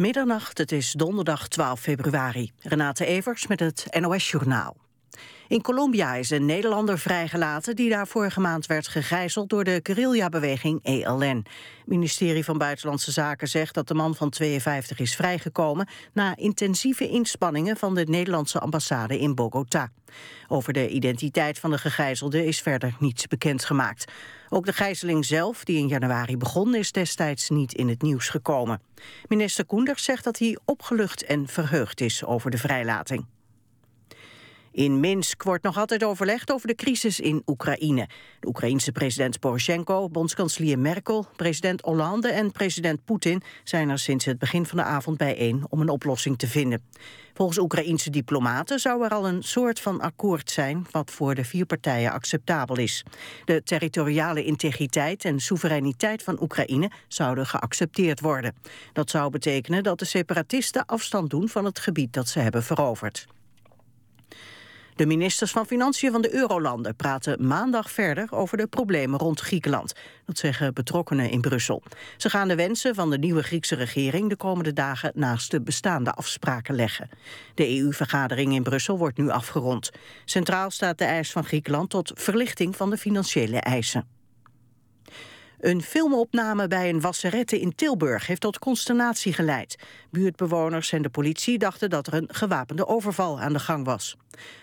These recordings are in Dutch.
Middernacht, het is donderdag 12 februari. Renate Evers met het NOS Journaal. In Colombia is een Nederlander vrijgelaten die daar vorige maand werd gegijzeld door de guerrilla-beweging ELN. Het ministerie van Buitenlandse Zaken zegt dat de man van 52 is vrijgekomen na intensieve inspanningen van de Nederlandse ambassade in Bogota. Over de identiteit van de gegijzelde is verder niets bekendgemaakt. Ook de gijzeling zelf, die in januari begon, is destijds niet in het nieuws gekomen. Minister Koenders zegt dat hij opgelucht en verheugd is over de vrijlating. In Minsk wordt nog altijd overlegd over de crisis in Oekraïne. De Oekraïense president Poroshenko, bondskanselier Merkel, president Hollande en president Poetin zijn er sinds het begin van de avond bijeen om een oplossing te vinden. Volgens Oekraïense diplomaten zou er al een soort van akkoord zijn wat voor de vier partijen acceptabel is. De territoriale integriteit en soevereiniteit van Oekraïne zouden geaccepteerd worden. Dat zou betekenen dat de separatisten afstand doen van het gebied dat ze hebben veroverd. De ministers van Financiën van de Eurolanden praten maandag verder over de problemen rond Griekenland. Dat zeggen betrokkenen in Brussel. Ze gaan de wensen van de nieuwe Griekse regering de komende dagen naast de bestaande afspraken leggen. De EU-vergadering in Brussel wordt nu afgerond. Centraal staat de eis van Griekenland tot verlichting van de financiële eisen. Een filmopname bij een wasserette in Tilburg heeft tot consternatie geleid. Buurtbewoners en de politie dachten dat er een gewapende overval aan de gang was.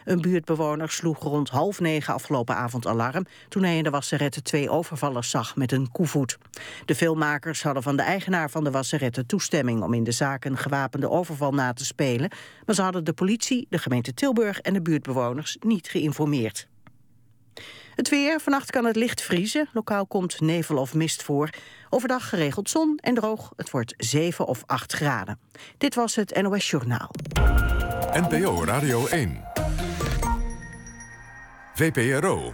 Een buurtbewoner sloeg rond half negen afgelopen avond alarm... toen hij in de wasserette twee overvallers zag met een koevoet. De filmmakers hadden van de eigenaar van de wasserette toestemming... om in de zaak een gewapende overval na te spelen... maar ze hadden de politie, de gemeente Tilburg en de buurtbewoners niet geïnformeerd. Het weer, vannacht kan het licht vriezen. Lokaal komt nevel of mist voor. Overdag geregeld zon en droog. Het wordt 7 of 8 graden. Dit was het NOS Journaal. NPO Radio 1. VPRO.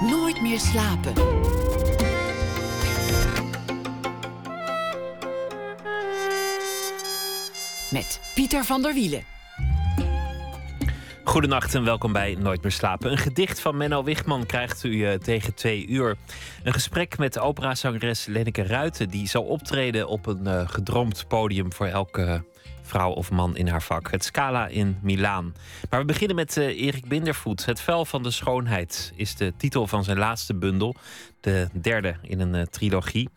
Nooit meer slapen. Met Pieter van der Wielen. Goedenacht en welkom bij Nooit meer slapen. Een gedicht van Menno Wichman krijgt u uh, tegen twee uur. Een gesprek met operazangeres Lenneke Ruiten... die zal optreden op een uh, gedroomd podium voor elke vrouw of man in haar vak. Het Scala in Milaan. Maar we beginnen met uh, Erik Bindervoet. Het vel van de schoonheid is de titel van zijn laatste bundel. De derde in een uh, trilogie.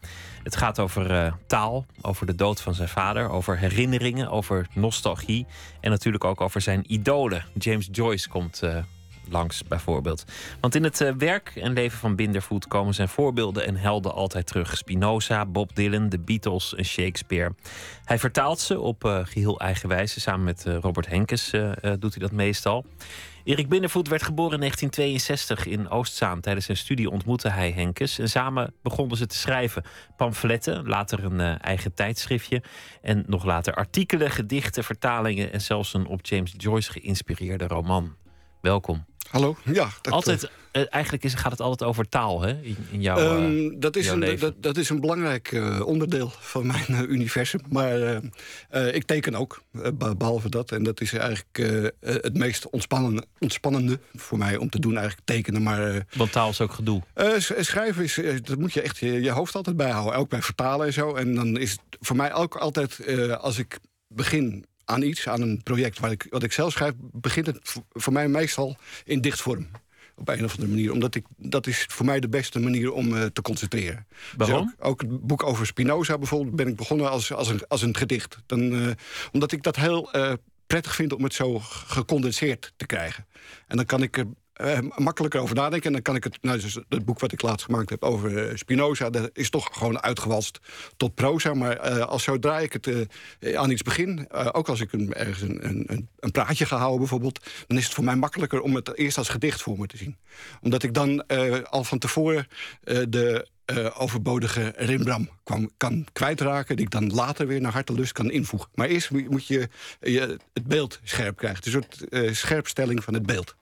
Het gaat over uh, taal, over de dood van zijn vader, over herinneringen, over nostalgie en natuurlijk ook over zijn idolen. James Joyce komt langs bijvoorbeeld. Want in het uh, werk en leven van Bindervoet komen zijn voorbeelden en helden altijd terug. Spinoza, Bob Dylan, de Beatles en Shakespeare. Hij vertaalt ze op uh, geheel eigen wijze. Samen met uh, Robert Henkes doet hij dat meestal. Erik Bindervoet werd geboren in 1962 in Oostzaan. Tijdens zijn studie ontmoette hij Henkes. En samen begonnen ze te schrijven pamfletten, later een eigen tijdschriftje. En nog later artikelen, gedichten, vertalingen en zelfs een op James Joyce geïnspireerde roman. Welkom. Hallo, ja. Dat, altijd, uh, eigenlijk is, gaat het altijd over taal, hè? In, in jouw, um, dat, is jouw een, dat, dat, is een belangrijk uh, onderdeel van mijn uh, universum. Maar ik teken ook, behalve dat. En dat is eigenlijk het meest ontspannende, ontspannende voor mij om te doen, eigenlijk tekenen. Maar, Want taal is ook gedoe. schrijven is, dat moet je echt je, je, hoofd altijd bijhouden. Ook bij vertalen en zo. En dan is het voor mij ook altijd, als ik begin aan iets, aan een project wat ik, wat ik zelf schrijf, begint het voor mij meestal in dichtvorm. Op een of andere manier. Omdat ik, dat is voor mij de beste manier om uh, te concentreren. Waarom? Dus ook, ook, het boek over Spinoza bijvoorbeeld ben ik begonnen als, als, een, als een gedicht. Dan, uh, omdat ik dat heel uh, prettig vind om het zo gecondenseerd te krijgen. En dan kan ik er uh, makkelijker over nadenken. En dan kan ik het, nou, dus het boek wat ik laatst gemaakt heb over uh, Spinoza, dat is toch gewoon uitgewalst tot proza. Maar uh, als zodra ik het aan iets begin, ook als ik een, ergens een, een, een, praatje ga houden bijvoorbeeld, dan is het voor mij makkelijker om het eerst als gedicht voor me te zien. Omdat ik dan al van tevoren de overbodige rimbram kan kwijtraken... die ik dan later weer naar hartelust kan invoegen. Maar eerst moet je, je het beeld scherp krijgen. Een soort scherpstelling van het beeld.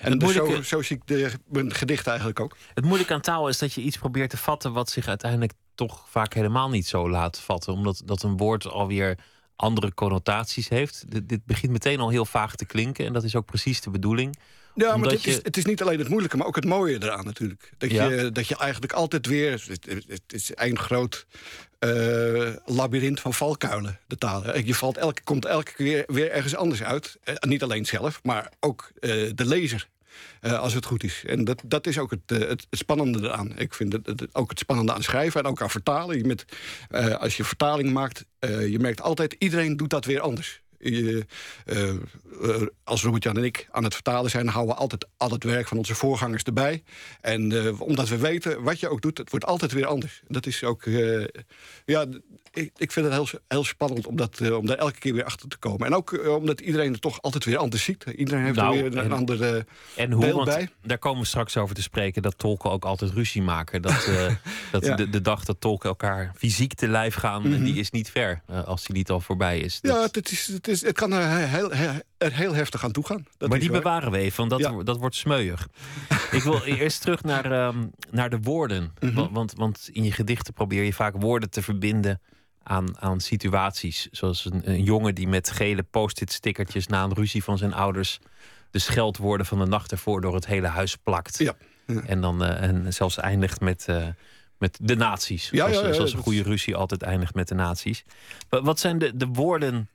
En het dus zo, zo, zie ik de, mijn gedicht eigenlijk ook. Het moeilijke aan taal is dat je iets probeert te vatten... wat zich uiteindelijk toch vaak helemaal niet zo laat vatten. Omdat dat een woord alweer andere connotaties heeft. Dit, dit begint meteen al heel vaag te klinken. En dat is ook precies de bedoeling ja, maar het, je... is, het is niet alleen het moeilijke, maar ook het mooie eraan natuurlijk. Dat, je, dat je eigenlijk altijd weer... Het, is een groot uh, labyrint van valkuilen, de taal. Je valt elke, komt elke keer weer ergens anders uit. niet alleen zelf, maar ook de lezer. als het goed is. En dat, dat is ook het, het, spannende eraan. Ik vind het, het, ook het spannende aan schrijven en ook aan vertalen. Met, als je vertaling maakt, je merkt altijd... iedereen doet dat weer anders. Je, uh, als Robert-Jan en ik aan het vertalen zijn... houden we altijd al het werk van onze voorgangers erbij. En uh, omdat we weten, wat je ook doet, het wordt altijd weer anders. Dat is ook... ja, ik, ik, vind het heel, heel spannend om, dat, om daar elke keer weer achter te komen. En ook omdat iedereen het toch altijd weer anders ziet. Iedereen heeft nou, er weer een andere en hoe, beeld bij. Daar komen we straks over te spreken... dat tolken ook altijd ruzie maken. Dat, dat de, de, dag dat tolken elkaar fysiek te lijf gaan... Mm die is niet ver, als die niet al voorbij is. Dat... Ja, het is is, het kan er heel, heel, heel heftig aan toe gaan. Dat maar die bewaren we even, want dat, dat wordt smeuig. ik wil eerst terug naar, ehm, naar de woorden. Mhm. want, want in je gedichten probeer je vaak woorden te verbinden aan, aan situaties. Zoals een, een jongen die met gele post-it stickertjes na een ruzie van zijn ouders de scheldwoorden van de nacht ervoor door het hele huis plakt. Ja. En dan uh, en zelfs eindigt met. Uh, met de nazi's. Ja, zoals, ja, zoals een goede ruzie altijd eindigt met de nazi's. Wat zijn de, de woorden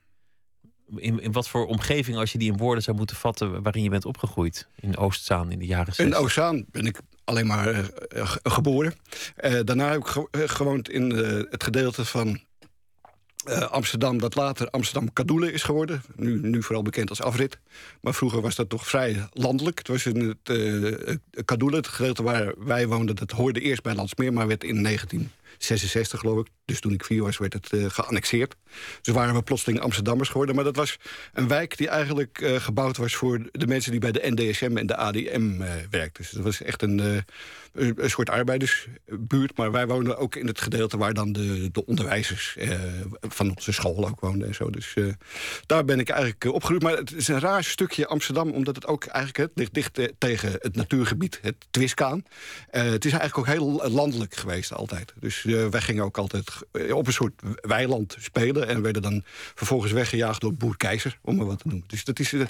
in, in wat voor omgeving, als je die in woorden zou moeten vatten, waarin je bent opgegroeid? In Oostzaan in de jaren 60? In Oostzaan ben ik alleen maar uh, geboren. Uh, daarna heb ik gewoond in het gedeelte van Amsterdam, dat later Amsterdam Kadoelen is geworden. Nu, nu vooral bekend als afrit. Maar vroeger was dat toch vrij landelijk. Het was in het Kadoelen, het gedeelte waar wij woonden, dat hoorde eerst bij Landsmeer, maar werd in 19 66 geloof ik. Dus toen ik vier was, werd het uh, geannexeerd. Dus waren we plotseling Amsterdammers geworden. Maar dat was een wijk die eigenlijk uh, gebouwd was... voor de mensen die bij de NDSM en de ADM eh, werkten. Dus dat was echt een een soort arbeidersbuurt. Maar wij woonden ook in het gedeelte waar dan de, de onderwijzers eh, van onze school ook woonden en zo. Dus eh, daar ben ik eigenlijk opgegroeid. Maar het is een raar stukje Amsterdam, omdat het ook eigenlijk het ligt dicht tegen het natuurgebied, het Twiskaan. het is eigenlijk ook heel landelijk geweest altijd. Dus wij gingen ook altijd op een soort weiland spelen en werden dan vervolgens weggejaagd door Boer Keizer, om maar wat te noemen. Dus dat is, een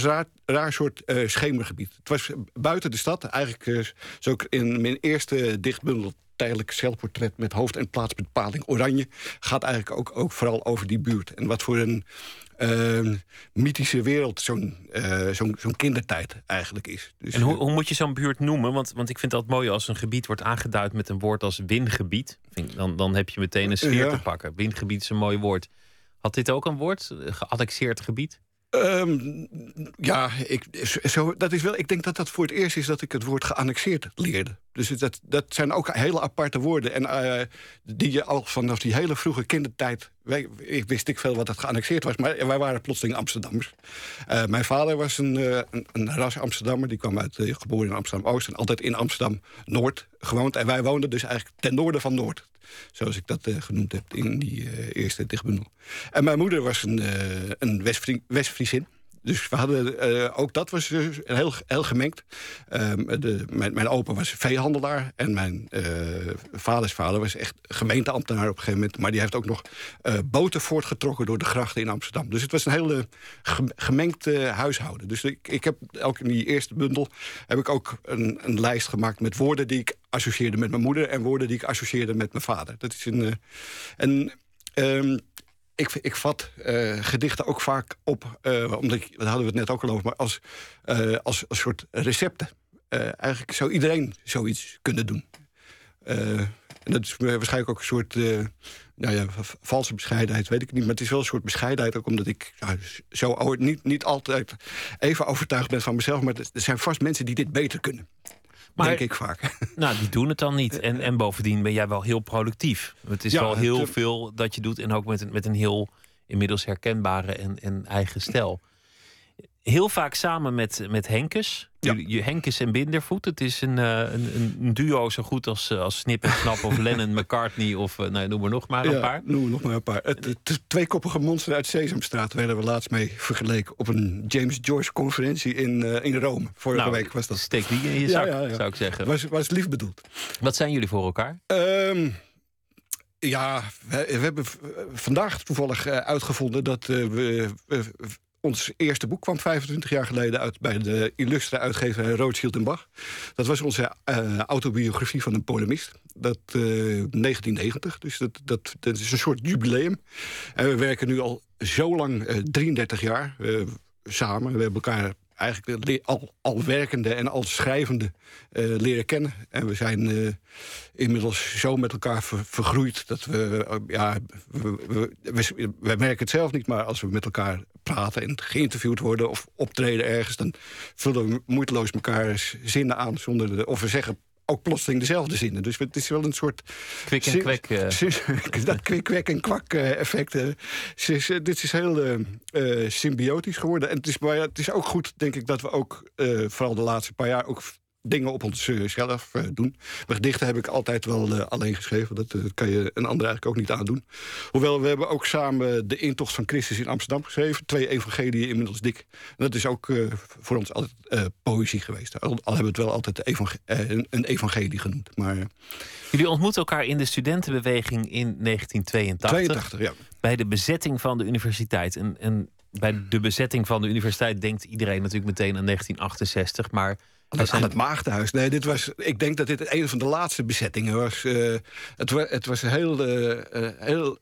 raar, raar soort schemergebied. Het was buiten de stad, eigenlijk zo in mijn eerste dichtbundel tijdelijk zelfportret met hoofd- en plaatsbepaling oranje... gaat eigenlijk ook, ook vooral over die buurt. En wat voor een uh, mythische wereld zo'n uh, zo'n kindertijd eigenlijk is. Dus, en hoe, hoe moet je zo'n buurt noemen? Want, want ik vind dat mooi als een gebied wordt aangeduid met een woord als wingebied. Dan, dan heb je meteen een sfeer te pakken. Wingebied is een mooi woord. Had dit ook een woord? Geannexeerd gebied? Um, ja, ik, zo, dat is wel, ik denk dat dat voor het eerst is dat ik het woord geannexeerd leerde. Dus dat, dat zijn ook hele aparte woorden. En uh, die je al vanaf die hele vroege kindertijd. Ik wist ik veel wat het geannexeerd was, maar wij waren plotseling Amsterdammers. Uh, mijn vader was een, uh, een, een, ras Amsterdammer. Die kwam uit, geboren in Amsterdam Oost en altijd in Amsterdam Noord gewoond. En wij woonden dus eigenlijk ten noorden van Noord. Zoals ik dat genoemd heb in die eerste dichtbundel. En mijn moeder was een, een West-Friesin. Dus we hadden, uh, ook dat was dus heel, gemengd. Uh, de, mijn, mijn opa was veehandelaar en mijn uh, vaders vader was echt gemeenteambtenaar op een gegeven moment. Maar die heeft ook nog uh, boten voortgetrokken door de grachten in Amsterdam. Dus het was een hele gemengd huishouden. Dus ik, ik heb ook in die eerste bundel heb ik ook een, een lijst gemaakt met woorden die ik associeerde met mijn moeder en woorden die ik associeerde met mijn vader. Dat is een. en um, ik, ik vat uh, gedichten ook vaak op, uh, omdat ik, hadden we het net ook al over, maar als, uh, als, als soort recepten. eigenlijk zou iedereen zoiets kunnen doen. en dat is waarschijnlijk ook een soort nou ja, valse bescheidenheid, weet ik niet. Maar het is wel een soort bescheidenheid, ook omdat ik nou, zo niet, niet altijd even overtuigd ben van mezelf. Maar er zijn vast mensen die dit beter kunnen. Maar, denk ik vaak. Nou, die doen het dan niet. En, en bovendien ben jij wel heel productief. Het is wel heel veel dat je doet. En ook met een, met een heel inmiddels herkenbare en, en eigen stijl. Heel vaak samen met, met Henkes. Ja. Henkes en Bindervoet. Het is een, uh, een, een, duo zo goed als, uh, als Snip en Snap of Lennon McCartney of uh, nou, noem maar nog maar een ja, paar. Noem nog maar een paar. Het, het tweekoppige monster uit Sesamstraat werden we laatst mee vergeleken op een James Joyce conferentie in, in Rome. Vorige nou, week was dat. Steek die in je zak, zou ik zeggen. Was, was lief bedoeld. Wat zijn jullie voor elkaar? Um, ja, we, we, hebben vandaag toevallig uitgevonden dat we ons eerste boek kwam 25 jaar geleden uit bij de illustre uitgever Rothschild en Bach. Dat was onze uh, autobiografie van een polemist. Dat uh, 1990, dus dat, dat, is een soort jubileum. En we werken nu al zo lang, 33 jaar, samen. We hebben elkaar eigenlijk al, al werkende en al schrijvende leren kennen. En we zijn inmiddels zo met elkaar ver, vergroeid dat we, ja, we, we, we, merken het zelf niet, maar als we met elkaar praten en geïnterviewd worden of optreden ergens, dan vullen we moeiteloos elkaar zinnen aan zonder de, of we zeggen ook plotseling dezelfde zinnen. Dus het is wel een soort... Kwik en kwek. Uh. dat kwik, kwek en kwak uh, effect. Uh, dit is heel symbiotisch geworden. En het is, maar het is ook goed, denk ik, dat we ook... vooral de laatste paar jaar ook dingen op onszelf uh, doen. Gedichten heb ik altijd wel uh, alleen geschreven. Dat uh, kan je een ander eigenlijk ook niet aandoen. Hoewel, we hebben ook samen de intocht van Christus in Amsterdam geschreven. Twee evangelieën inmiddels dik. En dat is ook voor ons altijd poëzie geweest. Al, hebben we het wel altijd evang een, evangelie genoemd. Maar, Jullie ontmoeten elkaar in de studentenbeweging in 1982. 82, ja. Bij de bezetting van de universiteit. En, en bij de bezetting van de universiteit denkt iedereen natuurlijk meteen aan 1968. Maar aan, zijn... het Maagdenhuis. Nee, dit was, ik denk dat dit een van de laatste bezettingen was. Uh, het, het, was heel, uh, heel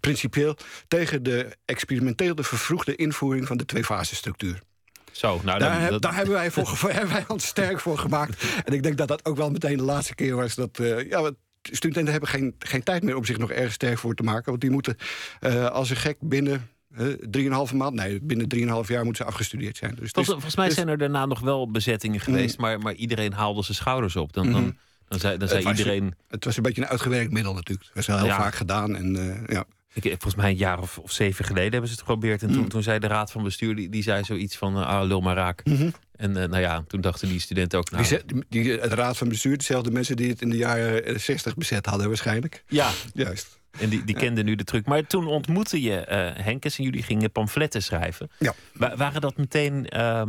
principieel tegen de experimentele vervroegde invoering van de twee-fasenstructuur. Zo, nou, daar, dan, heb, dat... daar hebben, wij voor, hebben wij ons sterk voor gemaakt. En ik denk dat dat ook wel meteen de laatste keer was dat. ja, studenten hebben geen, geen tijd meer om zich nog erg sterk voor te maken. Want die moeten als een gek binnen drieënhalve maand? Nee, binnen drieënhalf jaar moeten ze afgestudeerd zijn. Dus volgens, volgens mij zijn er daarna nog wel bezettingen geweest, mm. maar, maar iedereen haalde zijn schouders op. Dan, dan, mm-hmm. dan zei, dan zei iedereen. het was een beetje een uitgewerkt middel natuurlijk. Dat is wel heel vaak gedaan. En, uh, ja. Ik, volgens mij een jaar of, of, zeven geleden hebben ze het geprobeerd. En toen, mm. toen zei de raad van bestuur, die, die zei zoiets van, uh, ah, lul maar raak. Mm-hmm. En uh, nou ja, toen dachten die studenten ook... Nou, die, die, het raad van bestuur, dezelfde mensen die het in de jaren 60 bezet hadden waarschijnlijk. Ja. Juist. En die, die kenden nu de truc. Maar toen ontmoette je uh, Henkes en jullie gingen pamfletten schrijven. Ja. waren dat meteen uh,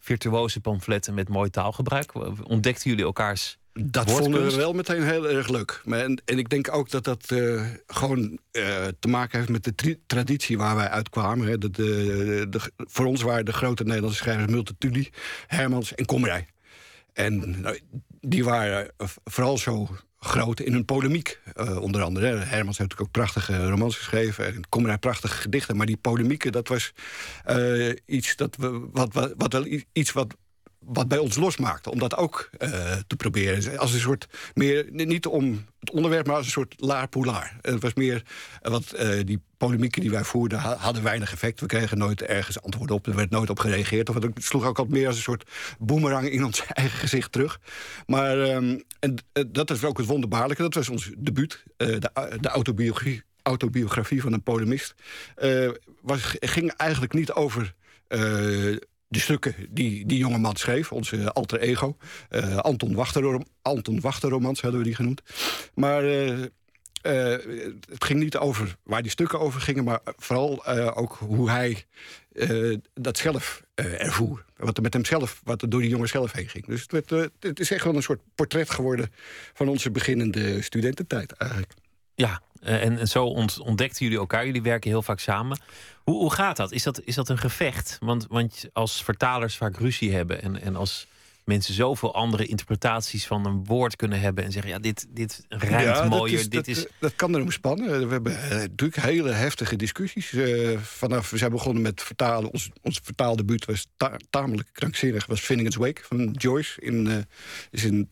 virtuoze pamfletten met mooi taalgebruik? Ontdekten jullie elkaars dat vonden we wel meteen heel erg leuk. En, en ik denk ook dat dat uh, gewoon uh, te maken heeft met de traditie waar wij uitkwamen. Hè. De, de, de, voor ons waren de grote Nederlandse schrijvers Multatuli, Hermans en Komrij. En nou, die waren vooral zo groot in hun polemiek. Uh, onder andere. Hermans heeft natuurlijk ook prachtige romans geschreven. En Komrij prachtige gedichten. Maar die polemieken, dat was uh, iets dat we, wat, wat, wat wel iets wat wat bij ons losmaakte, om dat ook uh, te proberen. Als een soort meer, niet om het onderwerp, maar als een soort laar poulaar. Het was meer, uh, wat uh, die polemieken die wij voerden hadden weinig effect. We kregen nooit ergens antwoord op, er werd nooit op gereageerd. Of het sloeg ook altijd meer als een soort boemerang in ons eigen gezicht terug. Maar um, en, dat is ook het wonderbaarlijke, dat was ons debuut, de, de autobiografie, autobiografie van een polemist. was, ging eigenlijk niet over de stukken die die jonge man schreef, onze alter ego. Uh, Anton, Wachter, Anton Wachterromans hadden we die genoemd. Maar uh, uh, het ging niet over waar die stukken over gingen, maar vooral ook hoe hij dat zelf ervoer. Wat er met hem zelf, wat er door die jongen zelf heen ging. Dus het, werd, het is echt wel een soort portret geworden van onze beginnende studententijd eigenlijk. Ja, en, en zo ontdekten jullie elkaar. Jullie werken heel vaak samen. Hoe, hoe gaat dat? Is, dat? is dat een gevecht? Want, want als vertalers vaak ruzie hebben en, en als mensen zoveel andere interpretaties van een woord kunnen hebben en zeggen: ja, dit, dit rijmt ja, mooier. Is, dit dat, is... dat kan erom spannen. We hebben uh, natuurlijk hele heftige discussies. Uh, vanaf we zijn begonnen met vertalen. Ons, ons vertaaldebuut was ta tamelijk krankzinnig. Was Finnegan's Wake van Joyce. In, uh, is in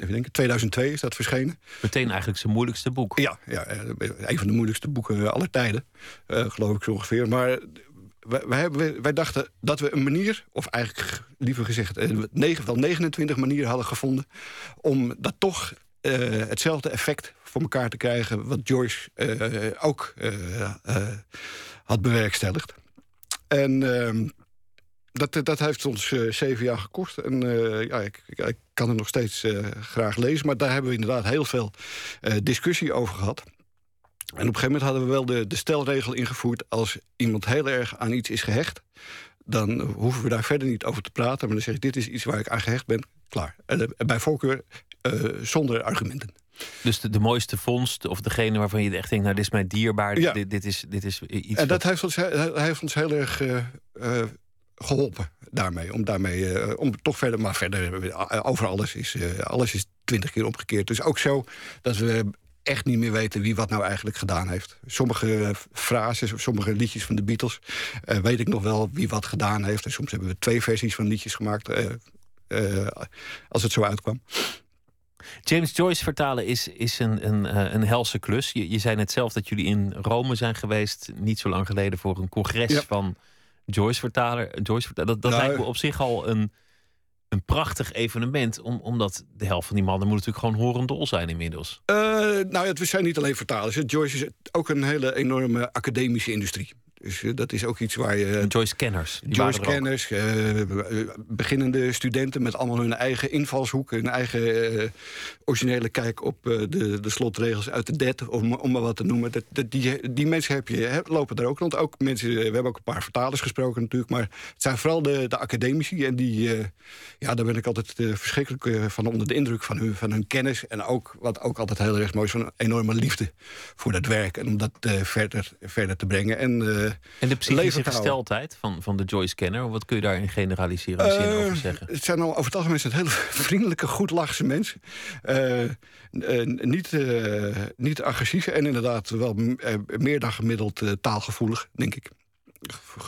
even denken, 2002 is dat verschenen. Meteen eigenlijk zijn moeilijkste boek. Ja, ja een van de moeilijkste boeken aller tijden, uh, geloof ik zo ongeveer. Maar wij, wij, wij, dachten dat we een manier, of eigenlijk liever gezegd, eh, negen, wel 29 manieren hadden gevonden om dat toch uh, hetzelfde effect voor elkaar te krijgen wat Joyce uh, ook had bewerkstelligd. En ehm, dat, dat heeft ons uh, zeven jaar gekost. En uh, ja, ik, ik, kan het nog steeds uh, graag lezen. Maar daar hebben we inderdaad heel veel discussie over gehad. En op een gegeven moment hadden we wel de, de stelregel ingevoerd... als iemand heel erg aan iets is gehecht... dan hoeven we daar verder niet over te praten. Maar dan zeg ik, dit is iets waar ik aan gehecht ben. Klaar. En bij voorkeur zonder argumenten. Dus de, de mooiste vondst, of degene waarvan je echt denkt... nou, dit is mij dierbaar, Ja. dit, dit, is, dit is iets... En dat wat- heeft ons, heeft ons heel erg eh, eh, geholpen daarmee. Om daarmee, eh, om toch verder, maar verder eh, over alles is, eh, alles is twintig keer omgekeerd. Dus ook zo dat we echt niet meer weten wie wat nou eigenlijk gedaan heeft. Sommige frases of sommige liedjes van de Beatles weet ik nog wel wie wat gedaan heeft. En soms hebben we twee versies van liedjes gemaakt. als het zo uitkwam. James Joyce vertalen is, is een, een, een helse klus. Je, je zei net zelf dat jullie in Rome zijn geweest... niet zo lang geleden voor een congres Ja. van Joyce-vertaler. Joyce -vertaler. Dat, dat Nou, lijkt me op zich al een, een prachtig evenement... Om, omdat de helft van die mannen moet natuurlijk gewoon horendol zijn inmiddels. Eh, nou ja, we zijn niet alleen vertalers. Joyce is ook een hele enorme academische industrie. Dus eh, dat is ook iets waar je... Joyce-kenners. die waren er ook. Joyce-kenners, eh, beginnende studenten met allemaal hun eigen invalshoek, hun eigen eh, originele kijk op eh, de, de slotregels uit de DET, om, om maar wat te noemen. Dat, dat, die, die mensen heb je, hè, lopen er ook rond. Ook mensen, we hebben ook een paar vertalers gesproken natuurlijk, maar het zijn vooral de, de academici. En die, eh, ja, daar ben ik altijd eh, verschrikkelijk eh, van onder de indruk van hun, van hun kennis. En ook, wat ook altijd heel erg mooi is, van een enorme liefde voor dat werk. En om dat eh, verder, verder te brengen. En, En de psychische gesteldheid van, van de Joyce-kenner... wat kun je daar in generaliserende zin Eh, over zeggen? Het zijn al over het algemeen zijn het hele vriendelijke, goed lachse mensen. Eh, eh, niet, niet agressief en inderdaad wel meer dan gemiddeld taalgevoelig, denk ik.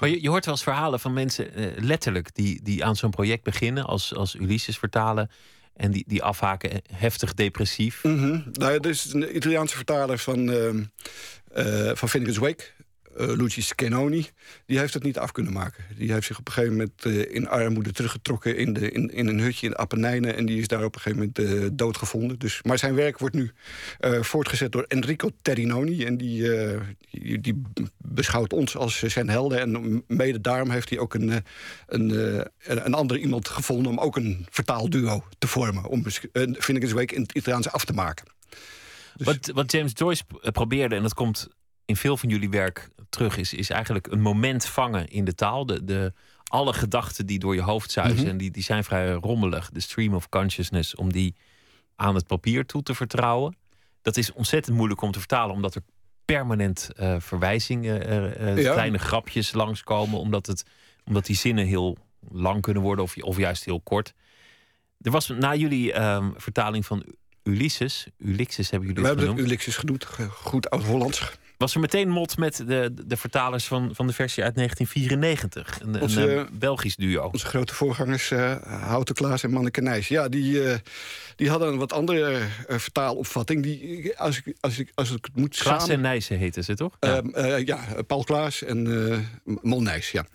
Maar je, je hoort wel eens verhalen van mensen, letterlijk, die, die aan zo'n project beginnen, als, als Ulysses vertalen, en die, die afhaken heftig depressief. Mhm. Nou ja, is een Italiaanse vertaler van, ehm eh van Finnegan's Wake. Eh, Luigi Scanoni, die heeft het niet af kunnen maken. Die heeft zich op een gegeven moment eh, in armoede teruggetrokken in, de, in, in een hutje in de Apennijnen. En die is daar op een gegeven moment eh, doodgevonden. Dus, maar zijn werk wordt nu voortgezet door Enrico Terrinoni. En die, die, beschouwt ons als zijn helden. En mede daarom heeft hij ook een, een, een, een ander iemand gevonden... om ook een vertaalduo te vormen. Om uh, Finnegan's Wake in het Italiaans af te maken. Dus- Wat, wat James Joyce probeerde, en dat komt in veel van jullie werk terug, is, is eigenlijk een moment vangen in de taal. De, de, alle gedachten die door je hoofd zuizen, Mhm. en die, die zijn vrij rommelig. De stream of consciousness, om die aan het papier toe te vertrouwen. Dat is ontzettend moeilijk om te vertalen, omdat er permanent eh, verwijzingen, eh, eh, Ja. kleine grapjes langskomen, omdat, het, omdat die zinnen heel lang kunnen worden of, of juist heel kort. Er was na jullie ehm, vertaling van Ulysses, Ulysses hebben jullie We het hebben. Ulysses genoemd, ge- goed oud-Hollands. Was er meteen mot met de, de vertalers van, van de versie uit 1994? Een, Onze- een eh, Belgisch duo. Onze grote voorgangers, eh Houten Klaas en Manneke Nijs. Ja, die, eh, die hadden een wat andere vertaalopvatting. Die, als, ik, als, ik, als ik het moet Klaas samen... en Nijssen heten ze toch? Ja. Ehm, eh, ja, Paul Klaas en Mol Nijs, ja.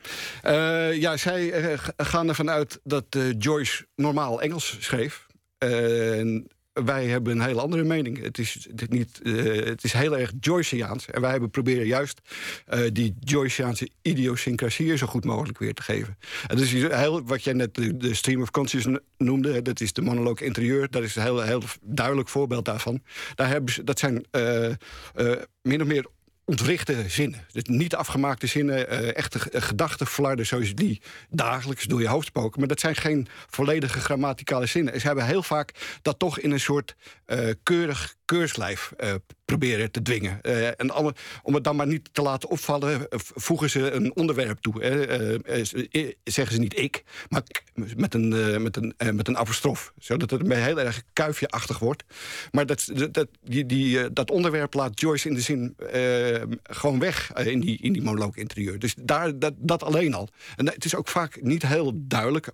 Ja, zij gaan ervan uit dat Joyce normaal Engels schreef. En wij hebben een hele andere mening. Het is, niet, eh, het is heel erg Joyceaans. En wij hebben proberen juist eh, die Joyceaanse idiosyncrasie zo goed mogelijk weer te geven. En dus heel, wat jij net de, stream of consciousness noemde, dat is de monoloog interieur. Dat is een heel, heel duidelijk voorbeeld daarvan. Daar hebben ze, dat zijn eh, min of meer ontwrichte zinnen. Dus niet afgemaakte zinnen, eh, echte g- gedachten, flarden zoals die dagelijks door je hoofd spoken. Maar dat zijn geen volledige grammaticale zinnen. En ze hebben heel vaak dat toch in een soort eh, keurig keurslijf eh, proberen te dwingen. Eh, en alle, om het dan maar niet te laten opvallen, eh, voegen ze een onderwerp toe. Zeggen ze niet ik, maar met een, met een, met een apostrof. Zodat het heel erg kuifje-achtig wordt. Maar dat, dat, die, die, dat onderwerp laat Joyce in de zin gewoon weg in, die, in die monoloog interieur. Dus daar, dat, dat alleen al. En het is ook vaak niet heel duidelijk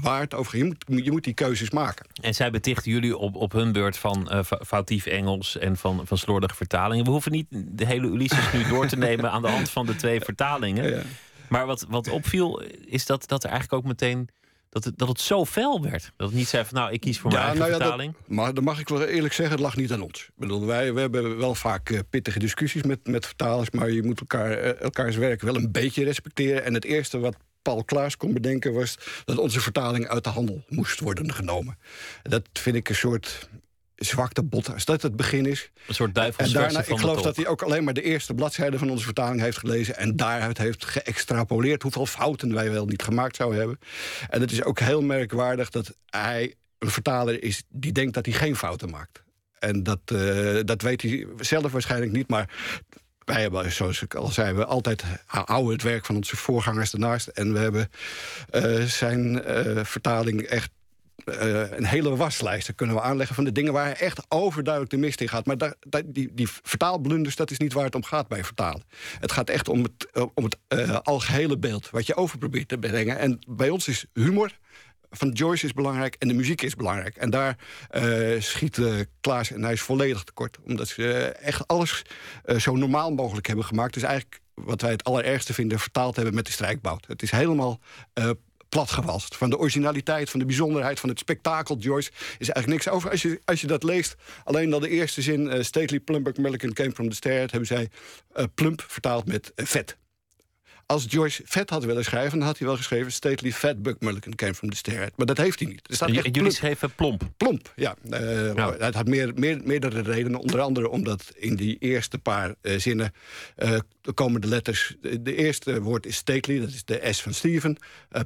waar het over gaat. Je moet, je moet die keuzes maken. En zij betichten jullie op, op hun beurt van foutief Engels en van, van slordige vertalingen. We hoeven niet de hele Ulysses nu door te nemen aan de hand van de twee vertalingen. Ja. Maar wat, wat opviel, is dat, dat er eigenlijk ook meteen. Dat het, dat het zo fel werd. Dat het niet zei van nou, ik kies voor mijn eigen nou ja, dat- maar dan mag ik wel eerlijk zeggen, het lag niet aan ons. Ik bedoel, wij we hebben wel vaak eh, pittige discussies met, met vertalers, maar je moet elkaar, eh, elkaars werk wel een beetje respecteren. En het eerste wat Paul Klaas kon bedenken was dat onze vertaling uit de handel moest worden genomen. Dat vind ik een soort zwakte bot. Als dat het begin is. Een soort En duivelsversie daarna, ik geloof dat hij ook alleen maar de eerste bladzijde van onze vertaling heeft gelezen. En daaruit heeft geëxtrapoleerd hoeveel fouten wij wel niet gemaakt zouden hebben. En het is ook heel merkwaardig dat hij een vertaler is die denkt dat hij geen fouten maakt. En dat, eh, dat weet hij zelf waarschijnlijk niet. Maar wij hebben, zoals ik al zei, we altijd houden het werk van onze voorgangers ernaast. En we hebben eh, zijn eh, vertaling echt eh, een hele waslijst kunnen we aanleggen van de dingen waar echt overduidelijk de mist in gaat. Maar die, die vertaalblunders, dat is niet waar het om gaat bij vertalen. Het gaat echt om het, om het algehele beeld wat je over probeert te brengen. En bij ons is humor van Joyce is belangrijk en de muziek is belangrijk. En daar uh, schiet uh, Klaas en hij is volledig tekort. Omdat ze echt alles zo normaal mogelijk hebben gemaakt. Dus eigenlijk wat wij het allerergste vinden... vertaald hebben met de strijkbout. Het is helemaal platgewalst. Van de originaliteit, van de bijzonderheid, van het spektakel Joyce... is eigenlijk niks over. Als je, als je dat leest, alleen al de eerste zin... Stately Plumbuck Milliken came from the stair... hebben zij plump vertaald met vet als Joyce vet had willen schrijven, dan had hij wel geschreven... Stately Fat Buck Mulligan came from the stairhead. Maar dat heeft hij niet. Er staat echt jullie schreven plomp? Plomp, ja. Uh, Het had meer, meer, meerdere redenen. Onder andere omdat in die eerste paar uh, zinnen uh, komen de letters... De eerste woord is stately, dat is de S van Steven.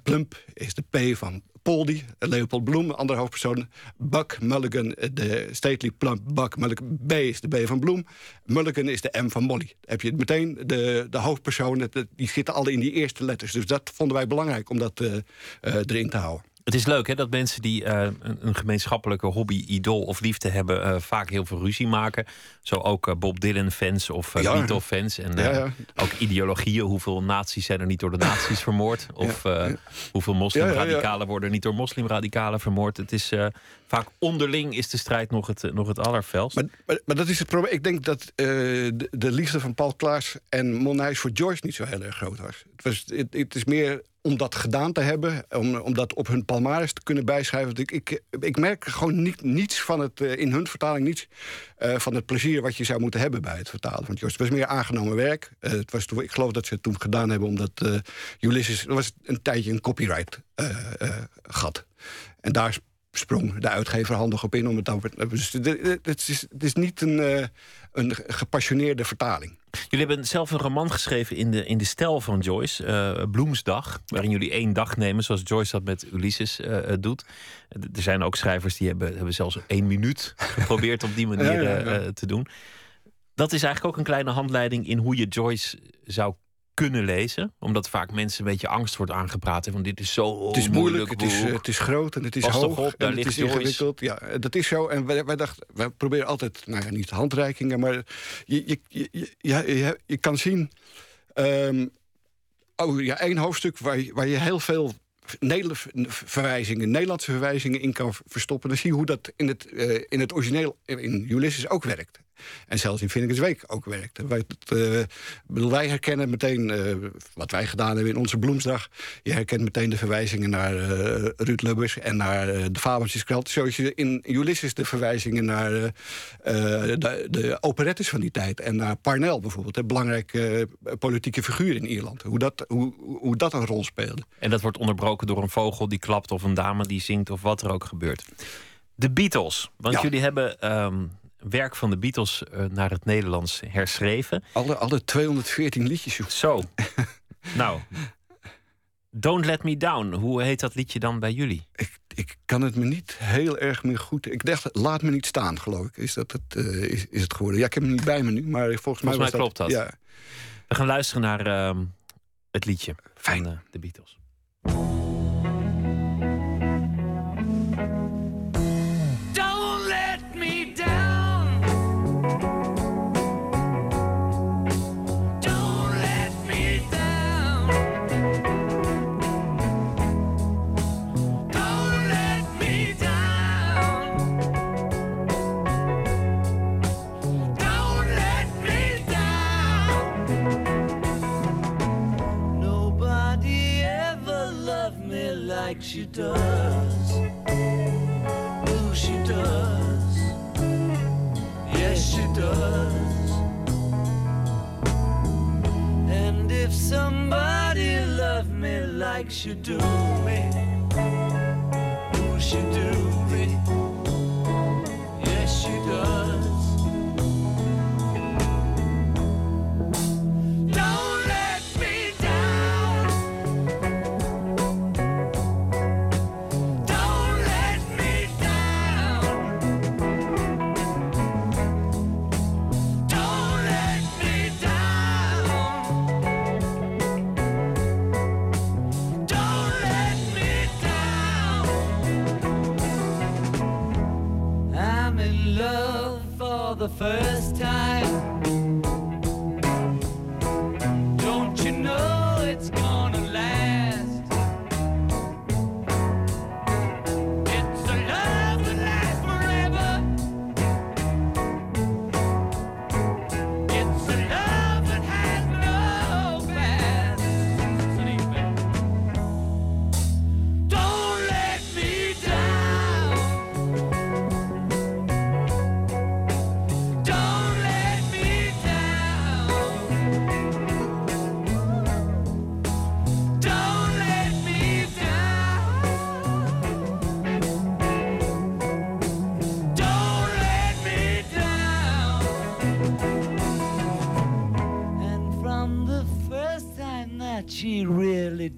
plump is de P van Poldy, Leopold Bloem, andere hoofdpersoon. Buck Mulligan, de Stately Plump Buck Mulligan. B is de B van Bloem. Mulligan is de M van Molly. heb je meteen de, de hoofdpersonen, die zitten alle in die eerste letters. Dus dat vonden wij belangrijk om dat uh, uh, erin te houden. Het is leuk hè, dat mensen die uh, een, gemeenschappelijke hobby, idool of liefde hebben, uh, vaak heel veel ruzie maken. Zo ook uh, Bob Dylan-fans of uh, Beatle-fans. En ja, ja. ook ideologieën. Hoeveel nazi's zijn er niet door de nazi's vermoord? Of hoeveel moslimradicalen worden niet door moslimradicalen vermoord? Het is vaak onderling is de strijd nog het, nog het allerfelst. Maar, maar, dat is het probleem. Ik denk dat de, de, liefde van Paul Klaas en Monijs voor Joyce niet zo heel erg groot was. Het, was, het, is meer om dat gedaan te hebben, om, om dat op hun palmares te kunnen bijschrijven. Ik, ik, ik merk gewoon niet, niets van het, uh, in hun vertaling niets uh, van het plezier wat je zou moeten hebben bij het vertalen van Joyce. Het was meer aangenomen werk. Het was, ik geloof dat ze het toen gedaan hebben omdat Ulysses, er was een tijdje een copyright gat. En daar sprong de uitgever handig op in om het te dus het, is, het is niet een, een gepassioneerde vertaling. Jullie hebben zelf een roman geschreven in de, in de stijl van Joyce, uh, Bloemsdag. Waarin jullie één dag nemen, zoals Joyce dat met Ulysses uh, doet. Er zijn ook schrijvers die hebben, hebben zelfs één minuut geprobeerd op die manier te doen. Dat is eigenlijk ook een kleine handleiding in hoe je Joyce zou kunnen lezen. Omdat vaak mensen een beetje angst wordt aangepraat. Van dit is zo Het is moeilijk, het is, het is groot en het is hoog. Op, en het is ingewikkeld. Ja, dat is zo. En wij, wij dachten, wij proberen altijd, nou ja, niet handreikingen, maar je, je, je, je, je kan zien. Um, oh ja, één hoofdstuk waar, waar je heel veel verwijzingen, Nederlandse verwijzingen in kan verstoppen. Dan zie je hoe dat in het, uh, in het origineel, in Ulysses ook werkt. En zelfs in Finnekens Week ook werkt. Wij, uh, wij herkennen meteen, uh, wat wij gedaan hebben in onze Bloemsdag... je herkent meteen de verwijzingen naar uh, Ruud Lubbers en naar de Fabeltjeskrant. Zoals je in Ulysses de verwijzingen naar de, de operettes van die tijd... en naar Parnell bijvoorbeeld, een belangrijke politieke figuur in Ierland. Hoe dat, hoe, hoe dat een rol speelde. En dat wordt onderbroken door een vogel die klapt of een dame die zingt... of wat er ook gebeurt. De Beatles, want jullie hebben... Um, werk van de Beatles uh, naar het Nederlands herschreven. Alle, alle 214 liedjes. Zo. nou, Don't Let Me Down. Hoe heet dat liedje dan bij jullie? Ik, ik kan het me niet heel erg meer goed... Ik dacht, laat me niet staan, geloof ik. Is, dat het, uh, is, is het geworden? Ja, ik heb hem niet bij me nu, maar volgens, volgens mij, mij klopt dat. Ja. We gaan luisteren naar uh, het liedje Fijn. van uh, de Beatles. Does. She does. Yes, she does. And if somebody loved me like she do me, who she do me? The first time.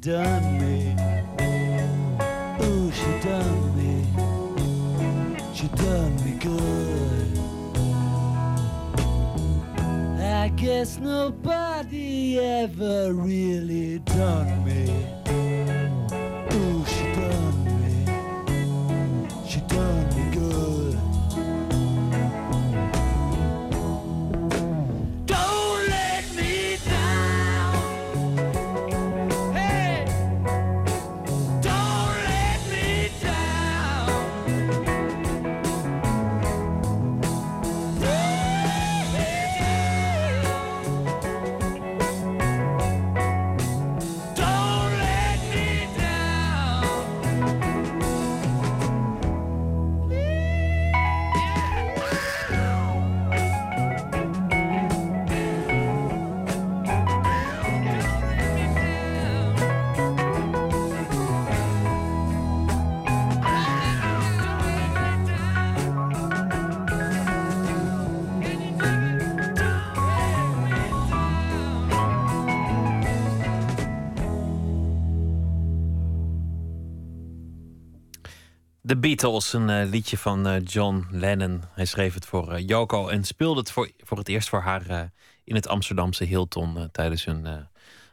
Done me, ooh, she done me, she done me good. I guess nobody ever really done The Beatles, een eh, liedje van eh, John Lennon. Hij schreef het voor eh, Yoko en speelde het voor, voor het eerst voor haar eh, in het Amsterdamse Hilton eh, tijdens hun eh,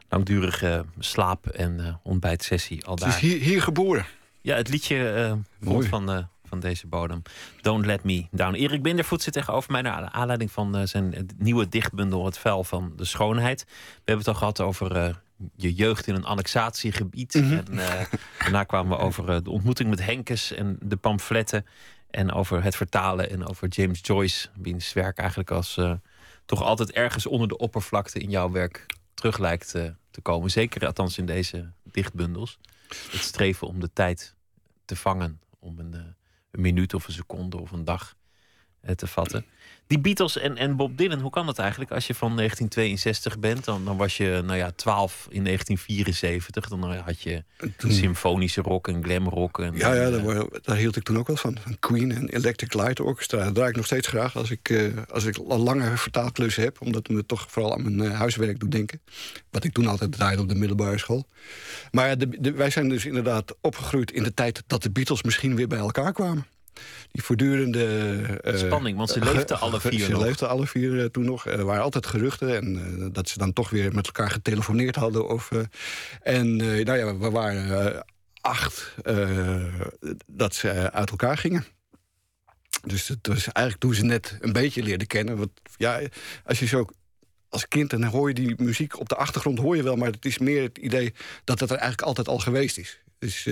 langdurige slaap- en eh, ontbijtsessie al Het daar. is hier, hier geboren. Ja, het liedje eh komt Mooi. van, eh, van deze bodem. Don't Let Me Down. Erik Bindervoet zit tegenover mij naar aanleiding van eh, zijn eh, nieuwe dichtbundel Het Vuil van de Schoonheid. We hebben het al gehad over eh, je jeugd in een annexatiegebied. En eh, daarna kwamen we over eh, de ontmoeting met Henkes en de pamfletten. En over het vertalen en over James Joyce, wiens werk eigenlijk als eh, toch altijd ergens onder de oppervlakte in jouw werk terug lijkt te komen. Zeker althans in deze dichtbundels. Het streven om de tijd te vangen. Om een, een minuut of een seconde of een dag te vatten. Die Beatles en, en Bob Dylan, hoe kan dat eigenlijk? Als je van 1962 bent, dan, dan was je nou ja, 12 in 1974. Dan eh, had je symfonische rock en glam rock. En, Ja, ja daar, daar hield ik toen ook wel van. Van Queen en Electric Light Orchestra. Dat draai ik nog steeds graag als ik, eh, als ik la- lange vertaalklussen heb. Omdat het me toch vooral aan mijn eh, huiswerk doet denken. Wat ik toen altijd draaide op de middelbare school. Maar ja, de, de- wij zijn dus inderdaad opgegroeid in de tijd dat de Beatles misschien weer bij elkaar kwamen. Die voortdurende... eh, Spanning, want ze eh, leefden alle vier Ze nog. leefden alle vier eh, toen nog. Er waren altijd geruchten. En eh, dat ze dan toch weer met elkaar getelefoneerd hadden. Of, eh, en eh, nou ja, we waren eh, acht eh, dat ze eh, uit elkaar gingen. Dus het was eigenlijk toen ze net een beetje leerden kennen. Want ja, als je zo als kind dan hoor je die muziek op de achtergrond hoor je wel, maar het is meer het idee dat het er eigenlijk altijd al geweest is. Dus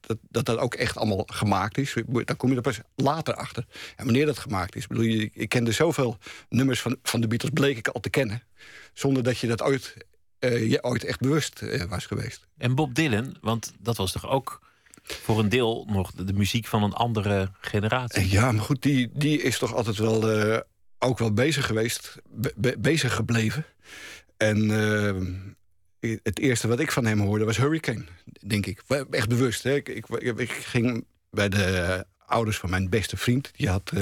dat, dat dat ook echt allemaal gemaakt is. Daar kom je er pas later achter. En wanneer dat gemaakt is. Ik, bedoel, je- ik kende zoveel nummers van, van de Beatles, bleek ik al te kennen. Zonder dat je dat ooit, eh, je ooit echt bewust eh, was geweest. En Bob Dylan, want dat was toch ook voor een deel nog de, de muziek van een andere generatie. Ja, maar goed, die, die is toch altijd wel ook wel bezig geweest, be- be- bezig gebleven. En het eerste wat ik van hem hoorde was Hurricane, denk ik. Echt bewust. Hè? Ik, ik, ging bij de ouders van mijn beste vriend. Die had eh,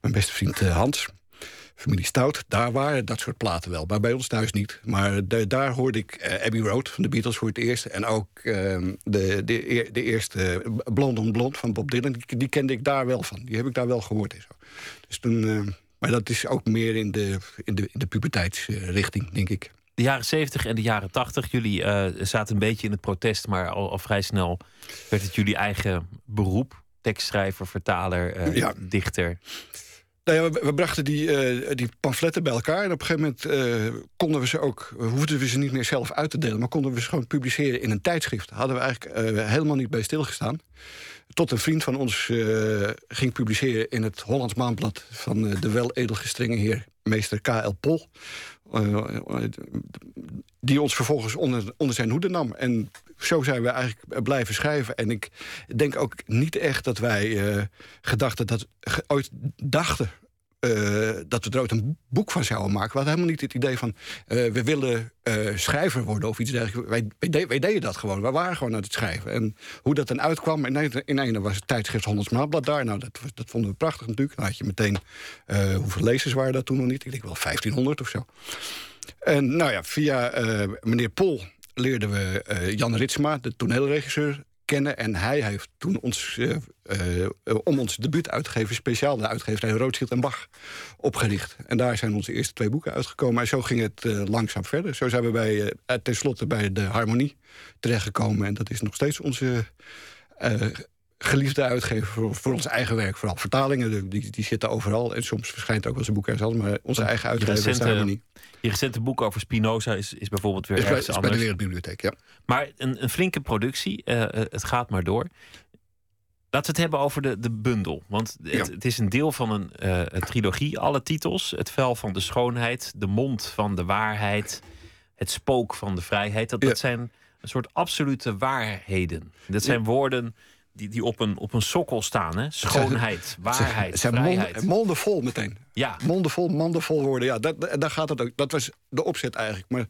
mijn beste vriend eh, Hans. Familie Stout, daar waren dat soort platen wel. Maar bij ons thuis niet. Maar daar hoorde ik eh, Abbey Road van de Beatles voor het eerst. En ook eh, de, de, eer- de eerste Blond on Blond van Bob Dylan. Die, kende ik daar wel van. Die heb ik daar wel gehoord en zo. Dus toen, maar dat is ook meer in de, in de, in de puberteitsrichting, denk ik. De jaren 70 en de jaren 80, jullie eh, zaten een beetje in het protest, maar al, al vrij snel werd het jullie eigen beroep. Tekstschrijver, vertaler, eh, Ja. dichter. Nou ja, we, we brachten die, eh, die pamfletten bij elkaar. En op een gegeven moment konden we ze ook, hoefden we ze niet meer zelf uit te delen, maar konden we ze gewoon publiceren in een tijdschrift. Daar hadden we eigenlijk helemaal niet bij stilgestaan. Tot een vriend van ons ging publiceren in het Hollands Maandblad van de wel edelgestrenge heer meester K.L. Pol. Eh, die ons vervolgens onder, onder zijn hoede nam. En zo zijn we eigenlijk blijven schrijven. En ik denk ook niet echt dat wij eh, gedachten dat ooit dachten. Eh, dat we er ooit een boek van zouden maken. We hadden helemaal niet het idee van... eh, we willen eh, schrijver worden of iets dergelijks. Wij, wij, de- wij deden dat gewoon. We waren gewoon aan het schrijven. En hoe dat dan uitkwam... in een, in een was het tijdschrift Maandblad daar. Nou, dat, dat vonden we prachtig natuurlijk. Dan had je meteen... hoeveel lezers waren dat toen nog niet? Ik denk wel 1500 of zo. En nou ja, via meneer Pol leerden we Jan Ritsma, de toneelregisseur, kennen. En hij heeft toen ons, eh, eh, om ons debuut uit te geven... speciaal de uitgeverij Rothschild en Bach opgericht. En daar zijn onze eerste twee boeken uitgekomen. En zo ging het eh, langzaam verder. Zo zijn we bij, tenslotte bij de Harmonie terechtgekomen. En dat is nog steeds onze... geliefde uitgever voor, voor ons eigen werk. Vooral vertalingen, die, die zitten overal. En soms verschijnt ook wel eens een boek ergens. Maar onze eigen uitgever de recente- Harmonie. Je recente boek over Spinoza is, is bijvoorbeeld weer Is bij, is bij de. Wereldbibliotheek, ja. Maar een, een flinke productie, eh, eh, het gaat maar door. Laten we het hebben over de, de bundel. Want het, Ja. het is een deel van een, eh, een trilogie. Alle titels. Het vel van de schoonheid. De mond van de waarheid. Het spook van de vrijheid. Dat, Ja. dat zijn een soort absolute waarheden. Dat zijn woorden die, die op, een, op een sokkel staan. Hè? Schoonheid, waarheid, zijn vrijheid. monden, monden vol meteen. Ja, Monden vol, manden vol worden. Ja, dat, dat- daar gaat het ook. Dat was de opzet eigenlijk. Maar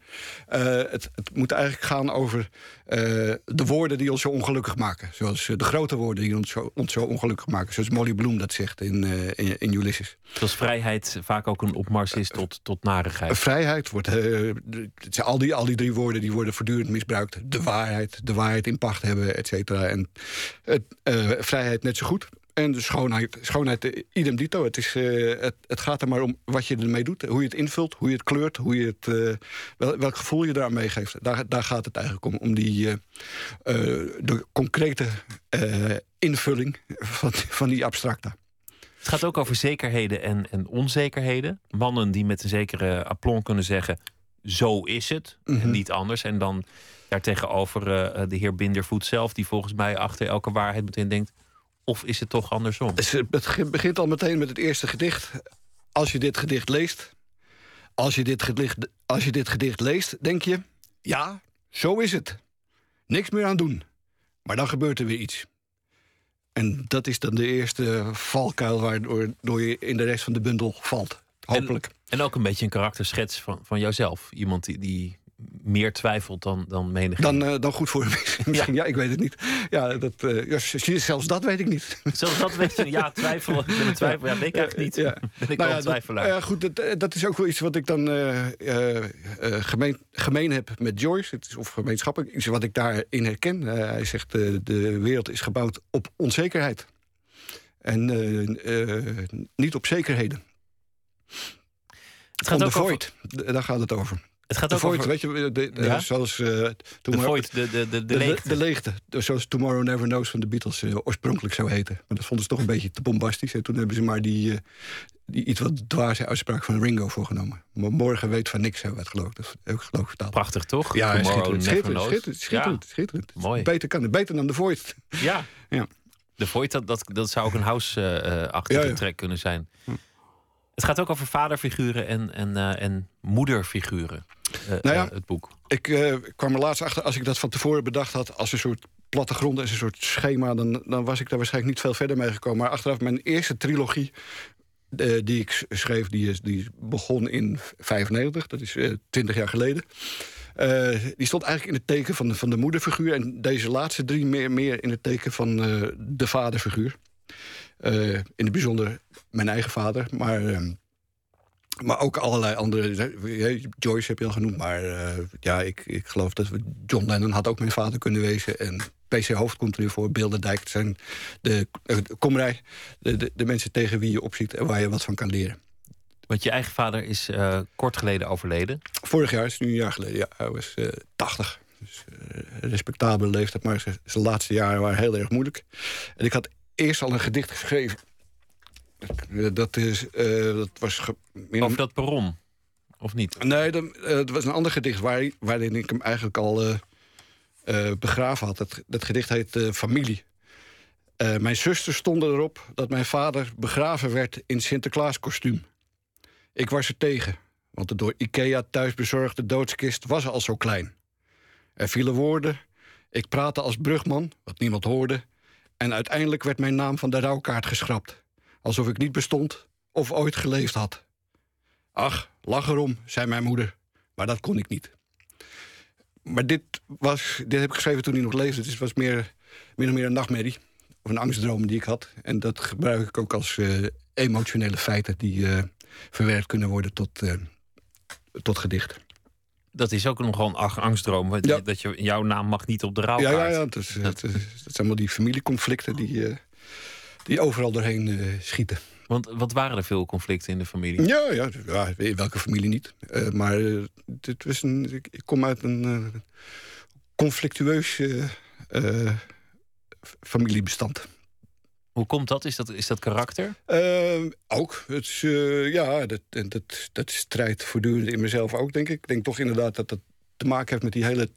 eh, het, het moet eigenlijk gaan over eh, de woorden die ons zo ongelukkig maken. Zoals eh, de grote woorden die ons zo, ons zo ongelukkig maken. Zoals Molly Bloem dat zegt in, in, in Ulysses. zoals vrijheid vaak ook een opmars is tot, tot narigheid. Vrijheid wordt. al, die, al die drie woorden die worden voortdurend misbruikt. De waarheid, de waarheid in pacht hebben, et cetera. En vrijheid net zo goed. En de schoonheid, schoonheid eh, idem dito. Het, is, eh, het, het gaat er maar om wat je ermee doet. Hoe je het invult, hoe je het kleurt, hoe je het, eh, wel, welk gevoel je eraan meegeeft. Daar, daar gaat het eigenlijk om. Om die, de concrete invulling van, van die abstracta. Het gaat ook over zekerheden en, en onzekerheden. Mannen die met een zekere aplomb kunnen zeggen: zo is het en Mhm. niet anders. En dan daartegenover de heer Bindervoet zelf, die volgens mij achter elke waarheid meteen denkt: of is het toch andersom? Het begint al meteen met het eerste gedicht. Als je dit gedicht leest, als je dit gedicht, als je dit gedicht leest, denk je: ja, zo is het. Niks meer aan doen. Maar dan gebeurt er weer iets. En dat is dan de eerste valkuil waardoor door je in de rest van de bundel valt. Hopelijk. En ook een beetje een karakterschets van, van jouzelf. Iemand die, die meer twijfelt dan, dan menig. Dan, eh, dan goed voor hem. Misschien, ja. ik weet het niet. Ja, dat, eh, ja, zelfs dat weet ik niet. Zelfs dat weet je, ja, twijfel. Ik ben een twijfel. Ja, weet ik eigenlijk niet. Ja. Ben ik Nou wel ja, twijfelaar. Ja, goed, dat, eh, dat is ook wel iets wat ik dan eh, eh, eh, gemeen, gemeen heb met Joyce. Het is, of gemeenschappelijk, iets wat ik daarin herken. Eh, hij zegt, eh, de wereld is gebouwd op onzekerheid. En eh, eh, niet op zekerheden. het gaat ook over, void, daar gaat het over. Het gaat De ook void, over weet je, de, de- Ja? zoals... eh, Tomorrow- void, de, de, de, de, de, leegte. de leegte. Dus Zoals Tomorrow Never Knows van de Beatles eh, oorspronkelijk zou heten. Maar dat vonden ze toch een beetje te bombastisch. En toen hebben ze maar die, eh, die iets wat dwaze uitspraak van Ringo voorgenomen. Maar morgen weet van niks, hebben we het geloof. Dat heb ik geloof vertaald. Prachtig, toch? Ja, Tomorrow schitterend, never schitterend, knows. schitterend, schitterend. Mooi. Beter kan het, beter dan de Void. Ja. Ja. De Void, dat, dat, dat zou ook een house-achtige Ja, ja. track kunnen zijn. Het gaat ook over vaderfiguren en, en, eh, en moederfiguren, eh, Nou ja. eh, het boek. Ik kwam er laatst achter, als ik dat van tevoren bedacht had... als een soort plattegrond, als een soort schema... Dan, dan was ik daar waarschijnlijk niet veel verder mee gekomen. Maar achteraf, mijn eerste trilogie die ik schreef... die, is, die begon in 95, dat is eh 20 jaar geleden... Die stond eigenlijk in het teken van de, van de moederfiguur... en deze laatste drie meer, meer in het teken van de vaderfiguur. In het bijzonder mijn eigen vader, maar... ehm, maar ook allerlei andere. eh, Joyce heb je al genoemd. Maar eh, ja, ik, ik geloof dat we John Lennon had ook mijn vader kunnen wezen. En PC Hoofd komt er weer voor. Bilderdijk zijn de, de komrij. De, de, de mensen tegen wie je opziet en waar je wat van kan leren. Want je eigen vader is eh, kort geleden overleden. Vorig jaar is nu een jaar geleden. Ja, hij was eh 80. Dus respectabele leeftijd. Maar zijn- zijn laatste jaren waren heel erg moeilijk. En ik had eerst al een gedicht geschreven. Eh, Dat, is, eh, dat was... Over dat perron, of niet? Nee, eh, het was een ander gedicht waar, waarin ik hem eigenlijk al begraven had. Dat, dat gedicht heet Familie. Mijn zuster stonden erop dat mijn vader begraven werd in Sinterklaaskostuum. Ik was er tegen, want de door Ikea thuisbezorgde doodskist was al zo klein. Er vielen woorden, ik praatte als brugman, wat niemand hoorde... en uiteindelijk werd mijn naam van de rouwkaart geschrapt. Alsof ik niet bestond of ooit geleefd had. Ach, lach erom, zei mijn moeder. Maar dat kon ik niet. Maar dit, was, dit heb ik geschreven toen hij nog leefde. Dus het was meer, min of meer een nachtmerrie. Of een angstdroom die ik had. En dat gebruik ik ook als eh, emotionele feiten... die eh, verwerkt kunnen worden tot, eh, tot gedicht. Dat is ook nogal een ach- angstdroom. Ja. Dat je, jouw naam mag niet op de rouwkaart. Ja, ja, ja. Het, is, het, is- zijn allemaal die familieconflicten... die, die overal doorheen eh, schieten. Want wat waren er veel conflicten in de familie? Ja, ja, ja in welke familie niet. Eh, maar eh, dit was een, ik, kom uit een conflictueus familiebestand. Hoe komt dat? Is dat, is dat karakter? Ook. Het is, ja, dat, dat, dat strijdt voortdurend in mezelf ook, denk ik. Ik denk toch inderdaad dat dat te maken heeft met die hele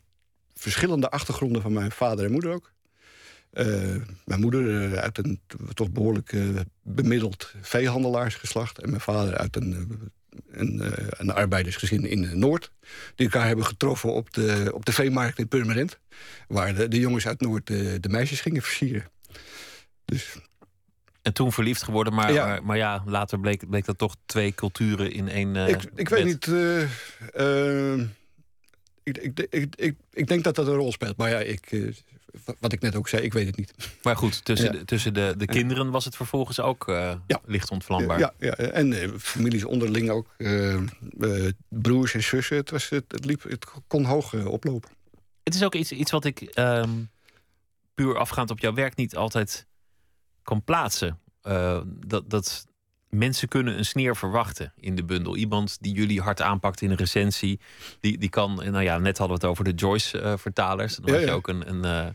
verschillende achtergronden van mijn vader en moeder ook. Eh, mijn moeder eh, uit een toch behoorlijk eh, bemiddeld veehandelaarsgeslacht. En mijn vader uit een, een, een arbeidersgezin in Noord. Die elkaar hebben getroffen op de, op de veemarkt in Purmerend. Waar de, de jongens uit Noord eh, de meisjes gingen versieren. Dus En toen verliefd geworden, maar Ja. maar, maar ja, later bleek, bleek dat toch twee culturen in één. eh, ik, ik weet niet. ik, ik, ik, ik, ik denk dat dat een rol speelt. Maar ja, ik, wat ik net ook zei, ik weet het niet. Maar goed, tussen, Ja. de, tussen de, de kinderen was het vervolgens ook eh, Ja. licht ontvlambaar. Ja, ja, en eh, families onderling ook. eh, broers en zussen. Het, was, het, het, liep, het kon hoog oplopen. Het is ook iets, iets wat ik ehm, puur afgaand op jouw werk niet altijd kan plaatsen. Eh, dat, dat mensen kunnen een sneer verwachten in de bundel. Iemand die jullie hard aanpakt in een recensie, die, die kan, nou ja, net hadden we het over de Joyce-vertalers. Dan Ja, had je ja. ook een, een, eh,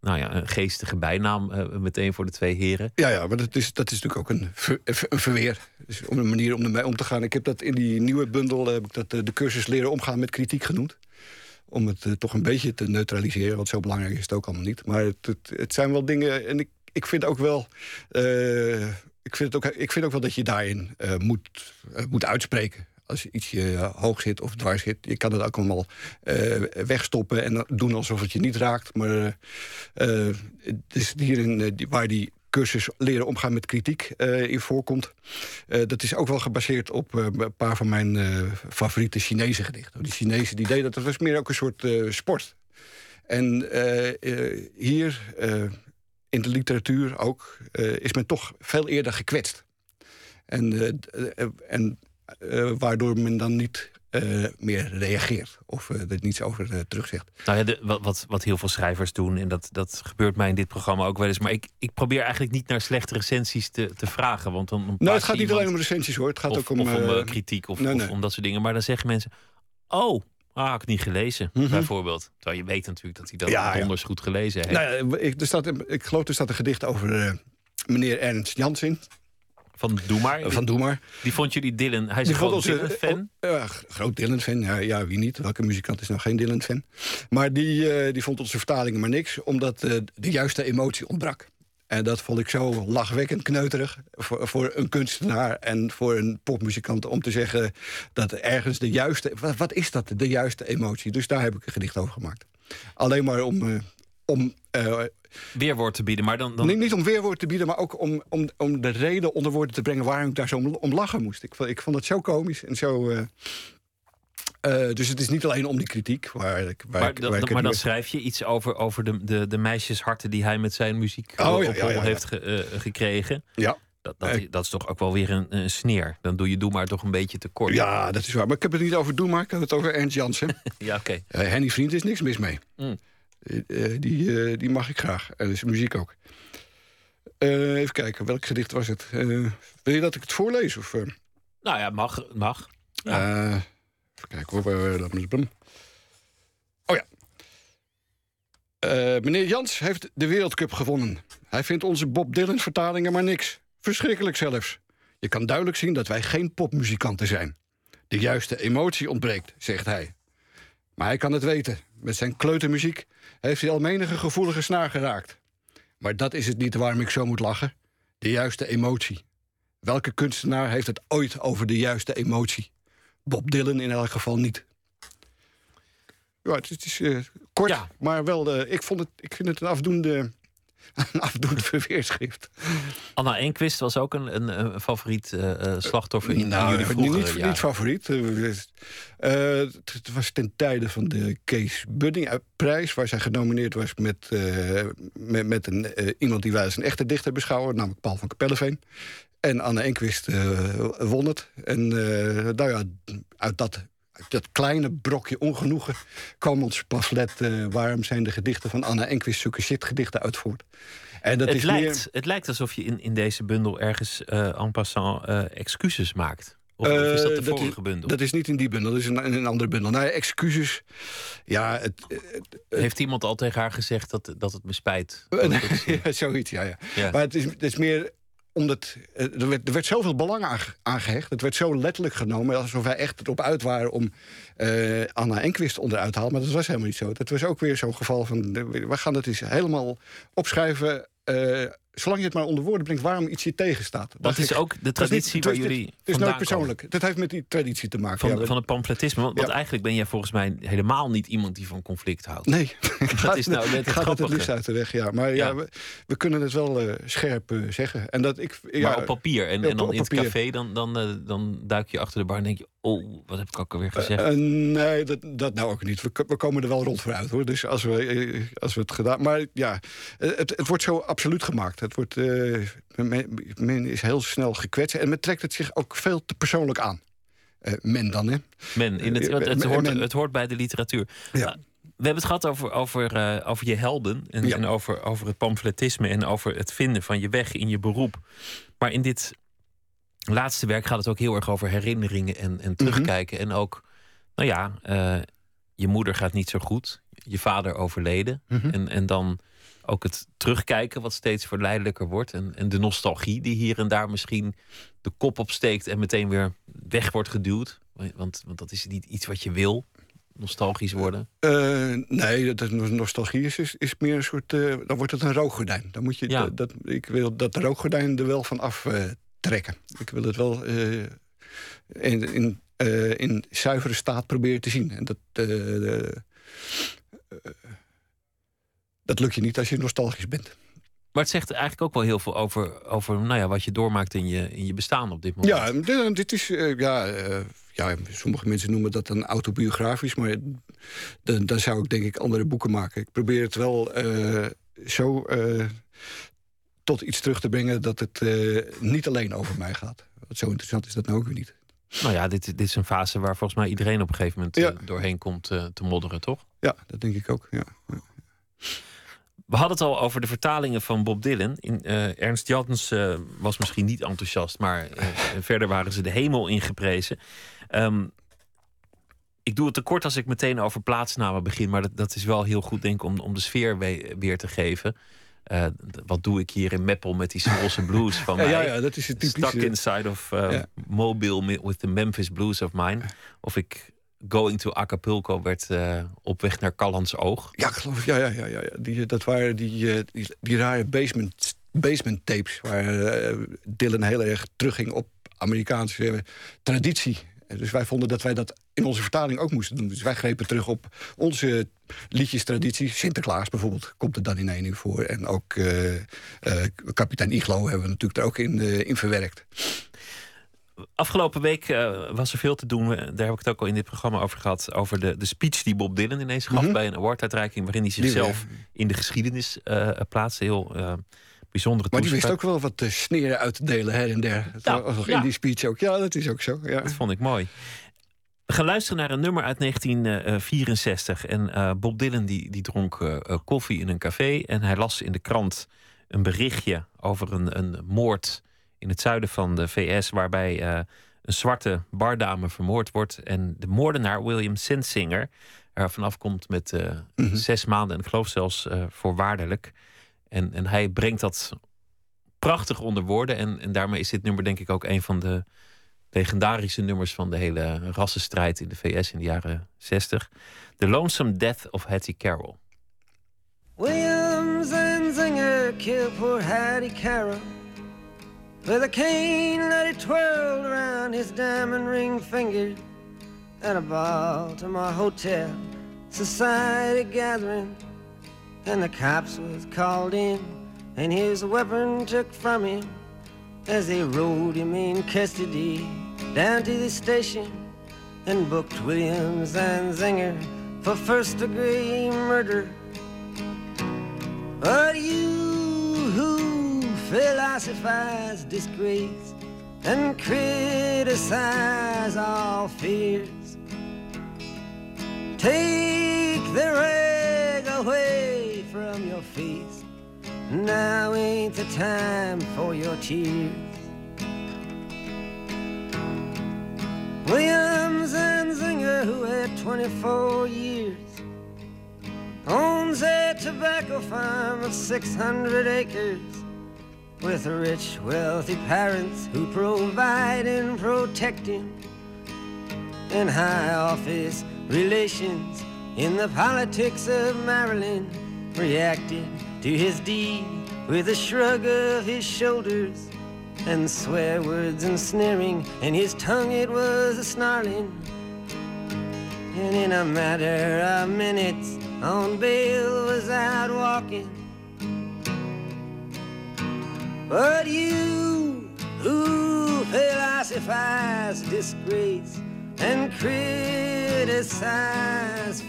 nou ja, een geestige bijnaam eh, meteen voor de twee heren. Ja, ja maar dat is, dat is natuurlijk ook een, ver- een verweer. Dus om een manier om ermee om te gaan. Ik heb dat in die nieuwe bundel eh, heb ik dat, eh, de cursus leren omgaan met kritiek genoemd. Om het eh, toch een beetje te neutraliseren. Want zo belangrijk is het ook allemaal niet. Maar het, het, het zijn wel dingen. En ik, ik vind ook wel. eh, ik, vind het ook, ik vind ook wel dat je daarin eh, moet, eh, moet uitspreken. Als ietsje eh, hoog zit of dwars zit. Je kan het ook allemaal wegstoppen en doen alsof het je niet raakt. Maar dus hierin, waar die cursus leren omgaan met kritiek eh, in voorkomt. Dat is ook wel gebaseerd op een paar van mijn favoriete Chinese gedichten. Die Chinezen die deden dat, dat was meer ook een soort sport. En hier, in de literatuur ook, eh, is men toch veel eerder gekwetst. En, eh, eh, en waardoor men dan niet meer reageert of eh, er niets over terugzegt. Nou ja, de, wat, wat, heel veel schrijvers doen, en dat, dat gebeurt mij in dit programma ook wel eens. Maar ik, ik probeer eigenlijk niet naar slechte recensies te, te vragen. Want dan, dan Nou, het gaat niet iemand- alleen om recensies hoor. Het gaat of, ook om. of om kritiek of, nee, of om dat soort dingen. Maar dan zeggen mensen: Oh, ah, had ik niet gelezen, Mhm. bijvoorbeeld. Terwijl je weet natuurlijk dat hij dat Ja, ja. donders goed gelezen heeft. Nou ja, ik, er staat, ik geloof er staat een gedicht over eh, meneer Ernst Jansin Van Doe maar. eh, van Doe maar. Die vond jullie Dylan. Hij is Die een groot onze- Dylan-fan. groot Dylan-fan. Ja, ja, wie niet? Welke muzikant is nou geen Dylan-fan? Maar die, eh, die vond onze vertalingen maar niks, omdat eh, de juiste emotie ontbrak. En dat vond ik zo lachwekkend kneuterig voor, voor een kunstenaar en voor een popmuzikant om te zeggen dat ergens de juiste. Wat, wat is dat, de juiste emotie? Dus daar heb ik een gedicht over gemaakt. Alleen maar om. eh, om eh, Weerwoord te bieden. Maar dan, dan niet, niet om weerwoord te bieden, maar ook om, om, om de reden onder woorden te brengen waarom ik daar zo om, lachen moest. Ik, vond- ik vond het zo komisch en zo. eh, eh, dus het is niet alleen om die kritiek. Waar, ik- waar maar, ik, dan- waar ik maar dan schrijf je iets over, over de, de, de meisjesharten die hij met zijn muziek Oh, op ja, heeft ge- eh, gekregen. ja, Dat, dat, Eh. dat is toch ook wel weer een, een sneer. Dan doe je Doe maar toch een beetje te kort. ja, dat is waar. Maar ik heb het niet over Doe maar, ik heb het over Ernst Jansen. Ja, oké. Henny Vriend is niks mis mee. Mm. Die, die mag ik graag. En dus muziek ook. Even kijken, welk gedicht was het? Wil je dat ik het voorlees? Of? Nou ja, mag. mag. Ja. Eh, even kijken hoor. me eens bum. Oh ja. Eh, meneer Jans heeft de Wereldcup gewonnen. Hij vindt onze Bob Dylan vertalingen maar niks. Verschrikkelijk zelfs. Je kan duidelijk zien dat wij geen popmuzikanten zijn. De juiste emotie ontbreekt, zegt hij. Maar hij kan het weten. Met zijn kleutermuziek heeft hij al menige gevoelige snaar geraakt. Maar dat is het niet waarom ik zo moet lachen. De juiste emotie. Welke kunstenaar heeft het ooit over de juiste emotie? Bob Dylan in elk geval niet. Ja, het, het is eh, kort, Ja. maar wel. eh, ik, vond het, ik vind het een afdoende, een afdoende verweerschrift. Anna Enquist was ook een, een, een favoriet eh, eh, slachtoffer in, Nou, jullie niet, vroegere niet, jaren. niet favoriet. Het het was ten tijde van de Kees Budding eh, prijs... waar zij genomineerd was met, eh, met, met een, eh, iemand die wij als een echte dichter beschouwen... namelijk Paul van Kapelleveen. En Anne Enquist eh, won het. En eh, nou ja, uit dat, dat kleine brokje ongenoegen... kwam ons pamflet... eh, waarom zijn de gedichten van Anne Enquist zulke shitgedichten uit voort. En dat het, is lijkt, meer... het lijkt alsof je in, in deze bundel ergens eh en passant excuses maakt. Of, of is dat de dat vorige is, bundel? Dat is niet in die bundel, dat is in, in een andere bundel. Nou, excuses. Ja, het, het- Heeft iemand al tegen haar gezegd dat, dat het me spijt? ja, zoiets, ja, ja. Ja. Maar het is, het is meer omdat eh, er werd, er werd zoveel belang aan, aan gehecht. Het werd zo letterlijk genomen alsof wij echt erop uit waren om eh, Anna Enquist onderuit te halen. Maar dat was helemaal niet zo. Dat was ook weer zo'n geval van we gaan het eens helemaal opschrijven. eh, zolang je het maar onder woorden brengt waarom iets je tegenstaat. dat is ook de Dat niet- traditie waar jullie Het is nooit persoonlijk. Dat heeft met die traditie te maken. Van, ja, van het pamfletisme. Want, eigenlijk ben jij volgens mij helemaal niet iemand die van conflict houdt. Nee, gaat, is nou net het gaat het het liefst uit de weg, ja. Maar ja, Ja. we, we kunnen het wel eh, scherp eh, zeggen. En dat ik, ja, maar op papier. En, en dan op in het café, dan, dan, eh, dan duik je achter de bar en denk je... Oh, wat heb ik ook alweer gezegd? nee, dat, dat nou ook niet. We, we komen er wel rond vooruit, hoor. Dus als we, als we het gedaan... Maar ja, het, het wordt zo absoluut gemaakt. Het wordt, eh, men, men is heel snel gekwetst. En men trekt het zich ook veel te persoonlijk aan. Eh, men dan, hè. Men, in het, eh, het, men- hoort, het hoort bij de literatuur. Ja. We hebben het gehad over, over, over je helden en, Ja. en over, over het pamfletisme en over het vinden van je weg in je beroep. Maar in dit laatste werk gaat het ook heel erg over herinneringen en, en terugkijken. En ook, nou ja, je moeder gaat niet zo goed, je vader overleden. Mhm. En, en dan ook het terugkijken, wat steeds verleidelijker wordt. En, en de nostalgie die hier en daar misschien de kop opsteekt en meteen weer weg wordt geduwd. Want, want dat is niet iets wat je wil, nostalgisch worden. Eh, nee, dat is nostalgie is, is, meer een soort. eh, dan wordt het een rookgordijn. Dan moet je Ja. dat, dat- ik wil dat rookgordijn er wel van af eh, trekken. Ik wil het wel in, in, in zuivere staat proberen te zien. En dat, dat lukt je niet als je nostalgisch bent. Maar het zegt eigenlijk ook wel heel veel over, over nou ja, wat je doormaakt in je, in je bestaan op dit moment. Ja, dit, dit is. eh, ja, eh, ja, sommige mensen noemen dat dan autobiografisch. Maar dan, dan zou ik denk ik andere boeken maken. Ik probeer het wel eh, zo tot iets terug te brengen dat het niet alleen over mij gaat. Want zo interessant is dat nou ook weer niet. Nou ja, dit, dit is een fase waar volgens mij iedereen op een gegeven moment Ja. doorheen komt te modderen, toch? Ja, dat denk ik ook. Ja. We hadden het al over de vertalingen van Bob Dylan. In, eh, Ernst Jans eh, was misschien niet enthousiast, maar eh, verder waren ze de hemel ingeprezen. Ehm, ik doe het te kort als ik meteen over plaatsnamen begin, maar dat, dat is wel heel goed, denk ik, om, om de sfeer we- weer te geven. Wat doe ik hier in Meppel met die Smolse blues van Ja, mij? ja, ja, dat is het typische. Stuck inside of. Mobile with the Memphis Blues of mine. Of ik Going to Acapulco werd eh, op weg naar Callans Oog. Ja, ik geloof ja, ja, ja, ja, ja. Die, dat waren die, eh, die, die rare basement, basement tapes... waar eh, Dylan heel erg terugging op Amerikaanse eh, traditie. Dus wij vonden dat wij dat in onze vertaling ook moesten doen. Dus wij grepen terug op onze liedjestraditie. Sinterklaas bijvoorbeeld komt er dan in één uur voor. En ook eh, eh, Kapitein Iglo hebben we natuurlijk er ook in, eh, in verwerkt. Afgelopen week eh, was er veel te doen. Daar heb ik het ook al in dit programma over gehad. Over de, de speech die Bob Dylan ineens gaf Mhm. bij een awarduitreiking. waarin hij zichzelf in de geschiedenis eh plaatste. Heel eh, bijzondere Maar die wist ook wel wat eh, sneren uit te delen her en der. Ja. in die speech ook. Ja, dat is ook zo. Ja. Dat vond ik mooi. We gaan luisteren naar een nummer uit 1964. En eh, Bob Dylan die, die dronk eh, eh, koffie in een café. En hij las in de krant een berichtje over een, een moord in het zuiden van de VS. Waarbij eh, een zwarte bardame vermoord wordt. En de moordenaar William Sensinger er vanaf komt met eh, Mhm. zes maanden. En ik geloof zelfs eh, voorwaardelijk. En, en hij brengt dat prachtig onder woorden. En, en daarmee is dit nummer denk ik ook een van de legendarische nummers van de hele rassenstrijd in de VS in de jaren 60. The Lonesome Death of Hattie Carroll. Williams and Zinger killed poor Hattie Carroll with a cane that he twirled around his diamond ring finger at a Baltimore hotel society gathering. And the cops was called in and his weapon took from him as they rode him in custody down to the station and booked Williams and Zinger for first degree murder. But you philosophize disgrace and criticize all fears, take the rag away from your face. Now ain't the time for your tears. Williams and Zinger, who had 24 years, owns a tobacco farm of 600 acres with rich, wealthy parents who provide and protect him in high office relations in the politics of Maryland reacted to his deed with a shrug of his shoulders and swear words and sneering, and his tongue it was a snarling. And in a matter of minutes, on bail was out walking. But you who philosophize disgrace and criticize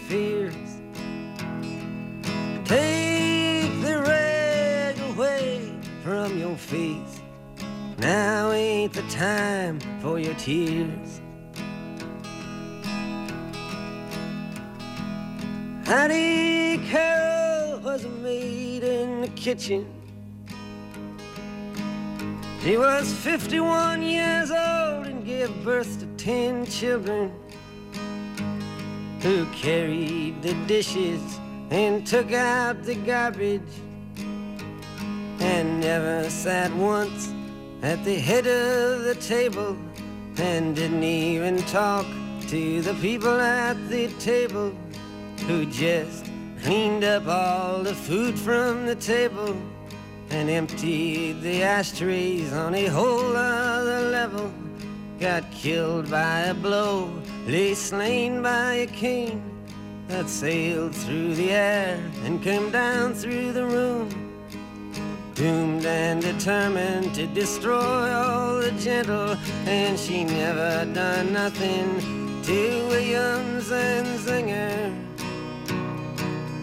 fears, take the rag away from your face. Now ain't the time for your tears. Hattie Carroll was maid in the kitchen. She was 51 years old and gave birth to 10 children who carried the dishes and took out the garbage and never sat once at the head of the table and didn't even talk to the people at the table who just cleaned up all the food from the table and emptied the ashtrays on a whole other level. Got killed by a blow, lay slain by a king that sailed through the air and came down through the room. Doomed and determined to destroy all the gentle, and she never done nothing to Williams and Zinger.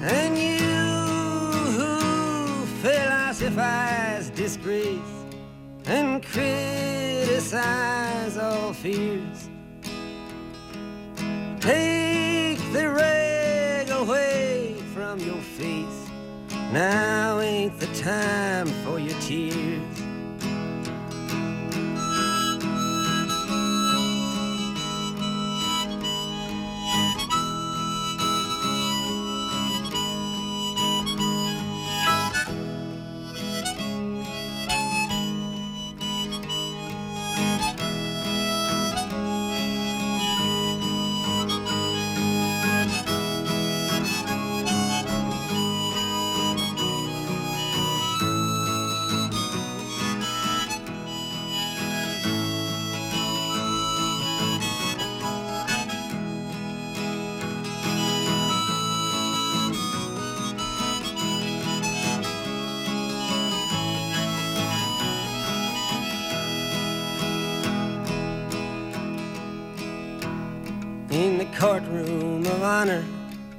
And you philosophize disgrace and criticize all fears, take the rag away from your face. Now ain't the time for your tears.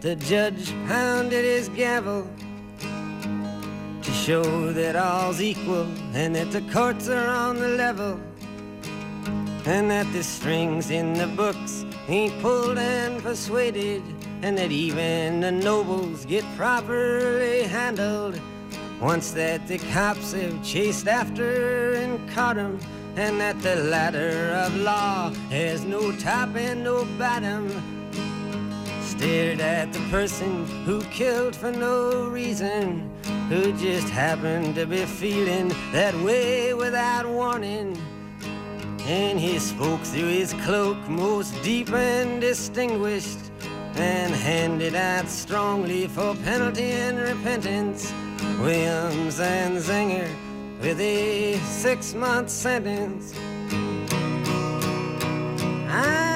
The judge pounded his gavel to show that all's equal and that the courts are on the level and that the strings in the books ain't pulled and persuaded and that even the nobles get properly handled once that the cops have chased after and caught 'em and that the ladder of law has no top and no bottom. Stared at the person who killed for no reason, who just happened to be feeling that way without warning. And he spoke through his cloak, most deep and distinguished, and handed out strongly for penalty and repentance. Williams and Zinger with a six month sentence. Ah,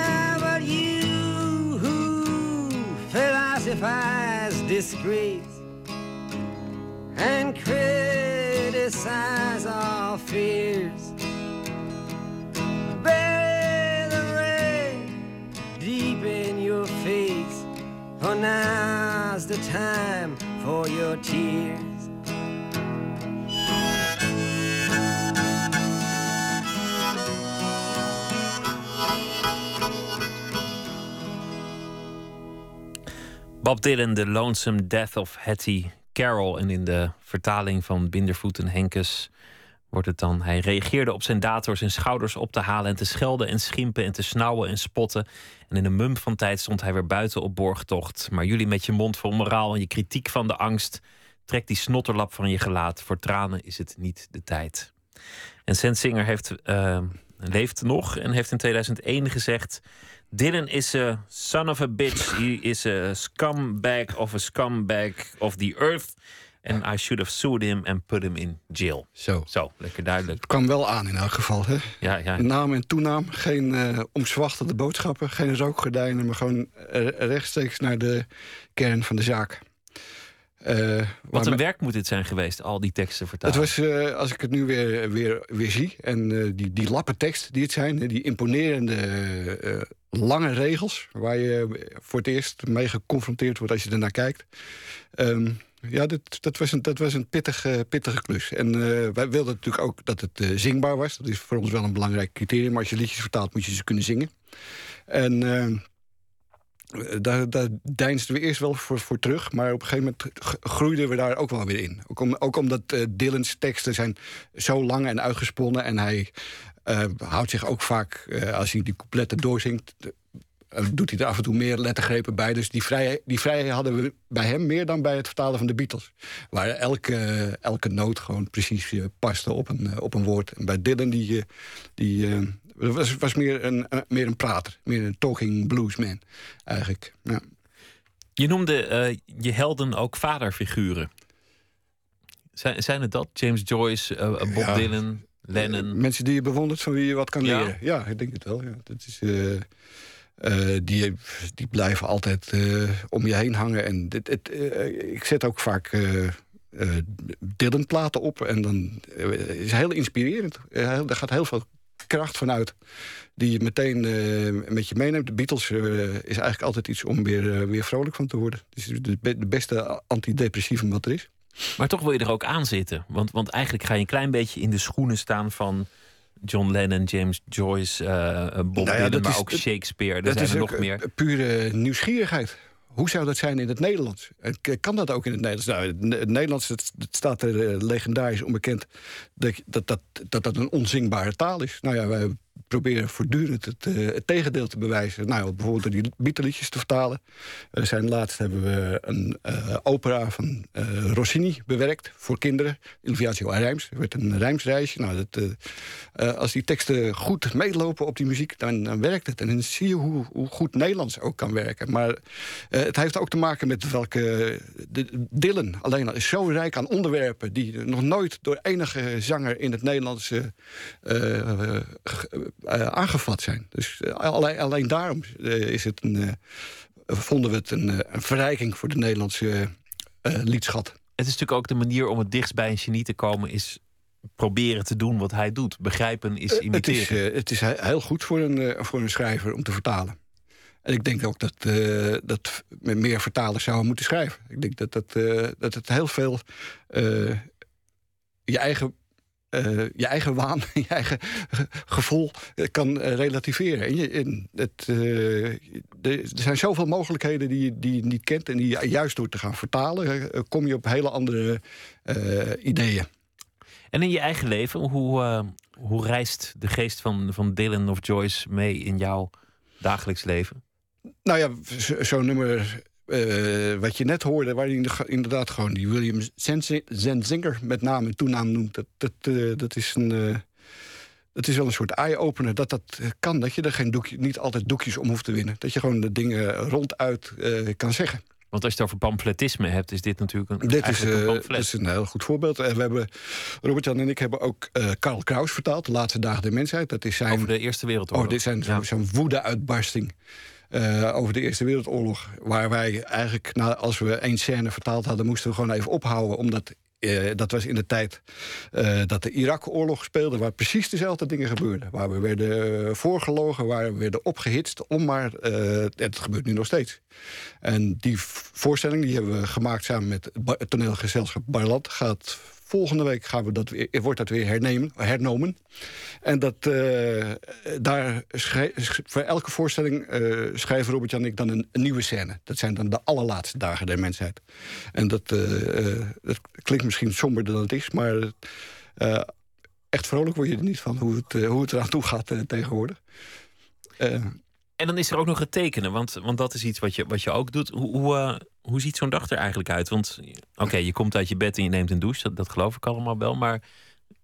philosophize disgrace and criticize our fears. Bury the rain deep in your face, for now's the time for your tears. Bob Dylan, The Lonesome Death of Hattie Carroll. En in de vertaling van Bindervoet en Henkes wordt het dan... Hij reageerde op zijn dator zijn schouders op te halen... en te schelden en schimpen en te snauwen en spotten. En in een mum van tijd stond hij weer buiten op borgtocht. Maar jullie met je mond vol moraal en je kritiek van de angst... trek die snotterlap van je gelaat. Voor tranen is het niet de tijd. En Sensinger heeft, eh, leeft nog en heeft in 2001 gezegd... Dylan is a son of a bitch. He is a scumbag of a scumbag of the earth. And I should have sued him and put him in jail. Zo. Zo, lekker duidelijk. Het kwam wel aan in elk geval. Hè? Ja, ja. Naam en toenaam, geen eh omzwachtende boodschappen, geen rookgordijnen, maar gewoon eh, rechtstreeks naar de kern van de zaak. Eh, Wat een werk moet dit zijn geweest, al die teksten Het vertalen. was, eh, als ik het nu weer, weer, weer zie, en eh, die, die lappen tekst die het zijn, die imponerende lange regels, waar je voor het eerst mee geconfronteerd wordt als je ernaar kijkt. Ehm, ja, dat, dat was een, dat was een pittige, pittige klus. En wij wilden natuurlijk ook dat het zingbaar was. Dat is voor ons wel een belangrijk criterium. Maar als je liedjes vertaalt, moet je ze kunnen zingen. En eh, daar, daar deinsden we eerst wel voor, voor terug. Maar op een gegeven moment groeiden we daar ook wel weer in. Ook, om, ook omdat eh, Dylan's teksten zijn zo lang en uitgesponnen. En hij eh, houdt zich ook vaak, eh, als hij die coupletten doorzingt... eh, doet hij er af en toe meer lettergrepen bij. Dus die vrijheid, die vrijheid hadden we bij hem meer dan bij het vertalen van de Beatles. Waar elke, elke noot gewoon precies eh, paste op een, eh, op een woord. En bij Dylan, die, eh, die eh, was, was meer, een, een- meer een prater. Meer een talking bluesman, eigenlijk. Ja. Je noemde eh, je helden ook vaderfiguren. Zijn, zijn het dat? James Joyce, eh, Bob Ja. Dylan, Lennon? Mensen die je bewondert, van wie je wat kan Ja? leren. Ja, ik denk het wel. Ja. Dat is, eh, eh, die, die blijven altijd eh, om je heen hangen. En dit, het, eh, ik zet ook vaak eh eh, Dylan-platen op. En dan eh, is het heel inspirerend. Eh, er gaat heel veel kracht vanuit die je meteen eh, met je meeneemt. De Beatles eh, is eigenlijk altijd iets om weer, eh, weer vrolijk van te worden. Het is de, be- de beste antidepressieve wat er is. Maar toch wil je er ook aan zitten. Want, want eigenlijk ga je een klein beetje in de schoenen staan van John Lennon, James Joyce, Bob Nou ja, Dylan, maar is- ook Shakespeare. Er Dat zijn is er nog meer. pure nieuwsgierigheid. Hoe zou dat zijn in het Nederlands? Kan dat ook in het Nederlands? Nou, het Ne- het Nederlands het, staat er eh, legendarisch onbekend dat, dat, dat, dat dat een onzingbare taal is. Nou ja, wij proberen voortdurend het, eh, het tegendeel te bewijzen. Nou, bijvoorbeeld door die Beatle-liedjes te vertalen. We zijn laatst hebben we een eh, opera van eh, Rossini bewerkt voor kinderen. Il Viaggio a Rijms. Het werd een rijmsreisje. Nou, dat, als die teksten goed meelopen op die muziek, dan, dan werkt het. En dan zie je hoe, hoe goed Nederlands ook kan werken. Maar het heeft ook te maken met welke... De, alleen al is zo rijk aan onderwerpen... die nog nooit door enige zanger in het Nederlands ge- eh, aangevat zijn. Dus eh, alleen, alleen daarom eh, is het een, eh, vonden we het een, eh, een verrijking voor de Nederlandse eh, liedschat. Het is natuurlijk ook de manier om het dichtst bij een genie te komen, is proberen te doen wat hij doet. Begrijpen is Eh, het, imiteren. is, eh, het is he- heel goed voor een, eh, voor een schrijver om te vertalen. En ik denk ook dat, eh, dat meer vertalers zouden moeten schrijven. Ik denk dat, dat, eh, dat het heel veel eh, je, eigen, eh, je eigen waan, je eigen ge- gevoel eh, kan eh, relativeren. En je, en het, er zijn zoveel mogelijkheden die, je- die je niet kent. En die juist door te gaan vertalen, kom je op hele andere ideeën. En in je eigen leven, hoe, hoe reist de geest van, van Dylan of Joyce mee in jouw dagelijks leven? Nou ja, zo- zo'n nummer eh, wat je net hoorde, waar hij inderdaad gewoon die William Zenzinger met naam en toenaam noemt, dat, dat, eh, dat is een. Uh, dat is wel een soort eye-opener dat dat kan. Dat je er geen doekje, niet altijd doekjes om hoeft te winnen. Dat je gewoon de dingen ronduit kan zeggen. Want als je het over pamfletisme hebt, is dit natuurlijk een, dit is, een dit is een heel goed voorbeeld. we hebben, Robert-Jan en ik hebben ook Karl Kraus vertaald... De Laatste Dagen der Mensheid. Dat is zijn, over de Eerste Wereldoorlog. Oh, dit zijn ja. zo'n woede-uitbarsting. Uh, over de Eerste Wereldoorlog. Waar wij eigenlijk, nou, als we één scène vertaald hadden, moesten we gewoon even ophouden. Omdat uh, dat was in de tijd uh, dat de Irak-oorlog speelde, waar precies dezelfde dingen gebeurden. Waar we werden voorgelogen, waar we werden opgehitst, om maar. het gebeurt nu nog steeds. En die voorstelling die hebben we gemaakt samen met het toneelgezelschap Barlat. Gaat Volgende week gaan we dat weer, wordt dat weer hernemen, hernomen. En dat, uh, daar voor elke voorstelling uh, schrijven Robert Jan en ik dan een, nieuwe scène. Dat zijn dan de allerlaatste dagen der mensheid. En dat, dat klinkt misschien somberder dan het is, maar echt vrolijk word je er niet van hoe het, hoe het eraan toe gaat tegenwoordig. En dan is er ook nog het tekenen, want, want dat is iets wat je, wat je ook doet. Hoe, hoe, uh, hoe ziet zo'n dag er eigenlijk uit? Want oké, je komt uit je bed en je neemt een douche, dat, dat geloof ik allemaal wel. Maar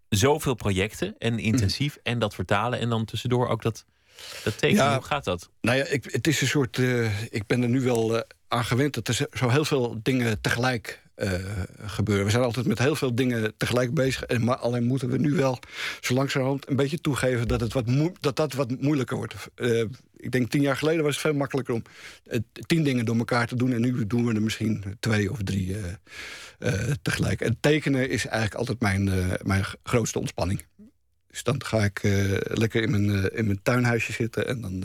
zoveel projecten en intensief en dat vertalen en dan tussendoor ook dat, dat tekenen. hoe gaat dat? Nou ja, ik, het is een soort. Uh, ik ben er nu wel uh, aan gewend dat er zo heel veel dingen tegelijk uh, gebeuren. We zijn altijd met heel veel dingen tegelijk bezig. En maar alleen moeten we nu wel zo langzamerhand een beetje toegeven dat het wat dat, dat wat moeilijker wordt. Uh, ik denk tien jaar geleden was het veel makkelijker om uh, tien dingen door elkaar te doen. En nu doen we er misschien twee of drie tegelijk. En tekenen is eigenlijk altijd mijn, mijn grootste ontspanning. Dus dan ga ik lekker in mijn, in mijn tuinhuisje zitten en dan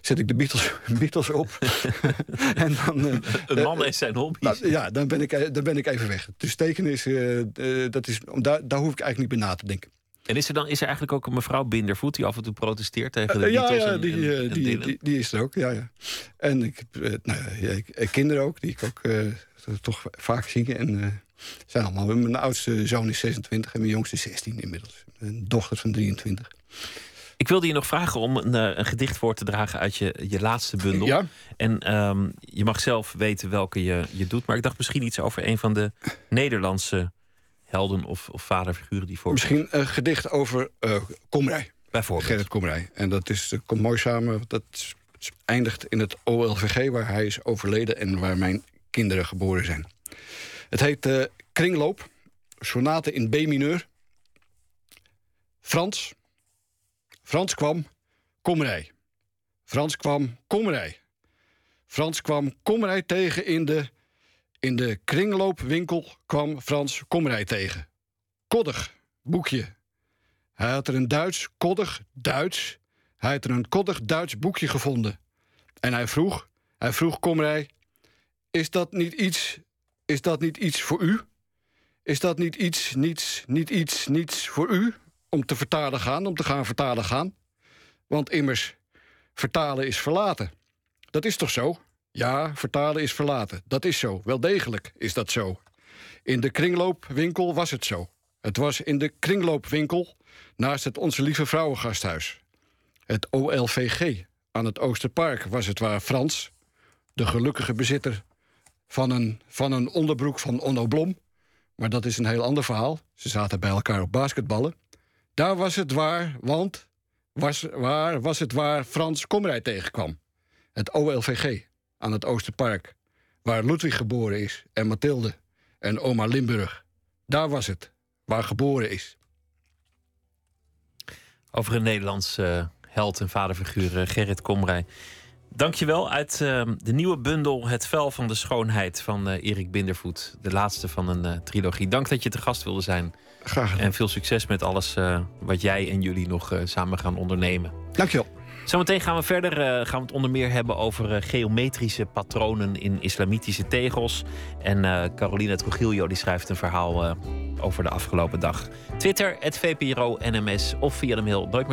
zet ik de Beatles, Beatles op. en dan, een man heeft zijn hobby. Nou, ja, dan ben, ik, dan ben ik even weg. Dus tekenen is, dat is daar, daar hoef ik eigenlijk niet meer na te denken. En is er dan is er eigenlijk ook een mevrouw Bindervoet die af en toe protesteert tegen de Beatles? ja, ja en, die, en, die, die, die, is er ook. Ja, ja. En ik heb nou, ja, kinderen ook, die ik ook toch vaak zie. En zijn allemaal. Mijn oudste zoon is 26 en mijn jongste 16 inmiddels. Een dochter van 23. Ik wilde je nog vragen om een, eh, een, gedicht voor te dragen uit je, je laatste bundel. Ja. En um, je mag zelf weten welke je, je doet. Maar ik dacht misschien iets over een van de Nederlandse helden of, of vaderfiguren die voor. Misschien een gedicht over uh, Komrij. Bijvoorbeeld. Gerrit Komrij. En dat is, komt mooi samen. Dat eindigt in het OLVG, waar hij is overleden en waar mijn kinderen geboren zijn. Het heet uh, Kringloop, sonate in B-mineur. Frans, Frans kwam, komrij. Frans kwam, komrij. Frans kwam komrij tegen in de... In de kringloopwinkel kwam Frans komrij tegen. Koddig, boekje. Hij had er een Duits, koddig, Duits... Hij had er een koddig Duits boekje gevonden. En hij vroeg, hij vroeg komrij... Is dat niet iets, is dat niet iets voor u? Is dat niet iets, niets, niet iets, niets voor u? om te vertalen gaan, om te gaan vertalen gaan. Want immers, vertalen is verlaten. Dat is toch zo? Ja, vertalen is verlaten. Dat is zo. Wel degelijk is dat zo. In de kringloopwinkel was het zo. Het was in de kringloopwinkel naast het Onze Lieve Vrouwengasthuis. Het OLVG aan het Oosterpark was het waar Frans, de gelukkige bezitter van een, van een onderbroek van Onno Blom, maar dat is een heel ander verhaal. Ze zaten bij elkaar op basketballen. Daar was het waar, want was, waar was het waar Frans Komrij tegenkwam. Het OLVG aan het Oosterpark, waar Ludwig geboren is en Mathilde en oma Limburg. Daar was het, waar geboren is. Over een Nederlandse held en vaderfiguur, eh, Gerrit Komrij. Dankjewel uit uh, de nieuwe bundel Het Vel van de Schoonheid van uh, Erik Bindervoet. De laatste van een uh, trilogie. Dank dat je te gast wilde zijn. Graag gedaan. En veel succes met alles wat jij en jullie nog samen gaan ondernemen. Dankjewel. Zometeen gaan we verder. gaan we het onder meer hebben over geometrische patronen in islamitische tegels. En Carolina Trujillo die schrijft een verhaal over de afgelopen dag. Twitter, het VPRO NMS of via de mail nooit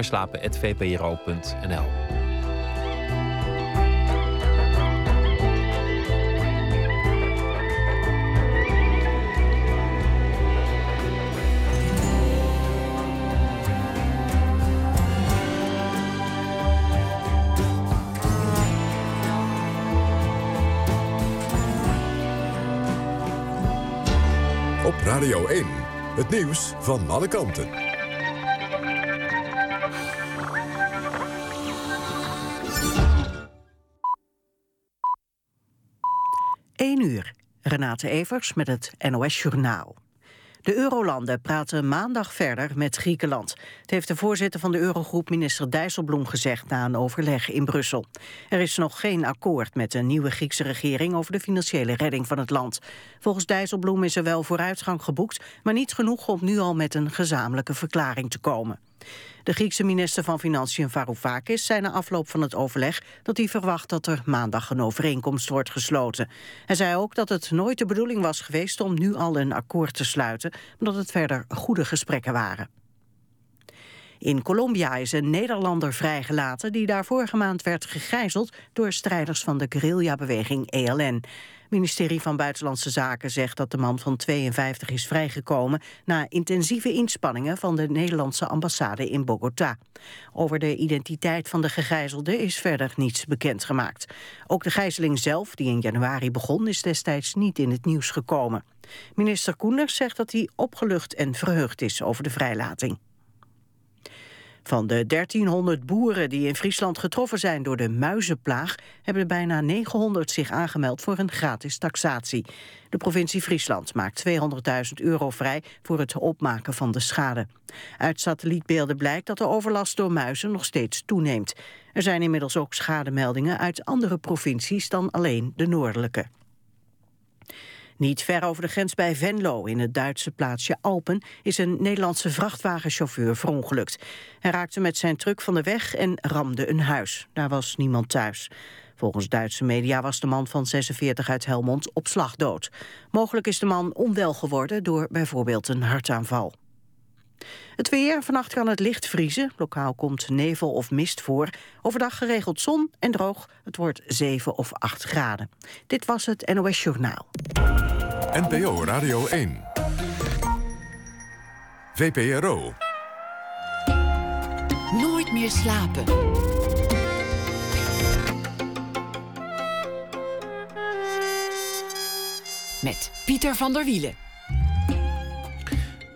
Radio 1. Het nieuws van alle kanten. 1 uur. Renate Evers met het NOS Journaal. De Eurolanden praten maandag verder met Griekenland. Het heeft de voorzitter van de Eurogroep minister Dijsselbloem gezegd na een overleg in Brussel. Er is nog geen akkoord met de nieuwe Griekse regering over de financiële redding van het land. Volgens Dijsselbloem is er wel vooruitgang geboekt, maar niet genoeg om nu al met een gezamenlijke verklaring te komen. De Griekse minister van Financiën Varoufakis zei na afloop van het overleg dat hij verwacht dat er maandag een overeenkomst wordt gesloten. Hij zei ook dat het nooit de bedoeling was geweest om nu al een akkoord te sluiten, maar dat het verder goede gesprekken waren. In Colombia is een Nederlander vrijgelaten die daar vorige maand werd gegijzeld door strijders van de guerrilla-beweging ELN. Ministerie van Buitenlandse Zaken zegt dat de man van 52 is vrijgekomen na intensieve inspanningen van de Nederlandse ambassade in Bogota. Over de identiteit van de gegijzelde is verder niets bekendgemaakt. Ook de gijzeling zelf, die in januari begon, is destijds niet in het nieuws gekomen. Minister Koenders zegt dat hij opgelucht en verheugd is over de vrijlating. Van de 1300 boeren die in Friesland getroffen zijn door de muizenplaag... hebben bijna 900 zich aangemeld voor een gratis taxatie. De provincie Friesland maakt 200.000 euro vrij voor het opmaken van de schade. Uit satellietbeelden blijkt dat de overlast door muizen nog steeds toeneemt. Er zijn inmiddels ook schademeldingen uit andere provincies dan alleen de noordelijke. Niet ver over de grens bij Venlo, in het Duitse plaatsje Alpen, is een Nederlandse vrachtwagenchauffeur verongelukt. Hij raakte met zijn truck van de weg en ramde een huis. Daar was niemand thuis. Volgens Duitse media was de man van 46 uit Helmond op slag dood. Mogelijk is de man onwel geworden door bijvoorbeeld een hartaanval. Het weer, vannacht kan het licht vriezen. Lokaal komt nevel of mist voor. Overdag geregeld zon en droog. Het wordt 7 of 8 graden. Dit was het NOS Journaal. NPO Radio 1. VPRO. Nooit meer slapen. Met Pieter van der Wielen.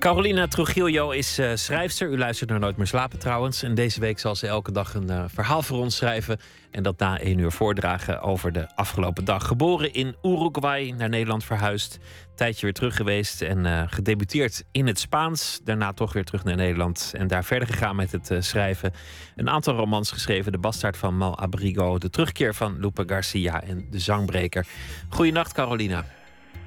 Carolina Trujillo is uh, schrijfster. U luistert naar Nooit meer slapen trouwens. En deze week zal ze elke dag een uh, verhaal voor ons schrijven. En dat na één uur voordragen over de afgelopen dag. Geboren in Uruguay, naar Nederland verhuisd. Tijdje weer terug geweest en uh, gedebuteerd in het Spaans. Daarna toch weer terug naar Nederland. En daar verder gegaan met het schrijven. Een aantal romans geschreven. De Bastaard van Mal Abrigo. De terugkeer van Lupe Garcia en De Zangbreker. Goedenacht Carolina.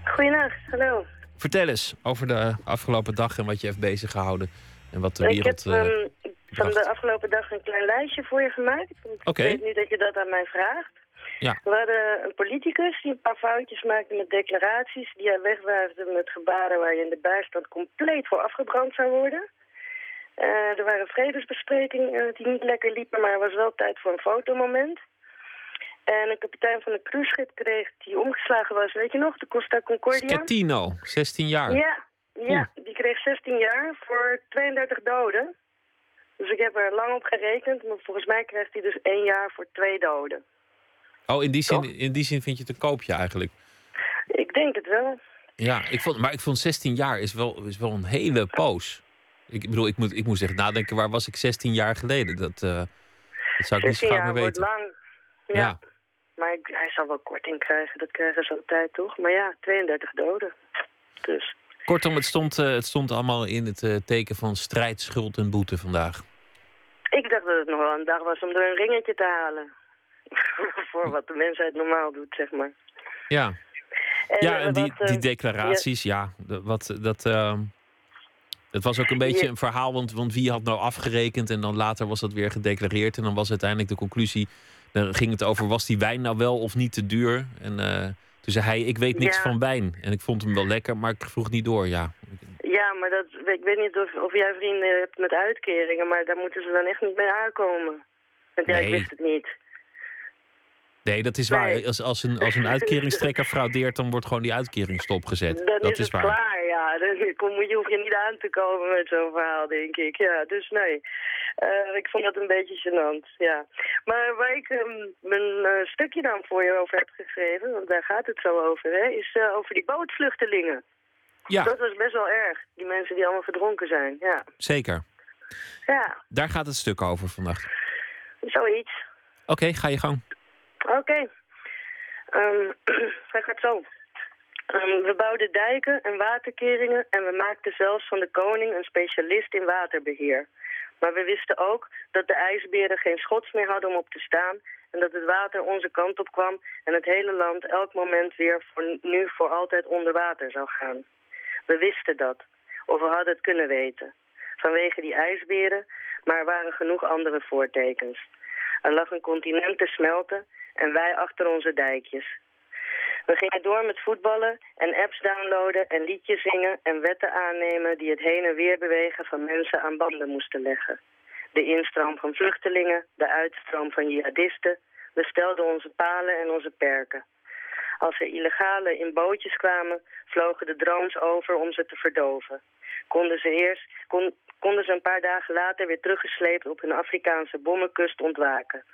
Goedenacht, hallo. Vertel eens over de afgelopen dag en wat je heeft bezig gehouden. En wat de wereld... Ik heb um, van de afgelopen dag een klein lijstje voor je gemaakt. Oké. Ik weet niet dat je dat aan mij vraagt. Ja. We hadden een politicus die een paar foutjes maakte met declaraties... die hij wegwaarde met gebaren waar je in de bijstand compleet voor afgebrand zou worden. Uh, er waren vredesbesprekingen die niet lekker liepen, maar er was wel tijd voor een fotomoment. En een kapitein van een cruiseschip kreeg die omgeslagen was, weet je nog, de Costa Concordia? Schettino, 16 jaar. Ja, ja, die kreeg 16 jaar voor 32 doden. Dus ik heb er lang op gerekend, maar volgens mij krijgt hij dus één jaar voor twee doden. Oh, in die, zin, in die zin vind je het een koopje eigenlijk? Ik denk het wel. Ja, ik vond, maar ik vond 16 jaar is wel, is wel een hele poos. Ik bedoel, ik moet, ik moet zeggen nadenken, waar was ik 16 jaar geleden? Dat, uh, dat zou ik niet zo graag meer weten. lang. ja. ja. Maar ik, hij zal wel korting krijgen, dat krijgen ze altijd toch? Maar ja, 32 doden. Dus. Kortom, het stond, uh, het stond allemaal in het uh, teken van strijd, schuld en boete vandaag. Ik dacht dat het nog wel een dag was om er een ringetje te halen. Voor wat de mensheid normaal doet, zeg maar. Ja, en, ja, en die, wat, die declaraties, ja, ja wat, dat... Uh, het was ook een beetje een verhaal, want, want wie had nou afgerekend en dan later was dat weer gedeclareerd. En dan was uiteindelijk de conclusie dan ging het over, was die wijn nou wel of niet te duur? En uh, toen zei hij, ik weet niks van wijn. En ik vond hem wel lekker, maar ik vroeg niet door, ja. Ja, maar dat, ik weet niet of, of jij vrienden hebt met uitkeringen, maar daar moeten ze dan echt niet mee aankomen. Want jij nee. wist het niet. Nee, dat is waar. Als, als, een, als een uitkeringstrekker fraudeert, dan wordt gewoon die uitkering stopgezet. Dan dat is, is waar. klaar, ja. Moet je, hoef je niet aan te komen met zo'n verhaal, denk ik. Ja, dus nee. Uh, ik vond dat een beetje gênant, ja. Maar waar ik um, mijn uh, stukje dan voor je over heb geschreven, want daar gaat het zo over, hè, is uh, over die bootvluchtelingen. Ja. Dat was best wel erg. Die mensen die allemaal verdronken zijn. Ja. Zeker. Ja, Daar gaat het stuk over vannacht. zoiets. Oké, ga je gang. Oké. Ehm, hij gaat zo. Ehm, we bouwden dijken en waterkeringen en we maakten zelfs van de koning een specialist in waterbeheer. Maar we wisten ook dat de ijsberen geen schots meer hadden om op te staan en dat het water onze kant op kwam en het hele land elk moment weer voor nu voor altijd onder water zou gaan. We wisten dat, of we hadden het kunnen weten. Vanwege die ijsberen, maar er waren genoeg andere voortekens. Er lag een continent te smelten en wij achter onze dijkjes. We gingen door met voetballen en apps downloaden en liedjes zingen en wetten aannemen die het heen en weer bewegen van mensen aan banden moesten leggen. De instroom van vluchtelingen, de uitstroom van jihadisten. We stelden onze palen en onze perken. Als er illegalen in bootjes kwamen, vlogen de drones over om ze te verdoven. Konden ze, eerst, kon, konden ze een paar dagen later weer teruggesleept op hun Afrikaanse bommenkust ontwaken.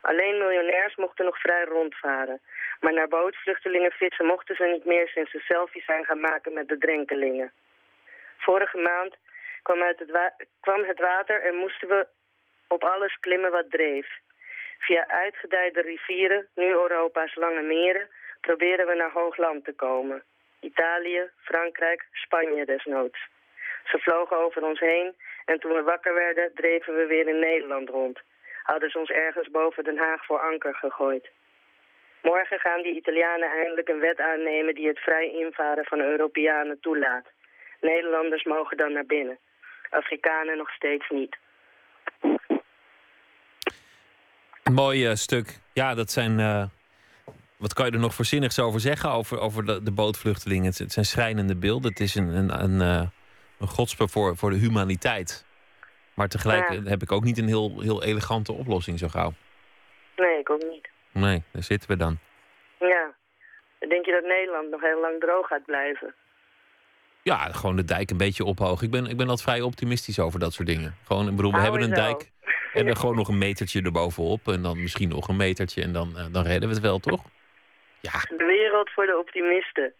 Alleen miljonairs mochten nog vrij rondvaren. Maar naar bootvluchtelingen vissen mochten ze niet meer sinds ze selfies zijn gaan maken met de drenkelingen. Vorige maand kwam, het, wa- kwam het water en moesten we op alles klimmen wat dreef. Via uitgedijde rivieren, nu Europa's lange meren, proberen we naar hoog land te komen. Italië, Frankrijk, Spanje desnoods. Ze vlogen over ons heen en toen we wakker werden dreven we weer in Nederland rond. Hadden ze ons ergens boven Den Haag voor anker gegooid. Morgen gaan die Italianen eindelijk een wet aannemen die het vrij invaren van Europeanen toelaat. Nederlanders mogen dan naar binnen. Afrikanen nog steeds niet. Mooi eh, stuk. Ja, dat zijn. eh, wat kan je er nog voor zinnigs over zeggen? Over, over de, bootvluchtelingen. Het, zijn schrijnende beelden. Het is een, een, een, eh, een godspe voor, voor de humaniteit. Maar tegelijk Ja. eh, heb ik ook niet een heel, heel elegante oplossing zo gauw. Nee, ik ook niet. Nee, daar zitten we dan. Ja. Denk je dat Nederland nog heel lang droog gaat blijven? Ja, gewoon de dijk een beetje ophogen. Ik ben, ik ben altijd vrij optimistisch over dat soort dingen. Gewoon, ik bedoel, we hebben een dijk. En er gewoon nog een metertje erbovenop. En dan misschien nog een metertje. En dan, eh, dan redden we het wel, toch? Ja, De wereld voor de optimisten.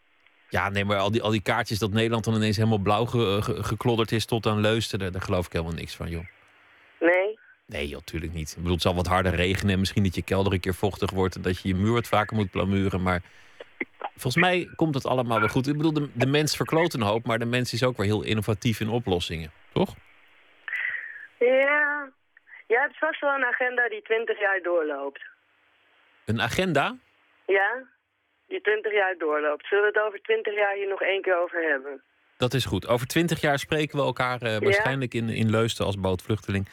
Ja, nee, maar al die, al die kaartjes dat Nederland dan ineens helemaal blauw ge- ge- geklodderd is tot aan Leusden, daar, daar geloof ik helemaal niks van, joh. Nee? Nee, joh, tuurlijk niet. Ik bedoel, het zal wat harder regenen en misschien dat je kelder een keer vochtig wordt en dat je je muur wat vaker moet plamuren, maar volgens mij komt het allemaal wel goed. Ik bedoel, de, de mens verkloot een hoop, maar de mens is ook weer heel innovatief in oplossingen, toch? Ja. Jij hebt vast wel een agenda die 20 jaar doorloopt. Een agenda? Ja? Die 20 jaar doorloopt. Zullen we het over 20 jaar hier nog één keer over hebben? Dat is goed. Over twintig jaar spreken we elkaar eh, waarschijnlijk in, in Leusden als bootvluchteling.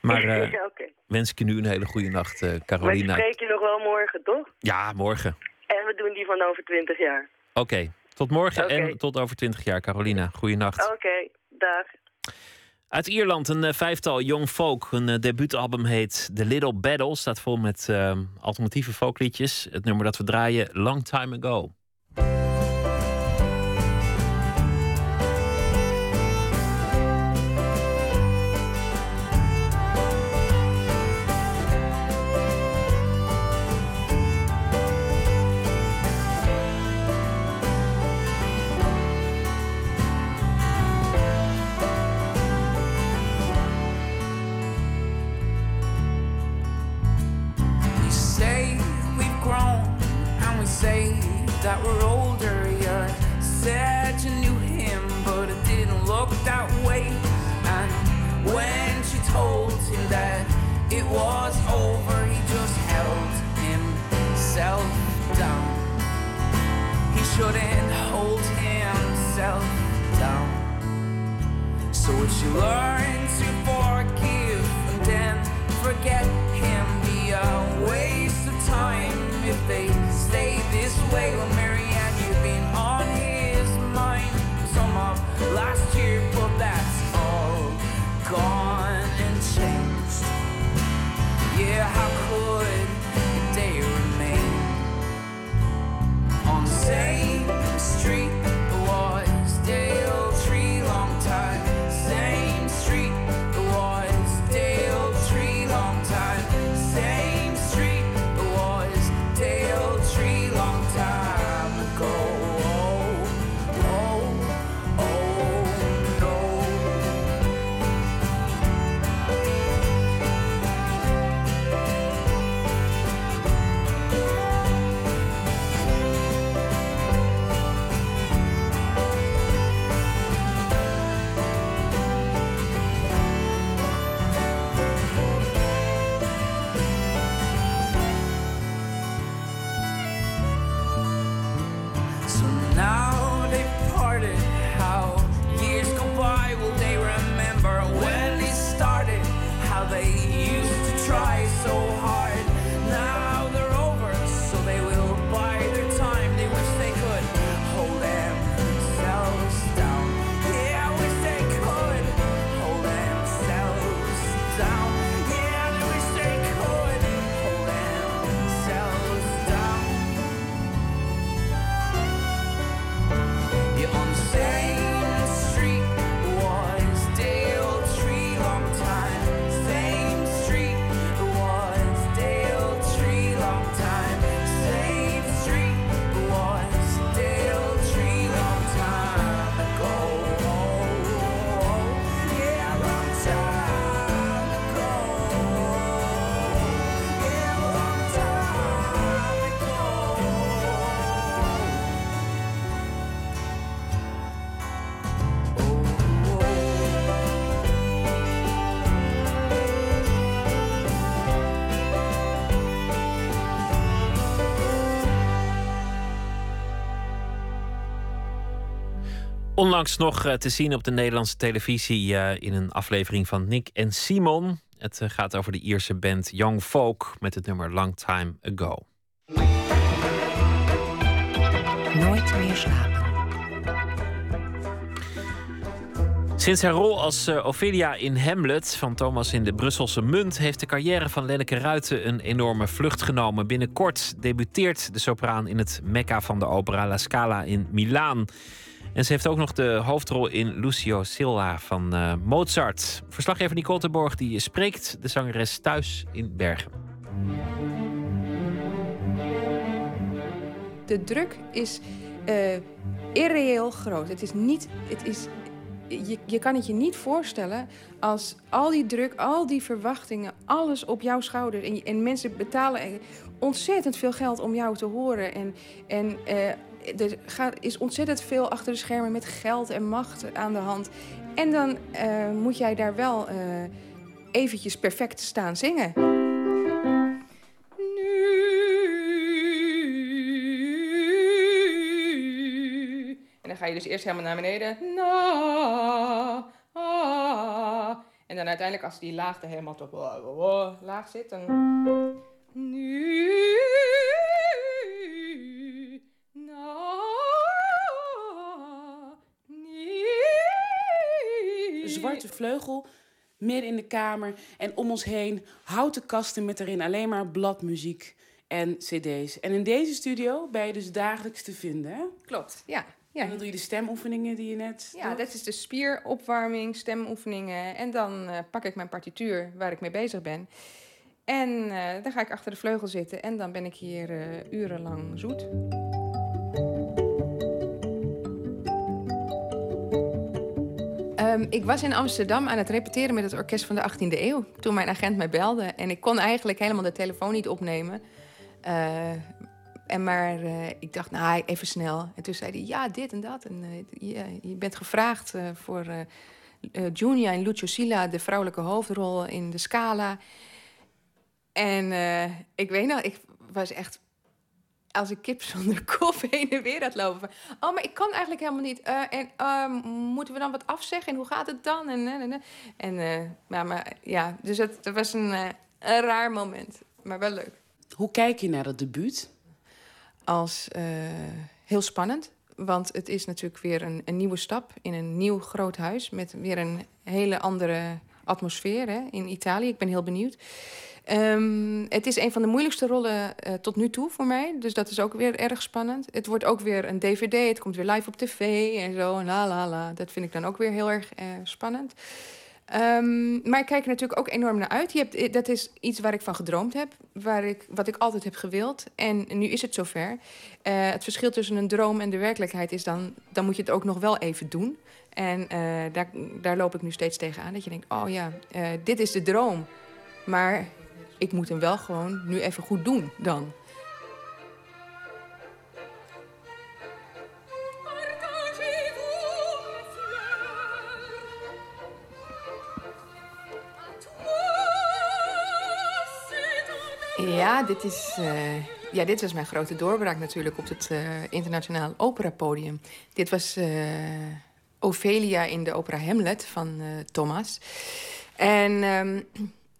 Maar ja, oké. wens ik je nu een hele goede nacht, Maar die Carolina. spreek je nog wel morgen, toch? Ja, morgen. En we doen die van over 20 jaar. Oké, tot morgen en tot over 20 jaar, Carolina. Goeienacht. Oké, dag. Uit Ierland een eh, vijftal young folk. Hun eh, debuutalbum heet The Little Battle. Staat vol met eh, alternatieve folkliedjes. Het nummer dat we draaien, Long Time Ago. Onlangs nog eh, te zien op de Nederlandse televisie eh, in een aflevering van Nick en Simon. Het eh, gaat over de Ierse band Young Folk met het nummer Long Time Ago. Nooit meer slapen. Sinds haar rol als Ophelia in Hamlet van Thomas in de Brusselse Munt heeft de carrière van Lenneke Ruiten een enorme vlucht genomen. Binnenkort debuteert de sopraan in het Mecca van de opera La Scala in Milaan. En ze heeft ook nog de hoofdrol in Lucio Silla van eh, Mozart. Verslaggever Nicole de Borg die spreekt de zangeres thuis in Bergen. de druk is eh, irreëel groot. Het is niet. Het is, je, je kan het je niet voorstellen als al die druk, al die verwachtingen, alles op jouw schouder. En, en mensen betalen ontzettend veel geld om jou te horen. En, en eh, er gaat, is ontzettend veel achter de schermen met geld en macht aan de hand. En dan eh, moet jij daar wel eh, eventjes perfect staan zingen. En dan ga je dus eerst helemaal naar beneden. En dan uiteindelijk als die laag er helemaal tot laag zit, dan... Zwarte vleugel, midden in de kamer. En om ons heen houten kasten met erin alleen maar bladmuziek en cd's. En in deze studio ben je dus dagelijks te vinden, hè? Klopt, ja. ja. En dan doe je de stemoefeningen die je net Ja, doet? dat is de spieropwarming, stemoefeningen. En dan eh, pak ik mijn partituur waar ik mee bezig ben. En eh, dan ga ik achter de vleugel zitten en dan ben ik hier eh, urenlang zoet. Ehm, ik was in Amsterdam aan het repeteren met het orkest van de 18e eeuw. Toen mijn agent mij belde. En ik kon eigenlijk helemaal de telefoon niet opnemen. Eh, en maar eh, ik dacht, nou, even snel. En toen zei hij, ja, dit en dat. En eh, je, bent gevraagd voor Junia en Lucio Silla... de vrouwelijke hoofdrol in de Scala. En ik weet nog, ik was echt als een kip zonder kop heen en weer aan het lopen. Van, Oh, maar ik kan eigenlijk helemaal niet. Eh, en eh, moeten we dan wat afzeggen? En hoe gaat het dan? En, en, en, en eh, maar, maar ja, dus het, het was een, eh, een raar moment. Maar wel leuk. Hoe kijk je naar dat debuut? Als heel spannend. Want het is natuurlijk weer een, een nieuwe stap in een nieuw groot huis. Met weer een hele andere atmosfeer hè, in Italië. Ik ben heel benieuwd. Ehm, het is een van de moeilijkste rollen eh, tot nu toe voor mij. Dus dat is ook weer erg spannend. Het wordt ook weer een dvd. Het komt weer live op tv en zo. En la la la. Dat vind ik dan ook weer heel erg eh, spannend. Ehm, maar ik kijk er natuurlijk ook enorm naar uit. Je hebt, eh, dat is iets waar ik van gedroomd heb. Waar ik, wat ik altijd heb gewild. En nu is het zover. Eh, het verschil tussen een droom en de werkelijkheid is dan... dan moet je het ook nog wel even doen. En eh, daar, daar loop ik nu steeds tegenaan. Dat je denkt, oh ja, eh, dit is de droom. Maar ik moet hem wel gewoon nu even goed doen dan. Ja, dit is, eh, Ja, dit was mijn grote doorbraak natuurlijk op het internationaal operapodium. Dit was Ophelia in de opera Hamlet van uh, Thomas. En um,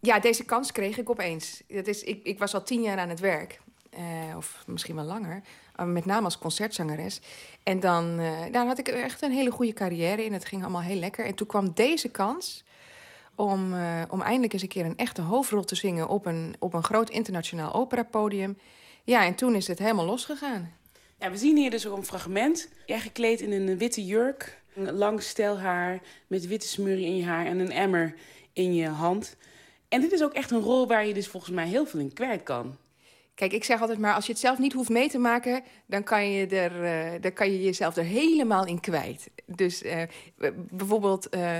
ja, deze kans kreeg ik opeens. Dat is, ik, ik was al tien jaar aan het werk. of misschien wel langer. met name als concertzangeres. En dan, daar had ik echt een hele goede carrière in. Het ging allemaal heel lekker. En toen kwam deze kans om, om eindelijk eens een keer een echte hoofdrol te zingen... op een, op een groot internationaal operapodium... Ja, en toen is het helemaal losgegaan. Ja, we zien hier dus ook een fragment. Jij gekleed in een witte jurk, lang stelhaar met witte smurrie in je haar en een emmer in je hand. En dit is ook echt een rol waar je dus volgens mij heel veel in kwijt kan. Kijk, ik zeg altijd maar, als je het zelf niet hoeft mee te maken, dan kan je, er, uh, dan kan je jezelf er helemaal in kwijt. Dus uh, bijvoorbeeld, uh,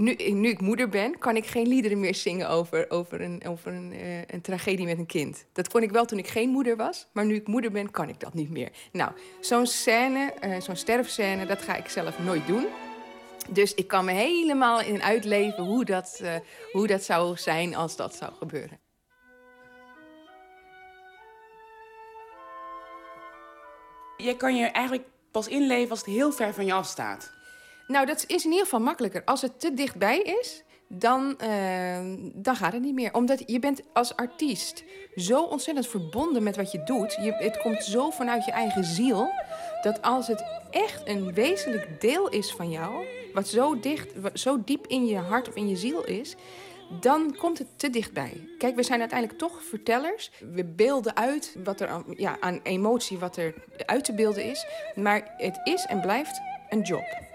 nu, nu ik moeder ben, kan ik geen liederen meer zingen over, over, een, over een, uh, een tragedie met een kind. Dat kon ik wel toen ik geen moeder was, maar nu ik moeder ben, kan ik dat niet meer. Nou, zo'n scène, uh, zo'n sterfscène, dat ga ik zelf nooit doen. Dus ik kan me helemaal in uitleven hoe dat, uh, hoe dat zou zijn als dat zou gebeuren. Je kan je eigenlijk pas inleven als het heel ver van je afstaat. Nou, dat is in ieder geval makkelijker. Als het te dichtbij is, dan, uh, dan gaat het niet meer. Omdat je bent als artiest zo ontzettend verbonden met wat je doet. Je, het komt zo vanuit je eigen ziel. Dat als het echt een wezenlijk deel is van jou... wat zo, dicht, zo diep in je hart of in je ziel is... dan komt het te dichtbij. Kijk, we zijn uiteindelijk toch vertellers. We beelden uit wat er, ja, aan emotie wat er uit te beelden is. Maar het is en blijft een job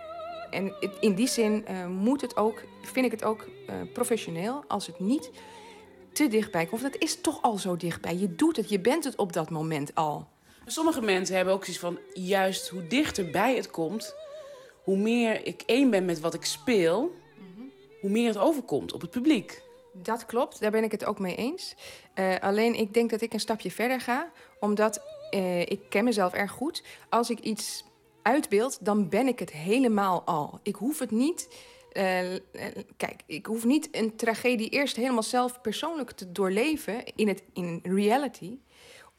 en in die zin uh, moet het ook, vind ik het ook uh, professioneel als het niet te dichtbij komt. Het is toch al zo dichtbij. Je doet het, je bent het op dat moment al. Sommige mensen hebben ook zoiets van, juist hoe dichterbij het komt, hoe meer ik één ben met wat ik speel, mm -hmm. hoe meer het overkomt op het publiek. Dat klopt, daar ben ik het ook mee eens. Uh, alleen ik denk dat ik een stapje verder ga, omdat ik ken mezelf erg goed. Als ik iets uitbeeld, dan ben ik het helemaal al. Ik hoef het niet. Uh, kijk, ik hoef niet een tragedie eerst helemaal zelf persoonlijk te doorleven in, het, in reality.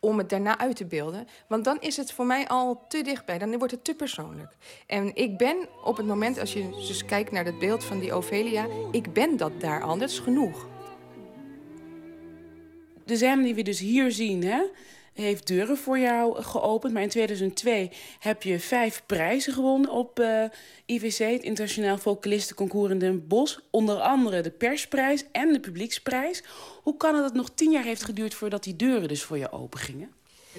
Om het daarna uit te beelden. Want dan is het voor mij al te dichtbij. Dan wordt het te persoonlijk. En ik ben op het moment, als je dus kijkt naar het beeld van die Ophelia. Ik ben dat daar al. Dat is genoeg. De scène die we dus hier zien, hè? Heeft deuren voor jou geopend. Maar in 2002 heb je vijf prijzen gewonnen op uh, IVC, het Internationaal Vocalistenconcours in Den Bosch. Onder andere de persprijs en de publieksprijs. Hoe kan het dat het nog tien jaar heeft geduurd voordat die deuren dus voor je open gingen?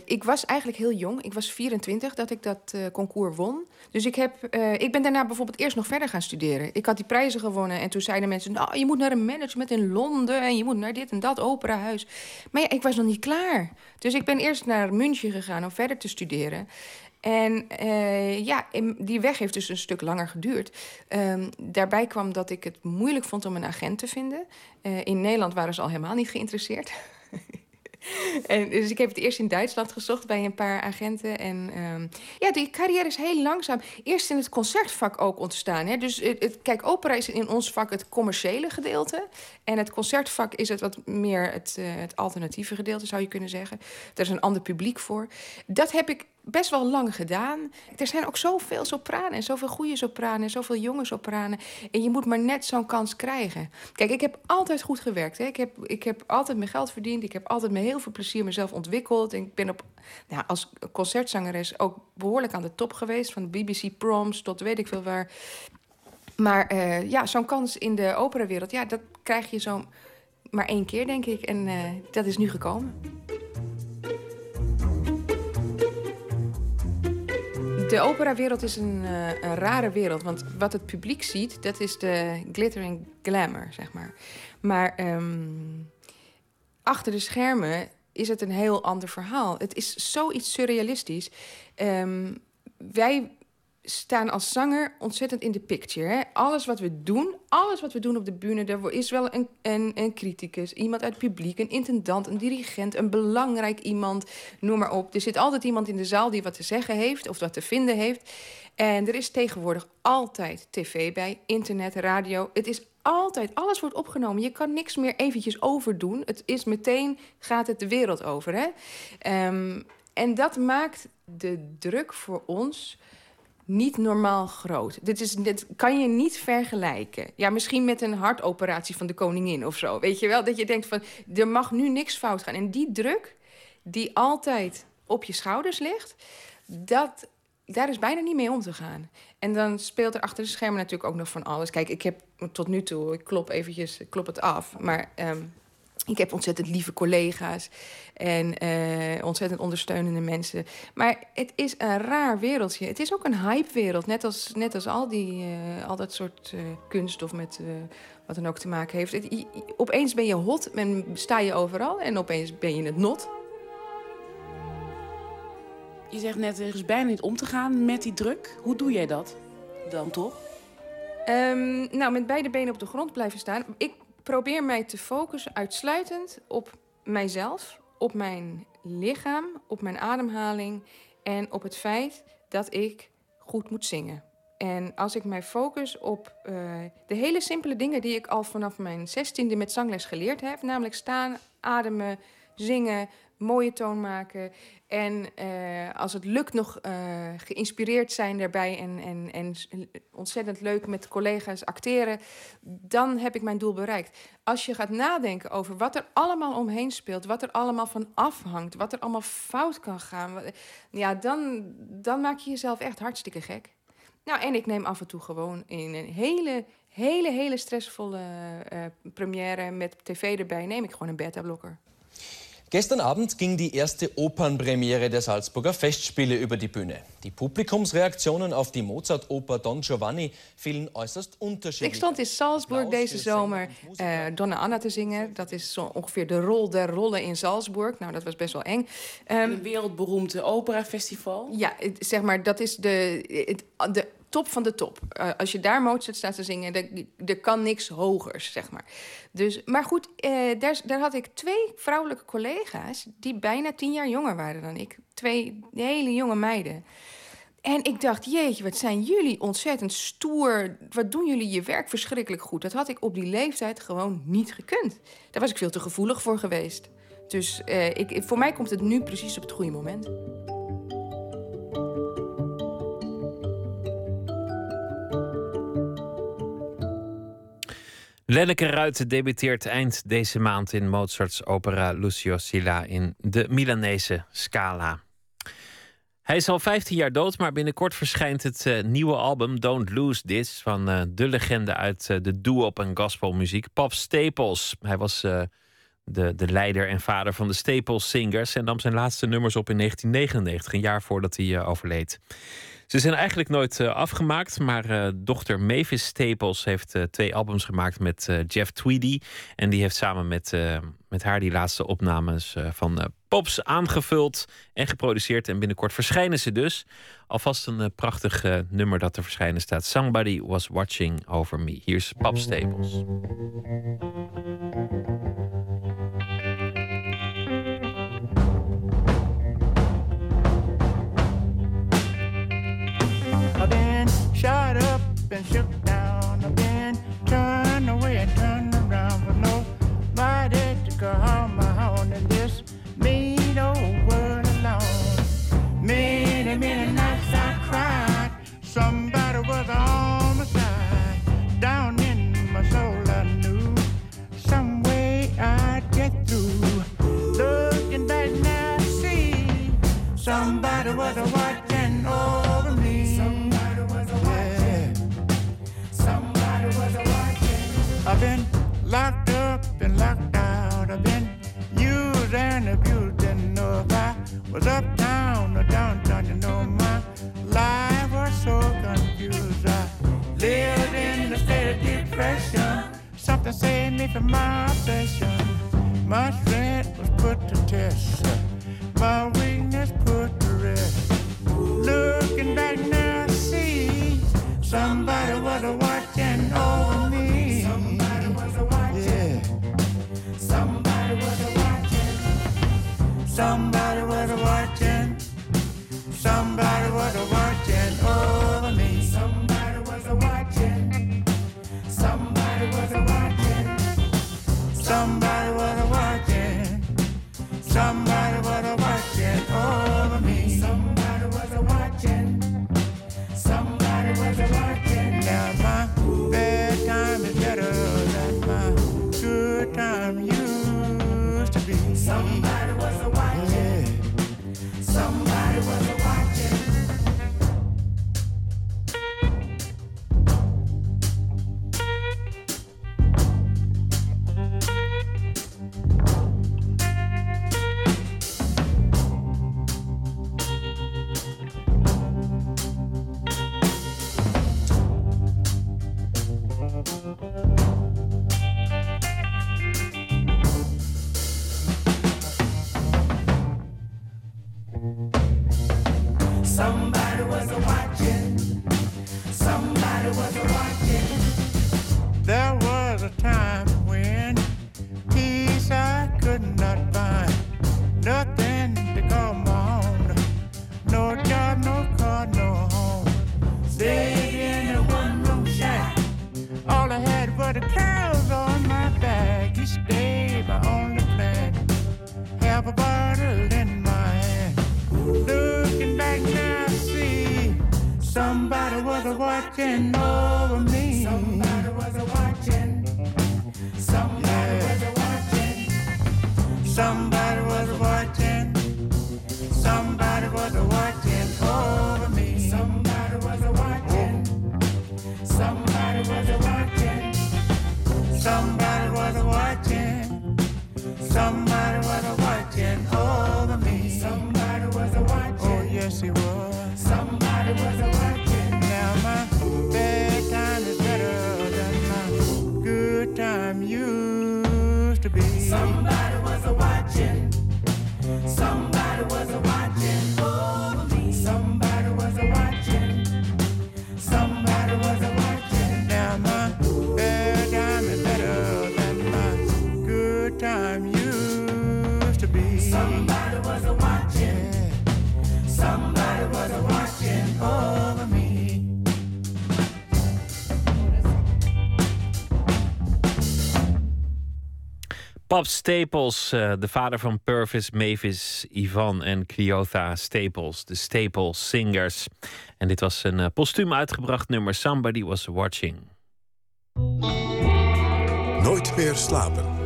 Ik was eigenlijk heel jong. Ik was 24 dat ik dat uh, concours won. Dus ik, heb, uh, ik ben daarna bijvoorbeeld eerst nog verder gaan studeren. Ik had die prijzen gewonnen en toen zeiden mensen... nou, je moet naar een management in Londen en je moet naar dit en dat operahuis. Maar ja, ik was nog niet klaar. Dus ik ben eerst naar München gegaan om verder te studeren. En uh, ja, die weg heeft dus een stuk langer geduurd. Um, daarbij kwam dat ik het moeilijk vond om een agent te vinden. In Nederland waren ze al helemaal niet geïnteresseerd. En, dus ik heb het eerst in Duitsland gezocht bij een paar agenten. En um, ja, die carrière is heel langzaam. Eerst in het concertvak ook ontstaan. Hè. Dus het, kijk, opera is in ons vak het commerciële gedeelte. En het concertvak is het wat meer het, uh, het alternatieve gedeelte, zou je kunnen zeggen. Er is een ander publiek voor. Dat heb ik best wel lang gedaan. Er zijn ook zoveel sopranen en zoveel goede sopranen en zoveel jonge sopranen. En je moet maar net zo'n kans krijgen. Kijk, ik heb altijd goed gewerkt. Hè. Ik, heb, ik heb altijd mijn geld verdiend. Ik heb altijd met heel veel plezier mezelf ontwikkeld. En ik ben op, nou, als concertzangeres ook behoorlijk aan de top geweest. Van BBC Proms tot weet ik veel waar. Maar uh, ja, zo'n kans in de operawereld, ja, dat krijg je zo maar één keer, denk ik. En uh, dat is nu gekomen. De operawereld is een, uh, een, rare wereld. Want wat het publiek ziet, dat is de glittering glamour, zeg maar. Maar um, achter de schermen is het een heel ander verhaal. Het is zoiets surrealistisch. Um, wij staan als zanger ontzettend in de picture. Hè? Alles wat we doen, alles wat we doen op de bühne, er is wel een, een, een criticus, iemand uit het publiek, een intendant, een dirigent, een belangrijk iemand, noem maar op. Er zit altijd iemand in de zaal die wat te zeggen heeft of wat te vinden heeft. En er is tegenwoordig altijd tv bij, internet, radio. Het is altijd, alles wordt opgenomen. Je kan niks meer eventjes overdoen. Het is meteen, gaat het de wereld over. Hè? Ehm, en dat maakt de druk voor ons niet normaal groot. Dit, is, dit kan je niet vergelijken. Ja, misschien met een hartoperatie van de koningin of zo. Weet je wel? Dat je denkt van, er mag nu niks fout gaan. En die druk, die altijd op je schouders ligt... dat, daar is bijna niet mee om te gaan. En dan speelt er achter de schermen natuurlijk ook nog van alles. Kijk, ik heb tot nu toe, ik klop eventjes, ik klop het af... maar ehm, ik heb ontzettend lieve collega's en uh, ontzettend ondersteunende mensen. Maar het is een raar wereldje. Het is ook een hypewereld. Net als, net als al, die, uh, al dat soort uh, kunst of met wat dan ook te maken heeft. Het, opeens ben je hot en sta je overal. En opeens ben je het not. Je zegt net, er is bijna niet om te gaan met die druk. Hoe doe jij dat dan toch? Um, nou, met beide benen op de grond blijven staan. Ik probeer mij te focussen uitsluitend op mijzelf, op mijn lichaam, op mijn ademhaling en op het feit dat ik goed moet zingen. En als ik mij focus op uh, de hele simpele dingen die ik al vanaf mijn zestiende met zangles geleerd heb, namelijk staan, ademen, zingen, mooie toon maken. En uh, als het lukt nog uh, geïnspireerd zijn daarbij en, en, en ontzettend leuk met collega's acteren, dan heb ik mijn doel bereikt. Als je gaat nadenken over wat er allemaal omheen speelt, wat er allemaal van afhangt, wat er allemaal fout kan gaan, ja, dan, dan maak je jezelf echt hartstikke gek. Nou, en ik neem af en toe gewoon in een hele, hele, hele stressvolle uh, première met tv erbij, neem ik gewoon een beta-blokker. Gestern Abend ging die erste Opernpremiere der Salzburger Festspiele über die Bühne. Die Publikumsreaktionen auf die Mozart-Oper Don Giovanni vielen äußerst unterschiedlich. Ik stond in Salzburg deze zomer uh, Donna Anna te zingen. Dat is zo ongeveer de rol der rollen in Salzburg. Nou, dat was best wel eng. Um, een wereldberoemde operafestival. Ja, zeg maar, dat is de, de top van de top. Uh, als je daar Mozart staat te zingen, er kan niks hogers, zeg maar. Dus, maar goed, uh, daar, daar had ik twee vrouwelijke collega's... die bijna tien jaar jonger waren dan ik. Twee hele jonge meiden. En ik dacht, jeetje, wat zijn jullie ontzettend stoer. Wat doen jullie je werk verschrikkelijk goed. Dat had ik op die leeftijd gewoon niet gekund. Daar was ik veel te gevoelig voor geweest. Dus uh, ik, voor mij komt het nu precies op het goede moment. Lenneke Ruiten debuteert eind deze maand in Mozarts opera Lucio Silla in de Milanese Scala. Hij is al 15 jaar dood, maar binnenkort verschijnt het uh, nieuwe album Don't Lose This van uh, de legende uit uh, de doo-op en gospelmuziek, Pop Staples. Hij was de, de leider en vader van de Staples Singers en nam zijn laatste nummers op in 1999, een jaar voordat hij overleed. Ze zijn eigenlijk nooit uh, afgemaakt, maar uh, dochter Mavis Staples heeft uh, twee albums gemaakt met Jeff Tweedy. En die heeft samen met, met haar die laatste opnames van Pops aangevuld en geproduceerd. En binnenkort verschijnen ze dus. Alvast een prachtig nummer dat te verschijnen staat. Somebody was watching over me. Hier is Pop Staples. Up shook down. I've been turned away and turned around for nobody to call my own in this mean old world alone. Many, many nights I cried. Somebody was on my side. Down in my soul, I knew some way I'd get through. Looking back now, I see somebody was a watching over was uptown or downtown, you know my life was so confused. I lived in a state of depression. Something saved me from my obsession. My strength was put to test. My weakness put to rest. Looking back now, I see somebody was watching over. Somebody was watching. Somebody was watching. Bottle in my hand. Looking back now, I see somebody was watching Pap Staples, eh, de vader van Purvis, Mavis, Ivan en Cleotha Staples, de Staples Singers. En dit was een eh, postuum uitgebracht nummer Somebody Was Watching. Nooit meer slapen.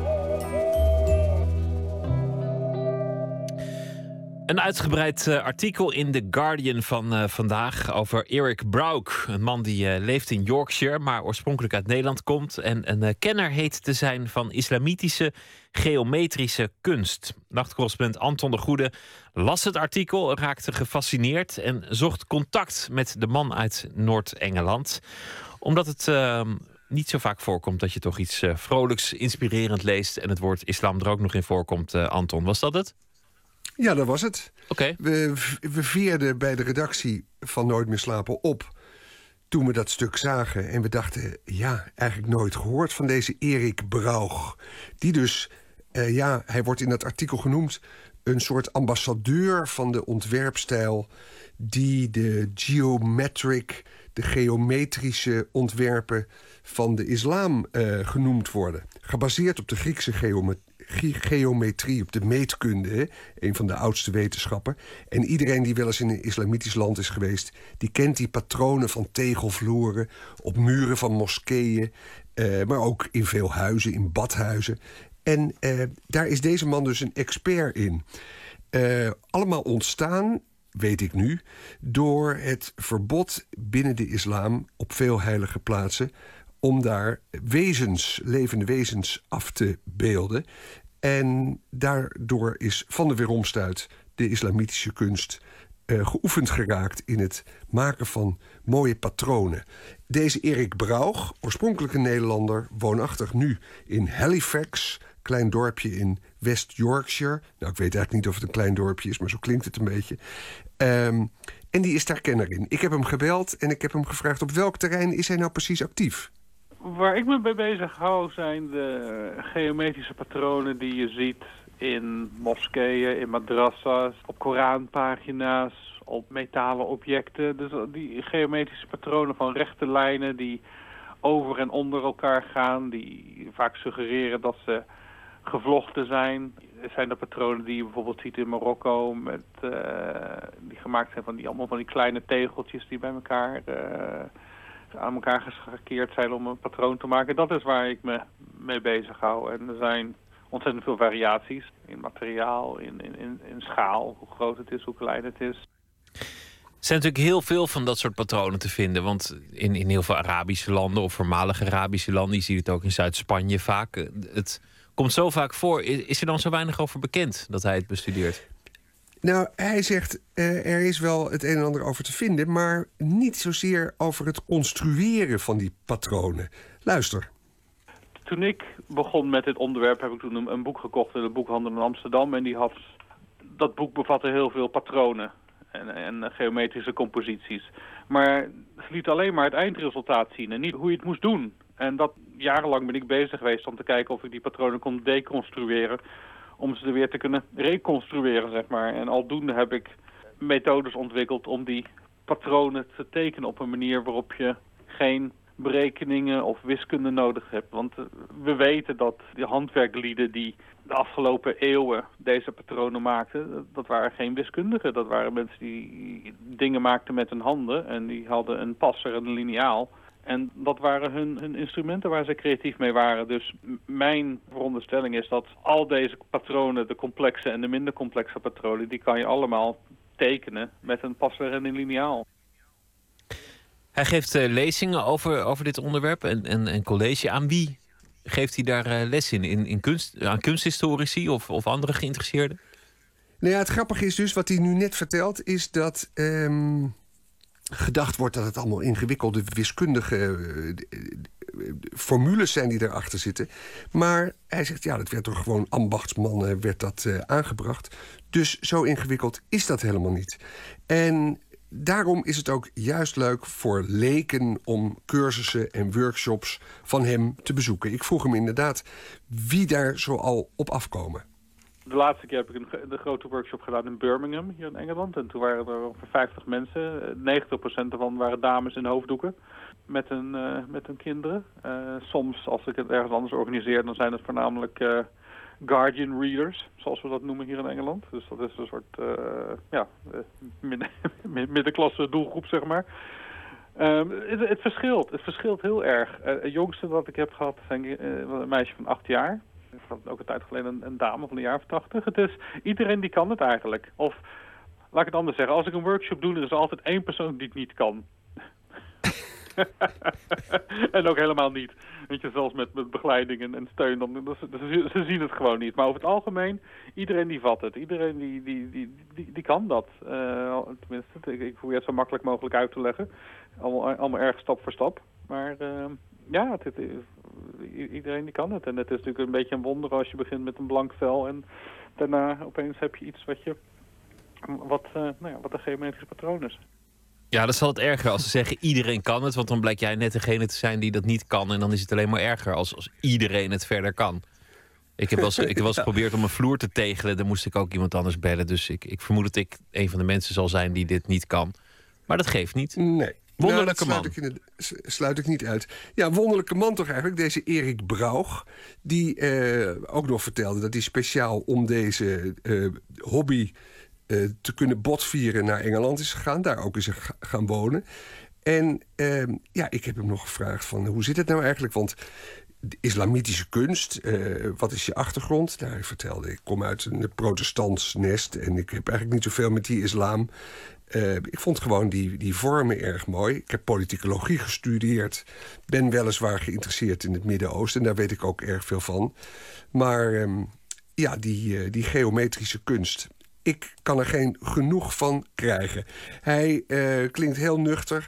Een uitgebreid eh, artikel in The Guardian van eh, vandaag over Eric Brauk. Een man die eh, leeft in Yorkshire, maar oorspronkelijk uit Nederland komt. En een kenner heet te zijn van islamitische geometrische kunst. Nachtcorrespondent Anton de Goede las het artikel, raakte gefascineerd en zocht contact met de man uit Noord-Engeland. Omdat het ehm, niet zo vaak voorkomt dat je toch iets vrolijks, inspirerend leest. En het woord islam er ook nog in voorkomt, Anton. Was dat het? Ja, dat was het. Oké. We, we veerden bij de redactie van Nooit meer slapen op toen we dat stuk zagen. En we dachten, ja, eigenlijk nooit gehoord van deze Erik Braug. Die dus, eh, ja, hij wordt in dat artikel genoemd... een soort ambassadeur van de ontwerpstijl... die de geometric, de geometrische ontwerpen van de islam eh, genoemd worden. Gebaseerd op de Griekse geometrie ge- geometrie, op de meetkunde, een van de oudste wetenschappen. En iedereen die wel eens in een islamitisch land is geweest, die kent die patronen van tegelvloeren op muren van moskeeën, eh, maar ook in veel huizen, in badhuizen. En eh, daar is deze man dus een expert in. Eh, allemaal ontstaan, weet ik nu, door het verbod binnen de islam op veel heilige plaatsen om daar wezens, levende wezens af te beelden. En daardoor is van de weeromstuit de islamitische kunst eh, geoefend geraakt in het maken van mooie patronen. Deze Erik Braug, oorspronkelijk een Nederlander, woonachtig nu in Halifax, klein dorpje in West Yorkshire. Nou, ik weet eigenlijk niet of het een klein dorpje is, maar zo klinkt het een beetje. Ehm, en die is daar kenner in. Ik heb hem gebeld en ik heb hem gevraagd op welk terrein is hij nou precies actief? Waar ik me mee bezig hou zijn de geometrische patronen die je ziet in moskeeën, in madrassa's, op Koranpagina's, op metalen objecten. Dus die geometrische patronen van rechte lijnen die over en onder elkaar gaan, die vaak suggereren dat ze gevlochten zijn. Er zijn de patronen die je bijvoorbeeld ziet in Marokko, met, uh, die gemaakt zijn van die, allemaal van die kleine tegeltjes die bij elkaar uh, aan elkaar geschakeerd zijn om een patroon te maken. Dat is waar ik me mee bezig hou. En er zijn ontzettend veel variaties in materiaal, in, in, in, in schaal, hoe groot het is, hoe klein het is. Er zijn natuurlijk heel veel van dat soort patronen te vinden. Want in, in heel veel Arabische landen of voormalige Arabische landen, je ziet het ook in Zuid-Spanje vaak. Het komt zo vaak voor. Is er dan zo weinig over bekend dat hij het bestudeert? Nou, hij zegt uh, er is wel het een en ander over te vinden, maar niet zozeer over het construeren van die patronen. Luister. Toen ik begon met dit onderwerp heb ik toen een, een boek gekocht in de boekhandel in Amsterdam. En die had, dat boek bevatte heel veel patronen en, en geometrische composities. Maar het liet alleen maar het eindresultaat zien en niet hoe je het moest doen. En dat jarenlang ben ik bezig geweest om te kijken of ik die patronen kon deconstrueren. Om ze weer te kunnen reconstrueren, zeg maar. En aldoende heb ik methodes ontwikkeld om die patronen te tekenen op een manier waarop je geen berekeningen of wiskunde nodig hebt. Want eh, we weten dat de handwerklieden die de afgelopen eeuwen deze patronen maakten, dat waren geen wiskundigen. Dat waren mensen die dingen maakten met hun handen en die hadden een passer en een liniaal. En dat waren hun, hun instrumenten waar ze creatief mee waren. Dus mijn veronderstelling is dat al deze patronen, de complexe en de minder complexe patronen, die kan je allemaal tekenen met een passer en een liniaal. Hij geeft uh, lezingen over, over dit onderwerp en, en, en college. Aan wie geeft hij daar uh, les in? in, in kunst, aan kunsthistorici of, of andere geïnteresseerden? Nou ja, het grappige is dus, wat hij nu net vertelt, is dat um, gedacht wordt dat het allemaal ingewikkelde wiskundige uh, formules zijn die erachter zitten. Maar hij zegt, ja, dat werd door gewoon ambachtsmannen werd dat aangebracht. Dus zo ingewikkeld is dat helemaal niet. En daarom is het ook juist leuk voor leken om cursussen en workshops van hem te bezoeken. Ik vroeg hem inderdaad wie daar zo al op afkomen. De laatste keer heb ik een, de grote workshop gedaan in Birmingham, hier in Engeland. En toen waren er ongeveer 50 mensen. 90% daarvan waren dames in hoofddoeken met hun, uh, met hun kinderen. Uh, soms, als ik het ergens anders organiseer, dan zijn het voornamelijk... Guardian Readers, zoals we dat noemen hier in Engeland. Dus dat is een soort ja, midden, middenklasse doelgroep, zeg maar. Um, het, verschilt. Het verschilt heel erg. Het jongste dat ik heb gehad zijn een meisje van acht jaar. Had ook een tijd geleden een, dame van een jaar of tachtig. Het is, iedereen die kan het eigenlijk. Of, laat ik het anders zeggen. Als ik een workshop doe, er is altijd één persoon die het niet kan. en ook helemaal niet. Weet je, zelfs met, met begeleiding en, en steun, dan, dan, ze, zien het gewoon niet. Maar over het algemeen, iedereen die vat het. Iedereen die, die, die, die, kan dat. Uh, tenminste, ik, ik probeer het zo makkelijk mogelijk uit te leggen. Allemaal, allemaal erg stap voor stap. Maar uh, ja, het, het, iedereen die kan het. En het is natuurlijk een beetje een wonder als je begint met een blank vel... en daarna opeens heb je iets wat je... wat, uh, nou ja, wat een geometrische patroon is. Ja, dat zal het erger als ze zeggen iedereen kan het. Want dan blijkt jij net degene te zijn die dat niet kan. En dan is het alleen maar erger als, als iedereen het verder kan. Ik heb wel eens, ik heb wel eens geprobeerd om een vloer te tegelen. Dan moest ik ook iemand anders bellen. Dus ik, ik vermoed dat ik een van de mensen zal zijn die dit niet kan. Maar dat geeft niet. Nee. Wonderlijke nou, man. Sluit ik, sluit ik, niet uit. Ja, wonderlijke man toch eigenlijk. Deze Erik Braug. Die eh, ook nog vertelde dat hij speciaal om deze eh, hobby uh, te kunnen botvieren naar Engeland is gegaan. Daar ook is gaan wonen. En uh, ja, ik heb hem nog gevraagd van hoe zit het nou eigenlijk? Want de islamitische kunst, uh, wat is je achtergrond? Nou, hij vertelde, ik kom uit een protestants nest... en ik heb eigenlijk niet zoveel met die islam. Uh, ik vond gewoon die, die vormen erg mooi. Ik heb politicologie gestudeerd. Ben weliswaar geïnteresseerd in het Midden-Oosten... en daar weet ik ook erg veel van. Maar um, ja, die, die geometrische kunst ik kan er geen genoeg van krijgen. Hij uh, klinkt heel nuchter.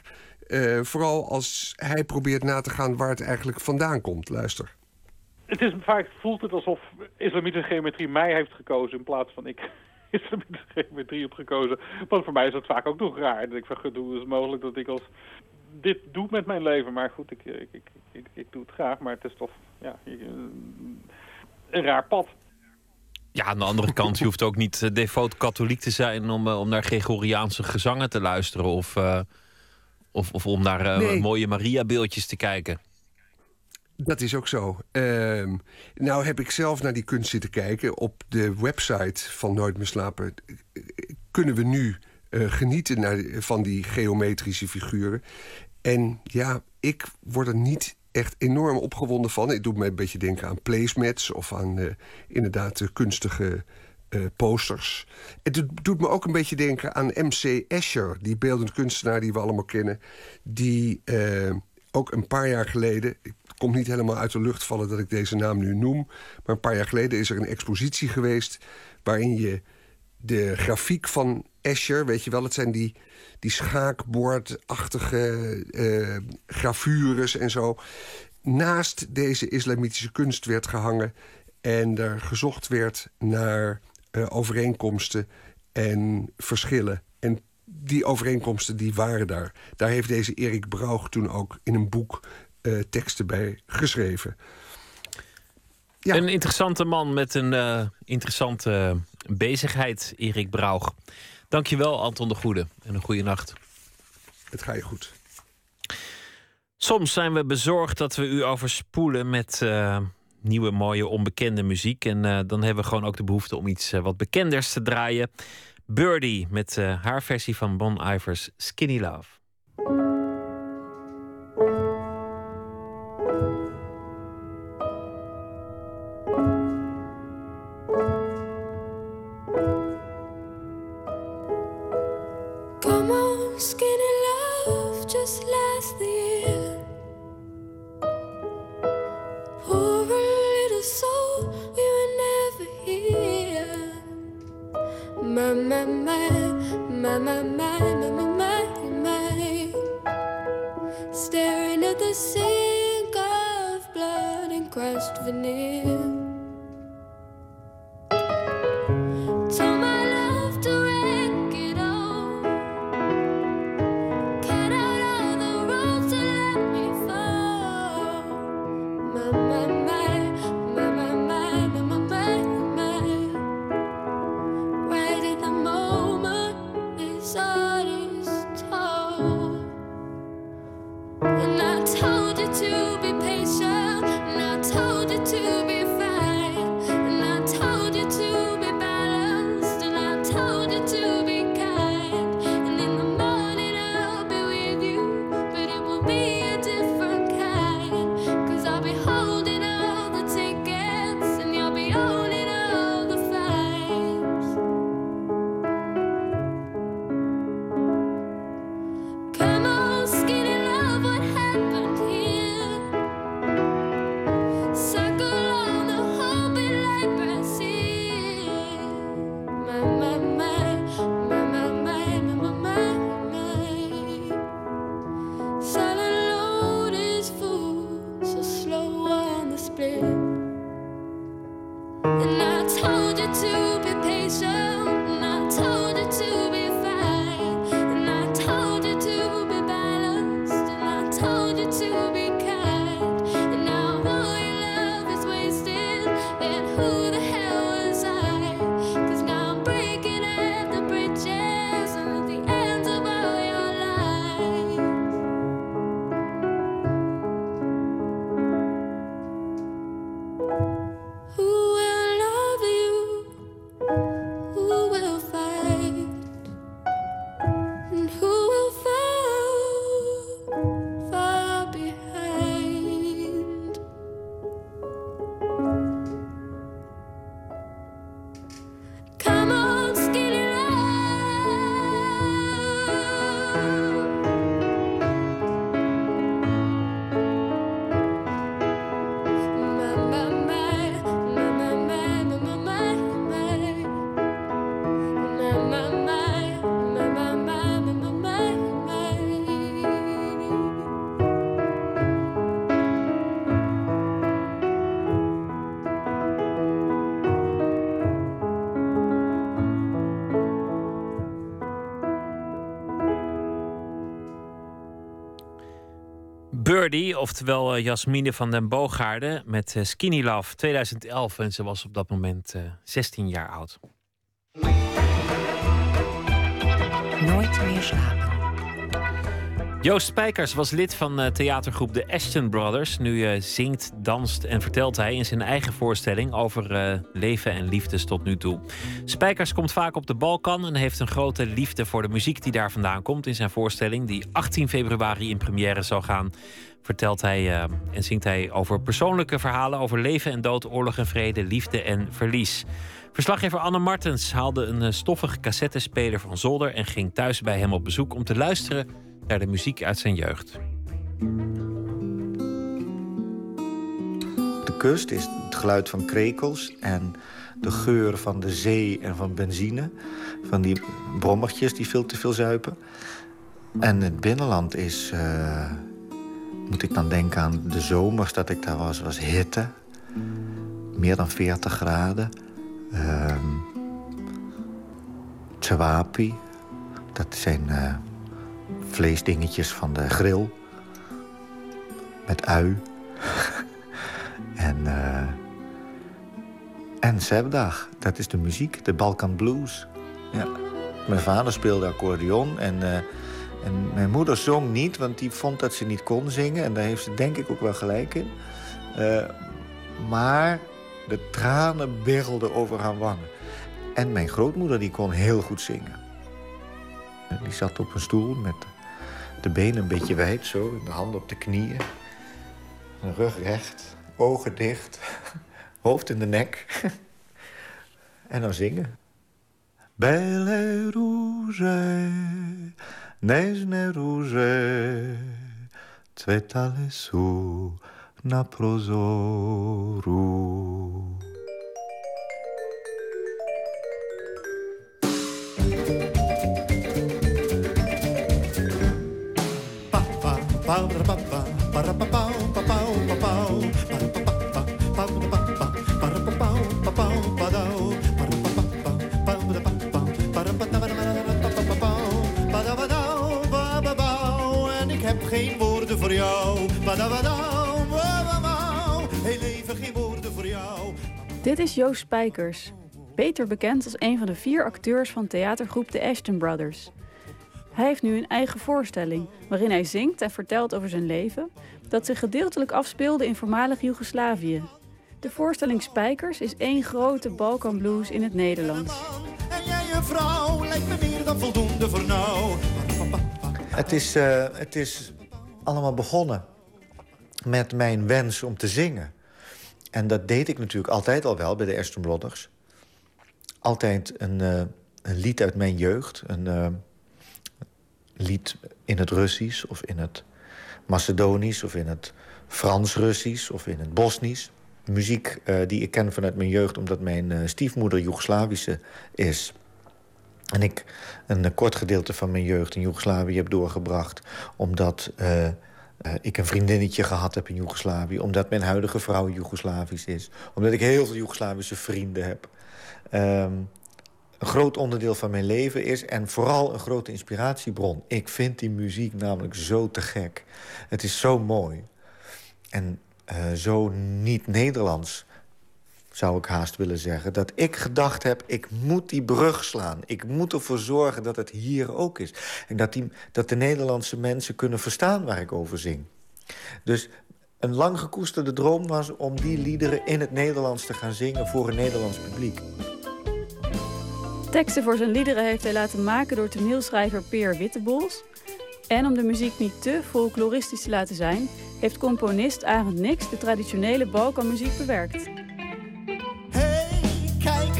Vooral als hij probeert na te gaan waar het eigenlijk vandaan komt. Luister. Het is vaak voelt het alsof islamitische geometrie mij heeft gekozen in plaats van ik islamitische geometrie heb gekozen. Want voor mij is dat vaak ook nog raar. Dat ik van, hoe is het mogelijk dat ik als dit doe met mijn leven? Maar goed, ik, ik, ik, ik, ik doe het graag. Maar het is toch ja, een raar pad. Ja, aan de andere kant, je hoeft ook niet uh, devoot katholiek te zijn om, uh, om naar Gregoriaanse gezangen te luisteren. Of, uh, of, of om naar nee. mooie Maria-beeldjes te kijken. Dat is ook zo. Uh, nou heb ik zelf naar die kunst zitten kijken. Op de website van Nooit meer slapen kunnen we nu genieten naar, van die geometrische figuren. En ja, ik word er niet echt enorm opgewonden van. Het doet me een beetje denken aan placemats of aan uh, inderdaad kunstige posters. Het doet, me ook een beetje denken aan MC Escher, die beeldend kunstenaar die we allemaal kennen. Die ook een paar jaar geleden. Komt niet helemaal uit de lucht vallen dat ik deze naam nu noem. Maar een paar jaar geleden is er een expositie geweest. waarin je de grafiek van Escher, weet je wel, het zijn die die schaakbordachtige uh, gravures en zo. Naast deze islamitische kunst werd gehangen en er gezocht werd naar uh, overeenkomsten en verschillen. En die overeenkomsten die waren daar. Daar heeft deze Erik Braug toen ook in een boek uh, teksten bij geschreven. Ja. Een interessante man met een interessante bezigheid, Erik Braug. Dankjewel, Anton de Goede. En een goede nacht. Het ga je goed. Soms zijn we bezorgd dat we u overspoelen met uh, nieuwe, mooie, onbekende muziek. En uh, dan hebben we gewoon ook de behoefte om iets uh, wat bekenders te draaien. Birdie met haar versie van Bon Ivers Skinny Love. And I told you to be patient, and I told Birdie, oftewel uh, Jasmine van den Boogaarden met uh, Skinny Love 2011. En ze was op dat moment uh, 16 jaar oud. Nooit meer slapen. Joost Spijkers was lid van theatergroep de Ashton Brothers. Nu zingt, danst en vertelt hij in zijn eigen voorstelling over leven en liefdes tot nu toe. Spijkers komt vaak op de Balkan en heeft een grote liefde voor de muziek die daar vandaan komt. In zijn voorstelling, die 18 februari in première zal gaan, vertelt hij en zingt hij over persoonlijke verhalen over leven en dood, oorlog en vrede, liefde en verlies. Verslaggever Anne Martens haalde een stoffige cassettespeler van zolder en ging thuis bij hem op bezoek om te luisteren naar de muziek uit zijn jeugd. De kust is het geluid van krekels en de geur van de zee en van benzine. Van die brommertjes die veel te veel zuipen. En het binnenland is, uh, moet ik dan denken aan de zomers dat ik daar was, was hitte. Meer dan 40 graden. Uh, dat zijn... Uh, vleesdingetjes van de grill. Met ui. en, uh, en Sebdag, dat is de muziek, de Balkan Blues. Ja. Mijn vader speelde accordeon en, uh, en mijn moeder zong niet... want die vond dat ze niet kon zingen. En daar heeft ze denk ik ook wel gelijk in. Uh, maar de tranen birrelden over haar wangen. En mijn grootmoeder die kon heel goed zingen. Die zat op een stoel met de benen een beetje wijd zo, de handen op de knieën. Een rug recht, ogen dicht, hoofd in de nek. en dan zingen. Belle rouge, nežne rouge, cvetale su na prozoru. En Dit is Joost Spijkers, beter bekend als een van de vier acteurs van theatergroep de Ashton Brothers. Hij heeft nu een eigen voorstelling waarin hij zingt en vertelt over zijn leven dat zich gedeeltelijk afspeelde in voormalig Joegoslavië. De voorstelling Spijkers is één grote Balkan blues in het Nederlands. En jij je vrouw lijkt me meer dan voldoende. Het is, uh, het is allemaal begonnen met mijn wens om te zingen. En dat deed ik natuurlijk altijd al wel bij de Aston Brothers. Altijd een, uh, een lied uit mijn jeugd. Een, uh, lied in het Russisch of in het Macedonisch of in het Frans-Russisch of in het Bosnisch. Muziek uh, die ik ken vanuit mijn jeugd omdat mijn stiefmoeder Joegoslavische is. En ik een kort gedeelte van mijn jeugd in Joegoslavië heb doorgebracht... omdat ik een vriendinnetje gehad heb in Joegoslavië... omdat mijn huidige vrouw Joegoslavisch is... omdat ik heel veel Joegoslavische vrienden heb... Um, een groot onderdeel van mijn leven is. En vooral een grote inspiratiebron. Ik vind die muziek namelijk zo te gek. Het is zo mooi. En uh, zo niet Nederlands, zou ik haast willen zeggen. Dat ik gedacht heb, ik moet die brug slaan. Ik moet ervoor zorgen dat het hier ook is. En dat, die, dat de Nederlandse mensen kunnen verstaan waar ik over zing. Dus een lang gekoesterde droom was om die liederen in het Nederlands te gaan zingen... voor een Nederlands publiek. Teksten voor zijn liederen heeft hij laten maken door toneelschrijver Peer Wittebols. En om de muziek niet te folkloristisch te laten zijn, heeft componist Arend Nix de traditionele Balkanmuziek bewerkt.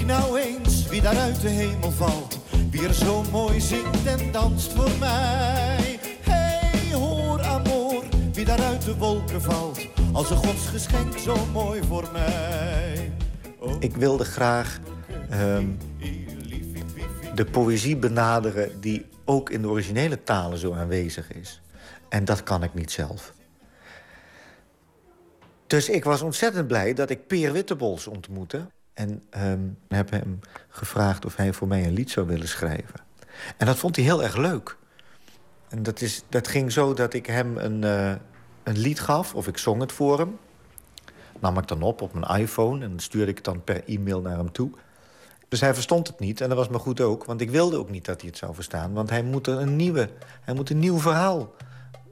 Nou eens wie daar uit de hemel valt. Wie er zo mooi zingt en danst voor mij. Hey, hoor amor, wie daar uit de wolken valt. Als een godsgeschenk zo mooi voor mij. Oh. Ik wilde graag um, de poëzie benaderen die ook in de originele talen zo aanwezig is. En dat kan ik niet zelf. Dus ik was ontzettend blij dat ik Peer Wittebols ontmoette. En um, heb hem gevraagd of hij voor mij een lied zou willen schrijven. En dat vond hij heel erg leuk. En dat, is, dat ging zo dat ik hem een, uh, een lied gaf of ik zong het voor hem. Nam ik dan op op mijn iPhone en stuurde ik het dan per e-mail naar hem toe. Dus hij verstond het niet en dat was me goed ook. Want ik wilde ook niet dat hij het zou verstaan. Want hij moet, een, nieuwe, hij moet een nieuw verhaal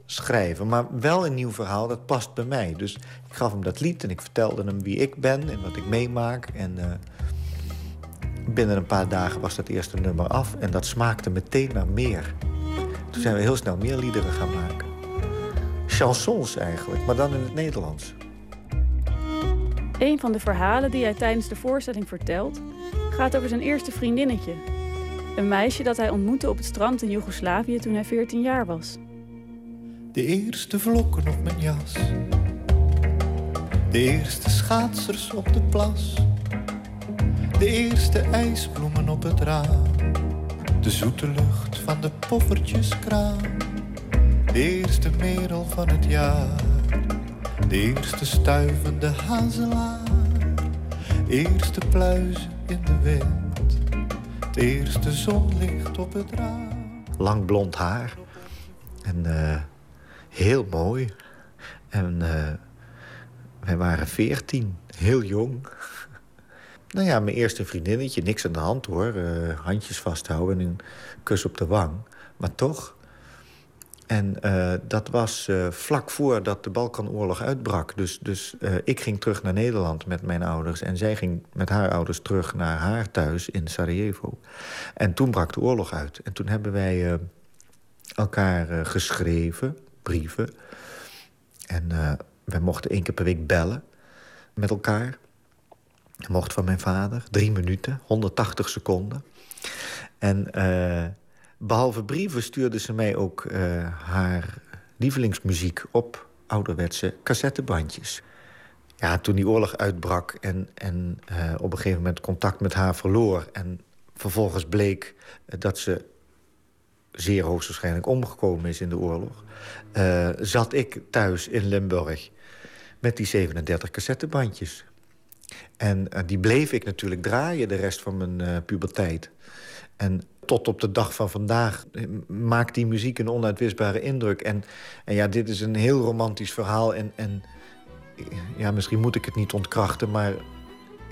schrijven. Maar wel een nieuw verhaal, dat past bij mij. Dus ik gaf hem dat lied en ik vertelde hem wie ik ben en wat ik meemaak. En uh, binnen een paar dagen was dat eerste nummer af. En dat smaakte meteen naar meer. Toen zijn we heel snel meer liederen gaan maken. Chansons eigenlijk, maar dan in het Nederlands. Een van de verhalen die hij tijdens de voorstelling vertelt... gaat over zijn eerste vriendinnetje. Een meisje dat hij ontmoette op het strand in Joegoslavië toen hij 14 jaar was. De eerste vlokken op mijn jas. De eerste schaatsers op de plas. De eerste ijsbloemen op het raam. De zoete lucht van de poffertjeskraam. De eerste merel van het jaar. De eerste stuivende hazelaar. Eerste pluizen in de wind. Het eerste zonlicht op het raam. Lang blond haar. En uh, heel mooi. En uh, wij waren veertien, heel jong. nou ja, mijn eerste vriendinnetje, niks aan de hand hoor. Uh, handjes vasthouden en een kus op de wang. Maar toch. En uh, dat was vlak voordat de Balkanoorlog uitbrak. Dus, dus ik ging terug naar Nederland met mijn ouders. En zij ging met haar ouders terug naar haar thuis in Sarajevo. En toen brak de oorlog uit. En toen hebben wij elkaar geschreven brieven. En uh, wij mochten één keer per week bellen met elkaar. Dat mocht van mijn vader. Drie minuten, 180 seconden. En uh, behalve brieven stuurde ze mij ook uh, haar lievelingsmuziek op ouderwetse cassettebandjes. Ja, toen die oorlog uitbrak en, en op een gegeven moment contact met haar verloor... en vervolgens bleek dat ze zeer hoogstwaarschijnlijk omgekomen is in de oorlog... Uh, zat ik thuis in Limburg met die 37 cassettebandjes. En uh, die bleef ik natuurlijk draaien de rest van mijn uh, puberteit. En tot op de dag van vandaag maakt die muziek een onuitwisbare indruk. En, en ja, dit is een heel romantisch verhaal. En, en ja, misschien moet ik het niet ontkrachten, maar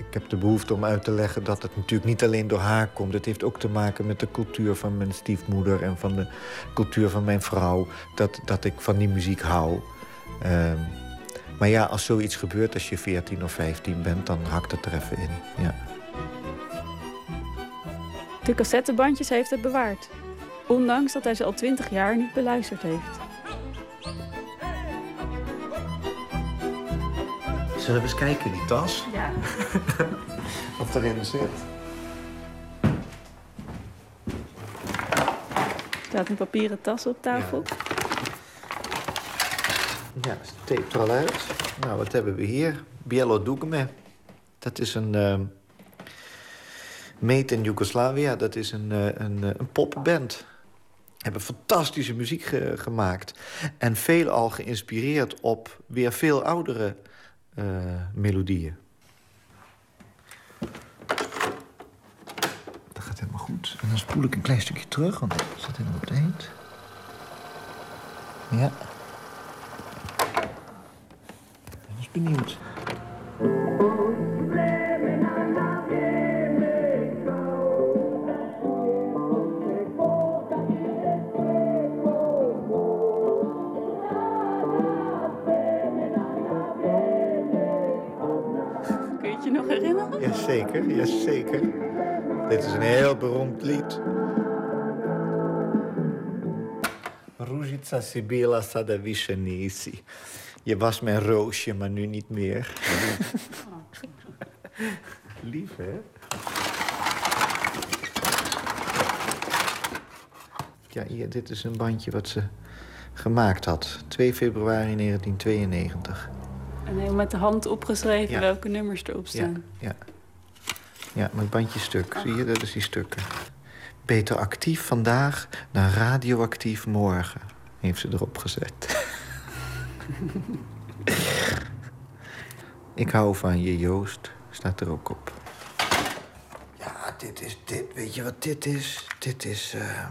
ik heb de behoefte om uit te leggen dat het natuurlijk niet alleen door haar komt. Het heeft ook te maken met de cultuur van mijn stiefmoeder en van de cultuur van mijn vrouw. Dat, dat ik van die muziek hou. Uh, maar ja, als zoiets gebeurt als je 14 of 15 bent, dan hakt het er even in. Ja. De cassettebandjes heeft het bewaard. Ondanks dat hij ze al 20 jaar niet beluisterd heeft. Zullen we eens kijken in die tas? Ja. Wat erin zit. Er staat een papieren tas op tafel. Ja, ja is de tape er al uit. Nou, wat hebben we hier? Bielo Dugme. Dat is een... Uh, Meet in Joegoslavië. Dat is een, uh, een, een popband hebben fantastische muziek ge gemaakt. En veelal geïnspireerd op weer veel oudere uh, melodieën. Dat gaat helemaal goed. En dan spoel ik een klein stukje terug, want dat zit helemaal op het eind. Ja. Ik was benieuwd. Jazeker, jazeker. Dit is een heel beroemd lied. Ružica si bila, sada više nisi. Je was mijn roosje, maar nu niet meer. Lief, hè? Ja, hier, dit is een bandje wat ze gemaakt had. 2 februari 1992. En heel met de hand opgeschreven Ja. welke nummers erop staan. Ja. Ja, met bandje stuk. Zie je, dat is die stukken. Beter actief vandaag dan radioactief morgen. Heeft ze erop gezet. Ik hou van je, Joost. Staat er ook op. Ja, dit is dit. Weet je wat dit is? Dit is, eh,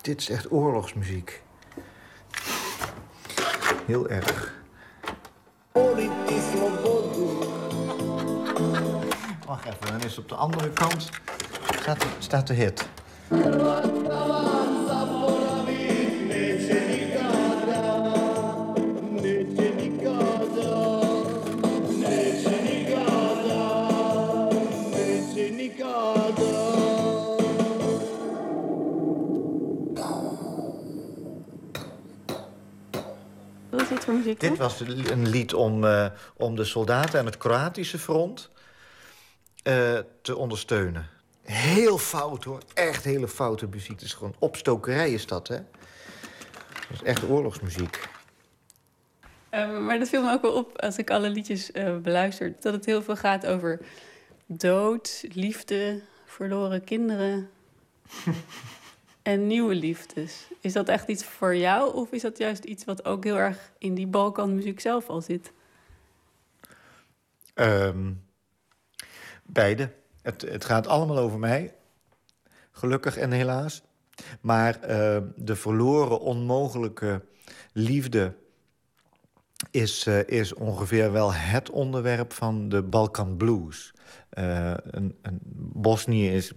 dit is echt oorlogsmuziek. Heel erg. Wacht even, dan is op de andere kant. Staat, staat de hit. Dit was een lied om, eh, om de soldaten aan het Kroatische front eh, te ondersteunen. Heel fout hoor, echt hele foute muziek. Het is gewoon opstokerij is dat, hè? Dat is echt oorlogsmuziek. Eh, maar dat viel me ook wel op als ik alle liedjes eh, beluister. Dat het heel veel gaat over dood, liefde, verloren kinderen en nieuwe liefdes. Is dat echt iets voor jou of is dat juist iets wat ook heel erg in die Balkanmuziek zelf al zit? Ehm, beide. Het, het gaat allemaal over mij. Gelukkig en helaas. Maar ehm, de verloren, onmogelijke liefde is, eh, is ongeveer wel het onderwerp van de Balkan Blues. Eh, een, een, Bosnië is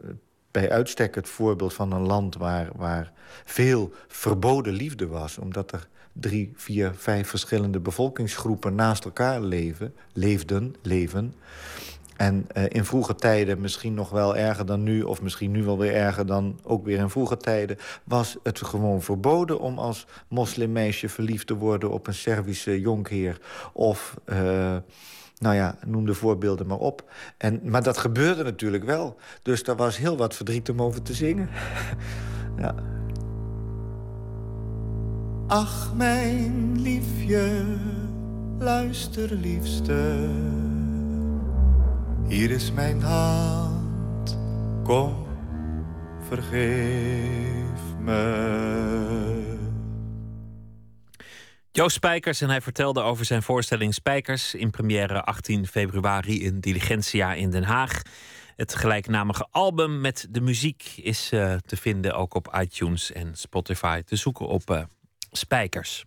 eh, bij uitstek het voorbeeld van een land waar, waar veel verboden liefde was. Omdat er drie, vier, vijf verschillende bevolkingsgroepen naast elkaar leven, leefden, leven. En eh, in vroege tijden, misschien nog wel erger dan nu... of misschien nu wel weer erger dan ook weer in vroege tijden... was het gewoon verboden om als moslimmeisje verliefd te worden... op een Servische jonkheer of... eh, nou ja, noem de voorbeelden maar op. En, maar dat gebeurde natuurlijk wel. Dus daar was heel wat verdriet om over te zingen. ja. Ach, mijn liefje, luister liefste. Hier is mijn hand, kom, vergeef me. Joost Spijkers en hij vertelde over zijn voorstelling Spijkers in première 18 februari in Diligentia in Den Haag. Het gelijknamige album met de muziek is eh, te vinden ook op iTunes en Spotify. Te zoeken op eh, Spijkers.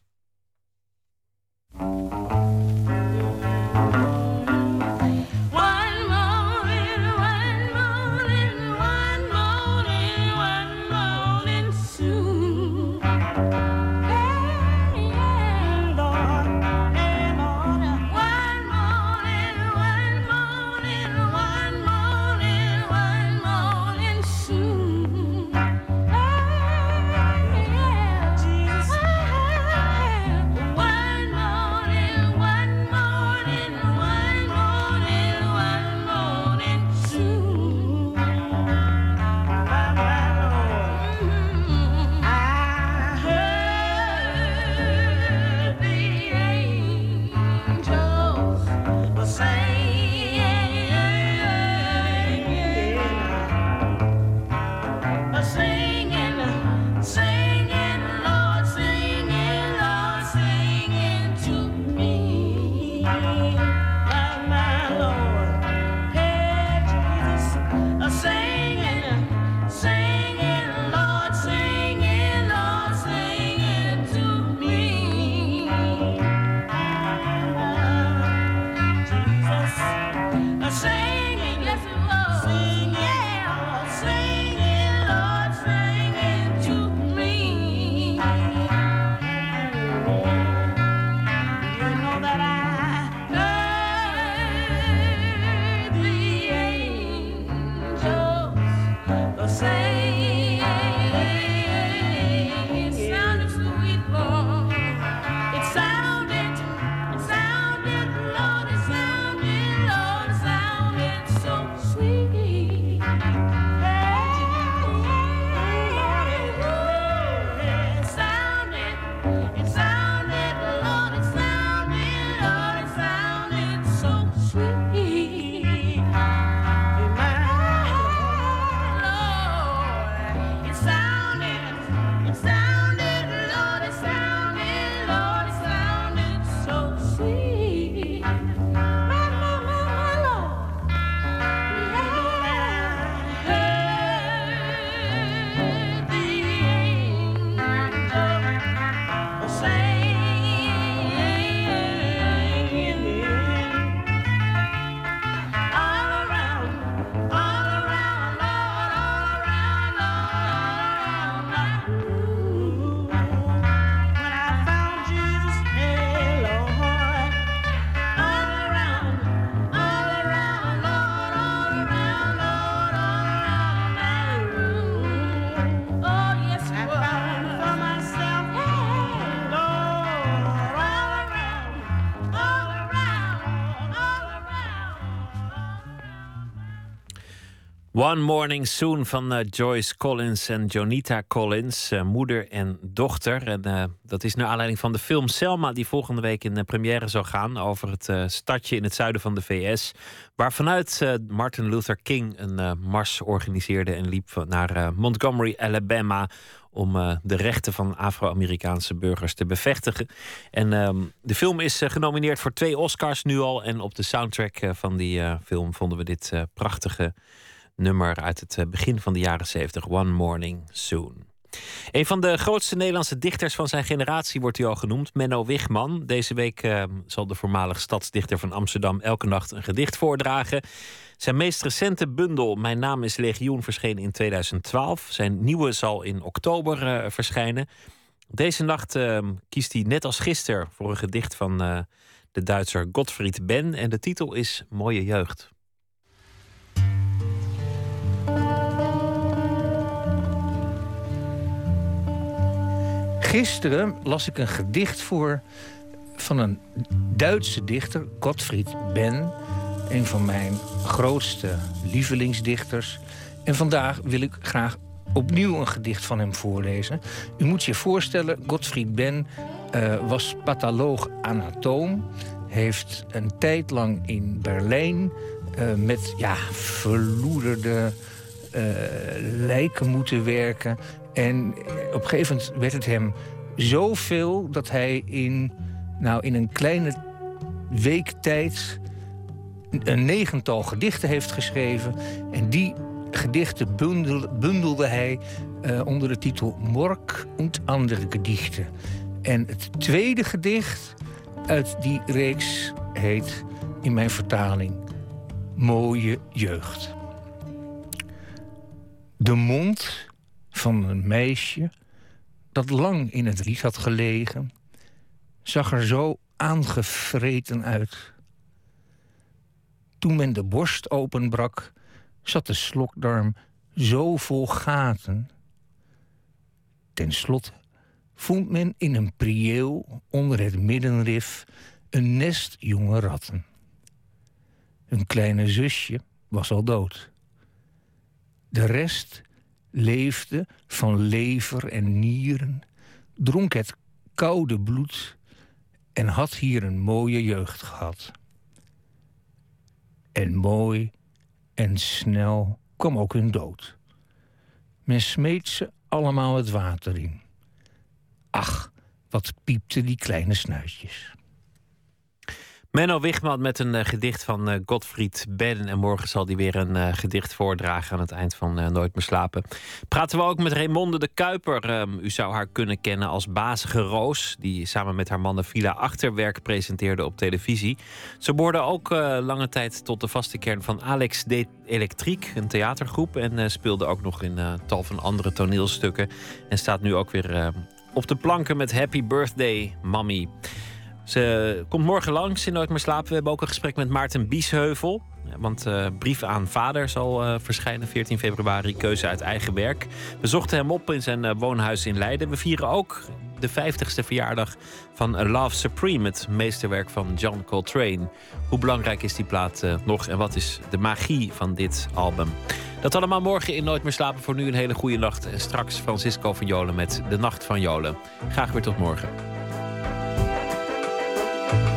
One Morning Soon van eh, Joyce Collins en Jonita Collins, eh, moeder en dochter. En eh, dat is naar aanleiding van de film Selma, die volgende week in de première zal gaan over het stadje in het zuiden van de VS. Waar vanuit Martin Luther King een mars organiseerde en liep naar Montgomery, Alabama. Om de rechten van Afro-Amerikaanse burgers te bevestigen. En ehm, de film is genomineerd voor twee Oscars nu al. En op de soundtrack van die film vonden we dit prachtige nummer uit het eh, begin van de jaren 70, One Morning Soon. Een van de grootste Nederlandse dichters van zijn generatie wordt hij al genoemd, Menno Wigman. Deze week uh, zal de voormalig stadsdichter van Amsterdam elke nacht een gedicht voordragen. Zijn meest recente bundel, Mijn naam is Legioen, verscheen in 2012. Zijn nieuwe zal in oktober uh, verschijnen. Deze nacht uh, kiest hij net als gisteren voor een gedicht van de Duitser Gottfried Ben. En de titel is Mooie Jeugd. Gisteren las ik een gedicht voor van een Duitse dichter, Gottfried Ben. Een van mijn grootste lievelingsdichters. En vandaag wil ik graag opnieuw een gedicht van hem voorlezen. U moet je voorstellen, Gottfried Ben uh, was patholoog-anatoom. Heeft een tijd lang in Berlijn uh, met ja, verloederde uh, lijken moeten werken. En op gegeven moment werd het hem zoveel dat hij in, nou, in een kleine week tijd een negental gedichten heeft geschreven. En die gedichten bundelde, hij uh, onder de titel Mork und andere Gedichten. En het tweede gedicht uit die reeks heet in mijn vertaling Mooie Jeugd. De mond van een meisje dat lang in het riet had gelegen, zag er zo aangevreten uit. Toen men de borst openbrak, zat de slokdarm zo vol gaten. Ten slotte vond men in een prieel onder het middenrif een nest jonge ratten. Hun kleine zusje was al dood. De rest leefde van lever en nieren, dronk het koude bloed en had hier een mooie jeugd gehad. En mooi en snel kwam ook hun dood. Men smeet ze allemaal het water in. Ach, wat piepten die kleine snuitjes. Menno Wigman met een uh, gedicht van uh, Godfried Ben. En morgen zal hij weer een uh, gedicht voordragen aan het eind van Nooit meer slapen. Praten we ook met Raymonde de Kuiper. Um, u zou haar kunnen kennen als bazige Roos. Die samen met haar mannen Villa Achterwerk presenteerde op televisie. Ze behoorde ook lange tijd tot de vaste kern van Alex de Electriek, een theatergroep. En speelde ook nog in tal van andere toneelstukken. En staat nu ook weer op de planken met Happy Birthday, Mommy. Ze komt morgen langs in Nooit meer slapen. We hebben ook een gesprek met Maarten Biesheuvel. Want uh, Brief aan Vader zal uh, verschijnen 14 februari. Keuze uit eigen werk. We zochten hem op in zijn uh, woonhuis in Leiden. We vieren ook de 50ste verjaardag van Love Supreme. Het meesterwerk van John Coltrane. Hoe belangrijk is die plaat nog? En wat is de magie van dit album? Dat allemaal morgen in Nooit meer slapen. Voor nu een hele goede nacht. En straks Francisco van Jolen met De Nacht van Jolen. Graag weer tot morgen. Bye.